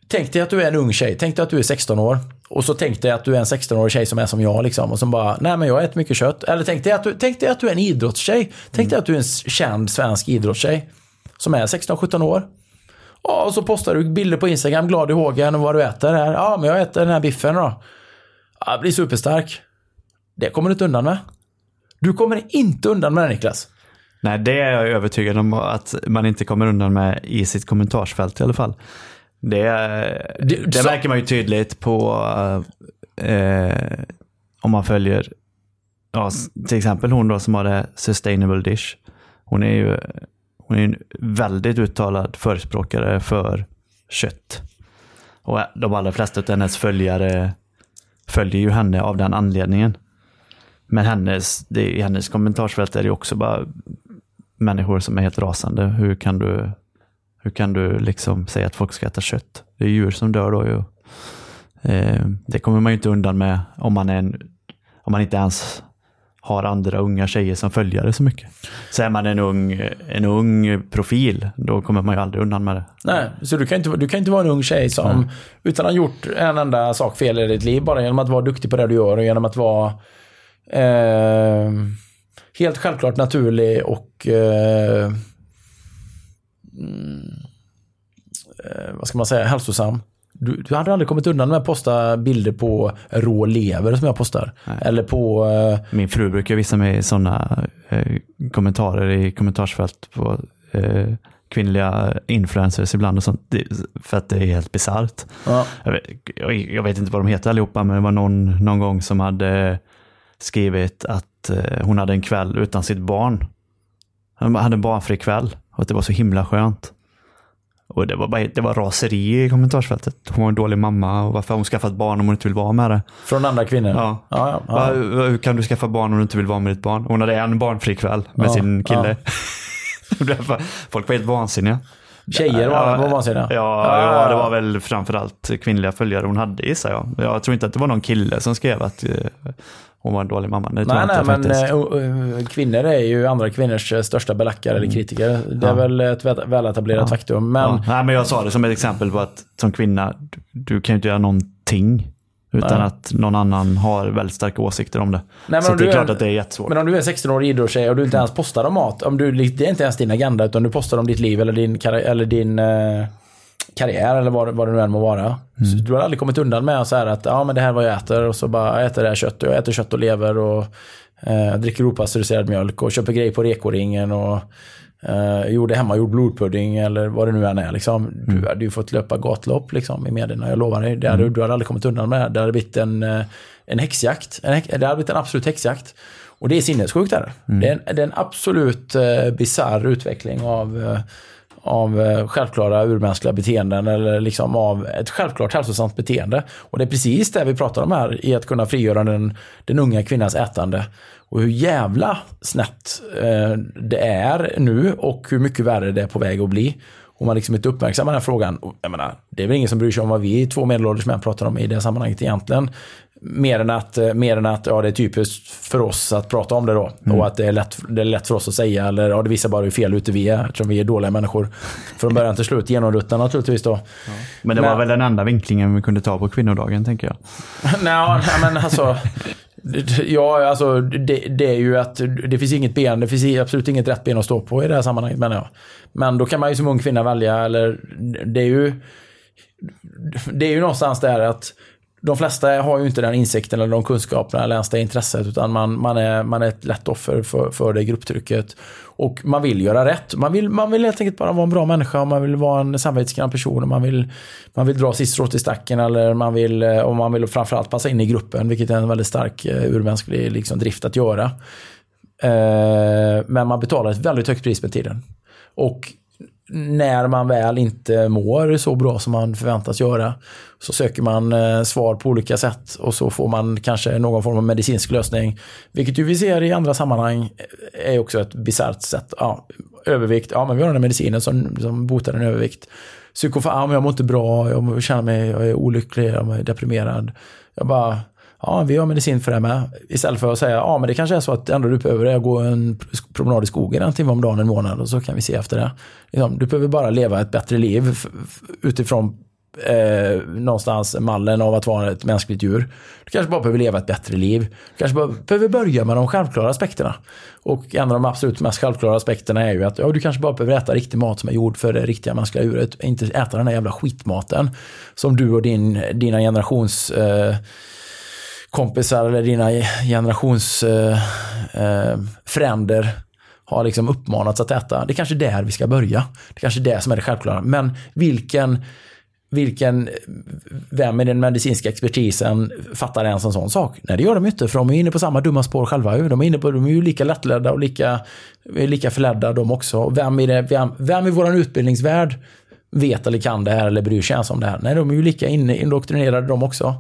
tänk dig att du är en ung tjej. Tänk dig att du är 16 år. Och så tänk dig att du är en 16-årig tjej som är som jag liksom. Och som bara, nej men jag äter mycket kött. Eller tänk dig att du, tänk dig att du är en idrottstjej. Tänk dig att du är en känd svensk idrottstjej. Som är 16-17 år. Ja, och så postar du bilder på Instagram, glad i hågen och vad du äter här. Ja, men jag äter den här biffen då. Ja, jag blir superstark. Det kommer du inte undan med. Du kommer inte undan med det Niklas. Nej, det är jag övertygad om att man inte kommer undan med i sitt kommentarsfält i alla fall. Det, det, så- märker man ju tydligt på eh, om man följer ja, till exempel hon då som har det Sustainable Dish. Hon är ju hon är en väldigt uttalad förespråkare för kött. Och de allra flesta av hennes följare följer ju henne av den anledningen. Men hennes, det, i hennes kommentarsfält är det också bara människor som är helt rasande. Hur kan du, hur kan du liksom säga att folk ska äta kött? Det är djur som dör då ju. Eh, det kommer man ju inte undan med om man, är en, om man inte ens har andra unga tjejer som följare så mycket. Så är man en ung, en ung profil, då kommer man ju aldrig undan med det. Nej, så du kan inte, du kan inte vara en ung tjej som, utan att ha gjort en enda sak fel i ditt liv, bara genom att vara duktig på det du gör och genom att vara eh, helt självklart naturlig och eh, vad ska man säga, hälsosam. Du, du hade aldrig kommit undan med att posta bilder på rå lever som jag postar. Eller på... Eh, Min fru brukar visa mig sådana eh, kommentarer i kommentarsfält på eh, kvinnliga influencers ibland och sånt. För att det är helt bisarrt. ja. Jag, vet- jag, jag vet inte vad de heter allihopa, men det var någon, någon gång som hade skrivit att eh, hon hade en kväll utan sitt barn. Hon hade en barnfri kväll och att det var så himla skönt. Och det var, bara, det var raseri i kommentarsfältet. Hon var en dålig mamma och varför har hon skaffat barn om hon inte vill vara med det? Från andra kvinnor? Ja. ja, ja, ja. Hur kan du skaffa barn om du inte vill vara med ditt barn? Hon hade en barnfri kväll med Ja, sin kille. Därför- Folk var helt vansinniga. Tjejer var, var vansinniga? Ja, ja, det var väl framförallt kvinnliga följare hon hade gissar jag. Jag tror inte att det var någon kille som skrev att eh, hon var en dålig mamma. Det Nej, nej, men faktiskt. eh, eh, kvinnor är ju andra kvinnors eh, största belackare eller kritiker. Det är Ja. väl ett väl- väletablerat faktum. Men ja. Nej, men jag sa det som ett exempel på att som kvinna, du, du kan ju inte göra någonting utan Nej. att någon annan har väldigt starka åsikter om det. men Så det är du klart är- att det är jättesvårt. Men om du är en 16-årig idrottstjej och du inte ens postar om mat. Om du, det är inte ens din agenda utan du postar om ditt liv eller din, eller din karriär eller vad, vad det nu än må vara. Så du har aldrig kommit undan med så här att ja, men det här är vad jag äter och så bara jag äter det här köttet och jag äter kött och lever och eh, dricker opastöriserad mjölk och köper grejer på rekoringen och eh, gjorde hemmagjord blodpudding eller vad det nu än är. Liksom. Du hade ju fått löpa gatlopp liksom, i medierna, jag lovar dig. Det hade, Du hade aldrig kommit undan med det. Det hade blivit en, eh, en häxjakt. En, det hade blivit en absolut häxjakt. Och det är sinnessjukt. Där. Det, är en, det är en absolut eh, bisarr utveckling av, eh, av eh, självklara urmänskliga beteenden eller liksom av ett självklart hälsosamt beteende. Och det är precis det vi pratar om här i att kunna frigöra den, den unga kvinnans ätande. Och hur jävla snett eh, det är nu och hur mycket värre det är på väg att bli. Om man liksom inte uppmärksammar den här frågan. Jag menar, det är väl ingen som bryr sig om vad vi två medelålders män pratar om i det sammanhanget egentligen. Mer än att, eh, mer än att ja, det är typiskt för oss att prata om det då. Och att det är, lätt, det är lätt för oss att säga. Eller ja, det visar bara hur fel ute vi är. Eftersom vi är dåliga människor. Från början till slut genomruttna naturligtvis då. Men det var men- väl den enda vinklingen vi kunde ta på kvinnodagen, tänker jag. Nej, men alltså. Ja, alltså det, det är ju att det finns inget ben, det finns absolut inget rätt ben att stå på i det här sammanhanget menar jag. Men då kan man ju som ung kvinna välja, eller det är ju det är ju någonstans där att de flesta har ju inte den insikten eller de kunskaperna eller ens det intresset utan man, man, är, man är ett lätt offer för, för det grupptrycket. Och man vill göra rätt. Man vill, man vill helt enkelt bara vara en bra människa och man vill vara en samvetsgrann person och man vill, man vill dra sitt strå till stacken eller man vill, eh, och man vill framförallt passa in i gruppen vilket är en väldigt stark eh, urmänsklig liksom, drift att göra. Eh, men man betalar ett väldigt högt pris med tiden. Och när man väl inte mår så bra som man förväntas göra så söker man eh, svar på olika sätt och så får man kanske någon form av medicinsk lösning. Vilket ju vi ser i andra sammanhang eh, är också ett bisarrt sätt. Ja, övervikt, ja men vi har den här medicinen som, som botar en övervikt. Psykofan, ja, jag mår inte bra, jag känner mig, jag är olycklig, jag är deprimerad. Jag bara, ja vi har medicin för det med. Istället för att säga, ja men det kanske är så att det enda du behöver är att gå en promenad i skogen en timme om dagen en månad och så kan vi se efter det. Liksom, du behöver bara leva ett bättre liv utifrån eh, någonstans mallen av att vara ett mänskligt djur. Du kanske bara behöver leva ett bättre liv. Du kanske bara behöver börja med de självklara aspekterna. Och en av de absolut mest självklara aspekterna är ju att ja, du kanske bara behöver äta riktig mat som är gjord för det riktiga mänskliga djuret. Inte äta den här jävla skitmaten som du och din, dina generations eh, kompisar eller dina generationsfränder eh, eh har liksom uppmanats att äta. Det är kanske är där vi ska börja. Det är kanske är det som är det självklara. Men vilken, vilken, vem i den medicinska expertisen fattar ens en sån sak? Nej, det gör de ju inte, för de är inne på samma dumma spår själva. De är, inne på, de är ju lika lättledda och lika, lika förledda de också. Vem i, det, vem, vem i vår utbildningsvärld vet eller kan det här eller bryr sig ens om det här? Nej, de är ju lika inne, indoktrinerade de också.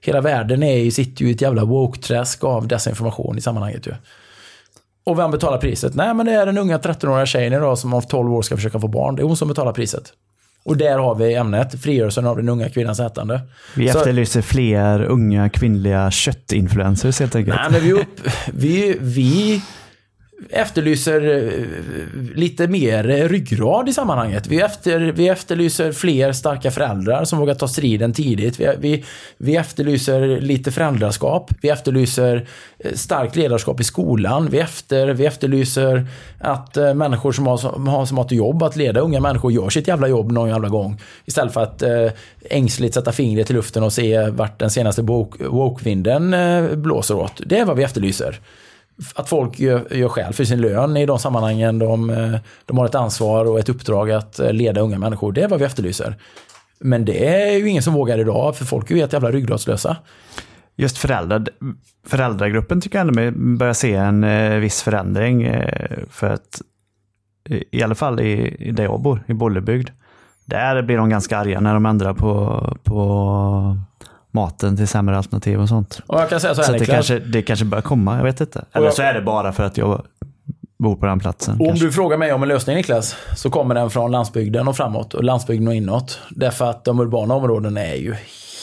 Hela världen är, sitter ju i ett jävla woke-träsk av desinformation i sammanhanget ju. Och vem betalar priset? Nej, men det är den unga 13-åriga tjejen idag som om 12 år ska försöka få barn. Det är hon som betalar priset. Och där har vi ämnet, frigörelsen av den unga kvinnans ätande. Vi Så- efterlyser fler unga kvinnliga köttinfluencers helt enkelt. Nej, men vi, upp, vi, vi efterlyser eh, lite mer ryggrad i sammanhanget. Vi, efter, vi efterlyser fler starka föräldrar som vågar ta striden tidigt. Vi, vi, vi efterlyser lite föräldraskap. Vi efterlyser eh, starkt ledarskap i skolan. Vi, efter, vi efterlyser att eh, människor som har, som har som har ett jobb att leda unga människor gör sitt jävla jobb någon jävla gång. Istället för att eh, ängsligt sätta fingret i luften och se vart den senaste woke- woke-vinden eh, blåser åt. Det är vad vi efterlyser att folk gör, gör skäl för sin lön i de sammanhangen de, eh, de har ett ansvar och ett uppdrag att eh, leda unga människor. Det är vad vi efterlyser. Men det är ju ingen som vågar idag, för folk är ju helt jävla ryggradslösa. Just föräldrar, föräldragruppen tycker jag ändå mig börjar se en eh, viss förändring. Eh, för att i alla fall i, i där jag bor, i Bollebygd, där blir de ganska arga när de ändrar på, på maten till sämre alternativ och sånt. Och jag kan säga så här Så det, Niklas, kanske, det kanske börjar komma, jag vet inte. Eller jag- så är det bara för att jag bor på den platsen. om kanske. du frågar mig om en lösning Niklas, så kommer den från landsbygden och framåt och landsbygden och inåt. Därför att de urbana områdena är ju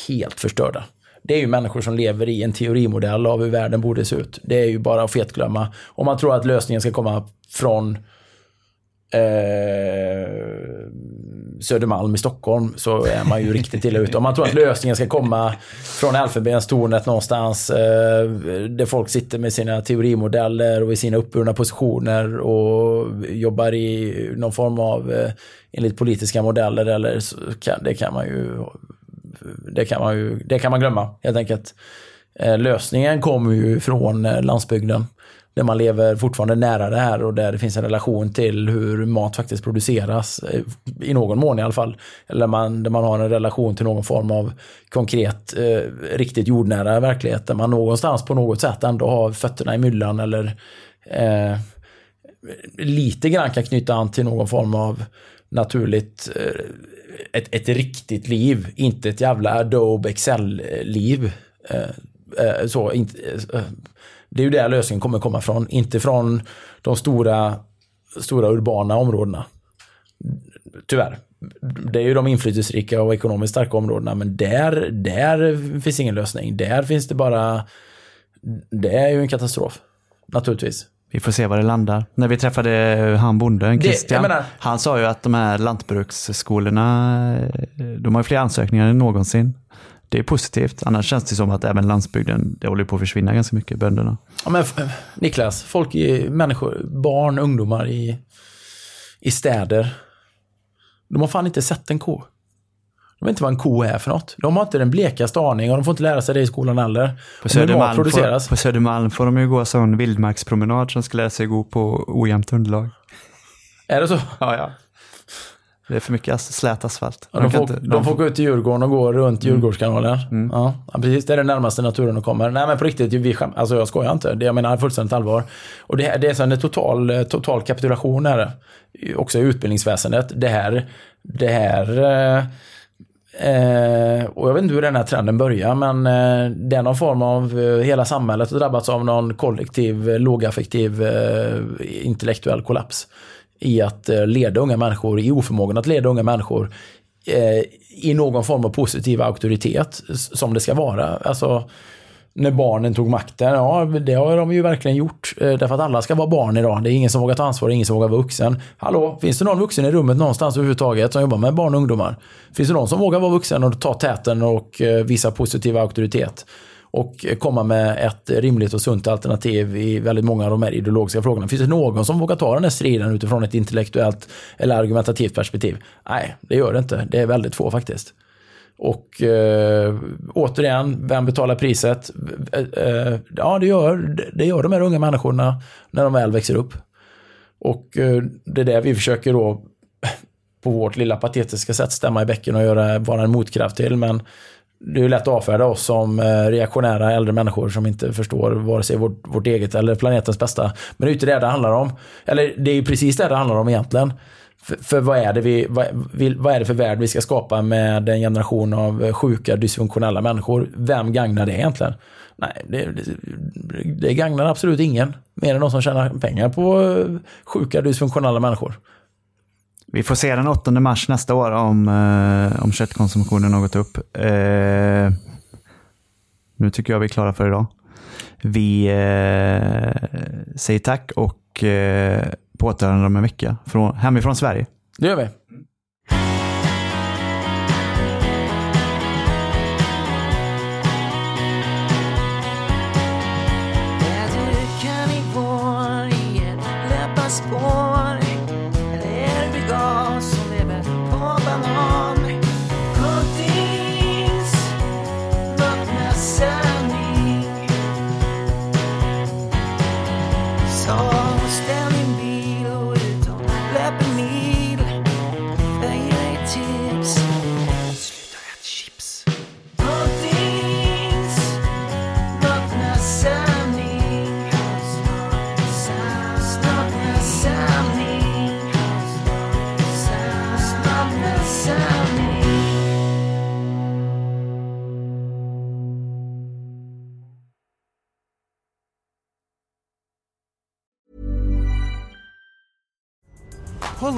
helt förstörda. Det är ju människor som lever i en teorimodell av hur världen borde se ut. Det är ju bara att fetglömma. Om man tror att lösningen ska komma från eh, Södermalm i Stockholm så är man ju riktigt illa ute. Om man tror att lösningen ska komma från Elfenbenstornet någonstans eh, där folk sitter med sina teorimodeller och i sina uppburna positioner och jobbar i någon form av eh, enligt politiska modeller eller så kan, det kan man ju det kan man ju det kan man glömma helt enkelt. Eh, lösningen kommer ju från eh, landsbygden. Där man lever fortfarande nära det här och där det finns en relation till hur mat faktiskt produceras. Eh, I någon mån i alla fall. Eller man, där man har en relation till någon form av konkret, eh, riktigt jordnära verklighet. Där man någonstans på något sätt ändå har fötterna i myllan eller eh, lite grann kan knyta an till någon form av naturligt eh, ett, ett riktigt liv, inte ett jävla Adobe Excel-liv. Eh, eh, så, inte, eh, det är ju där lösningen kommer komma från, inte från de stora, stora urbana områdena. Tyvärr. Det är ju de inflytelserika och ekonomiskt starka områdena, men där, där finns ingen lösning. Där finns det bara... Det är ju en katastrof. Naturligtvis. Vi får se var det landar. När vi träffade han bonden, Det- Christian, jag menar- han sa ju att de här lantbruksskolorna, de har ju fler ansökningar än någonsin. Det är positivt, annars känns det som att även landsbygden, det håller på att försvinna ganska mycket, bönderna. Ja, men, f- Niklas, folk, människor, barn, ungdomar i, i städer. De har fan inte sett en ko. De vet inte vad en ko är för något. De har inte den blekaste aning och de får inte lära sig det i skolan heller. På Södermalm, produceras. får, på Södermalm får de ju gå sån vildmarkspromenad som ska lära sig gå på ojämnt underlag. Är det så? Ja, ja. Det är för mycket slät asfalt. Ja, de, får, inte- de får gå ut till Djurgården och gå runt Djurgårdskanalen. Ja, ja, precis. Det är det närmaste naturen de kommer. Nej, men på riktigt, vi skäm, alltså jag skojar inte. Det, jag menar fullständigt allvar. Och det, det är en total, eh, total kapitulation här. Också i utbildningsväsendet. Det här, det här eh, Eh, och jag vet inte hur den här trenden börjar, men eh, det är någon form av, eh, hela samhället har drabbats av någon kollektiv, eh, lågaffektiv, eh, intellektuell kollaps. I att eh, leda unga människor, i oförmågan att leda unga människor eh, i någon form av positiv auktoritet, som det ska vara. Alltså, när barnen tog makten, ja det har de ju verkligen gjort. Eh, Därför att alla ska vara barn idag. Det är ingen som vågar ta ansvar, ingen som vågar vara vuxen. Hallå, finns det någon vuxen i rummet någonstans överhuvudtaget som jobbar med barn och ungdomar? Finns det någon som vågar vara vuxen och ta täten och eh, visa positiv auktoritet? Och komma med ett rimligt och sunt alternativ i väldigt många av de här ideologiska frågorna. Finns det någon som vågar ta den här striden utifrån ett intellektuellt eller argumentativt perspektiv? Nej, det gör det inte. Det är väldigt få faktiskt. Och eh, återigen, vem betalar priset? Eh, eh, ja, det gör, det gör de här unga människorna när de väl växer upp. Och eh, det är det vi försöker då på vårt lilla patetiska sätt stämma i bäcken och göra, vara en motkraft till. Men det är lätt att avfärda oss som eh, reaktionära äldre människor som inte förstår vare sig vårt, vårt eget eller planetens bästa. Men det är inte det det handlar om. Eller det är ju precis det det handlar om egentligen. För, för vad, är det vi, vad, vad är det för värld vi ska skapa med en generation av sjuka, dysfunktionella människor? Vem gagnar det egentligen? Nej, det, det, det gagnar absolut ingen. Mer än de som tjänar pengar på sjuka, dysfunktionella människor. Vi får se den 8 mars nästa år om, eh, om köttkonsumtionen har gått upp. Eh, nu tycker jag vi är klara för idag. Vi eh, säger tack och eh, på återhörande om en vecka från, hemifrån Sverige. Det gör vi.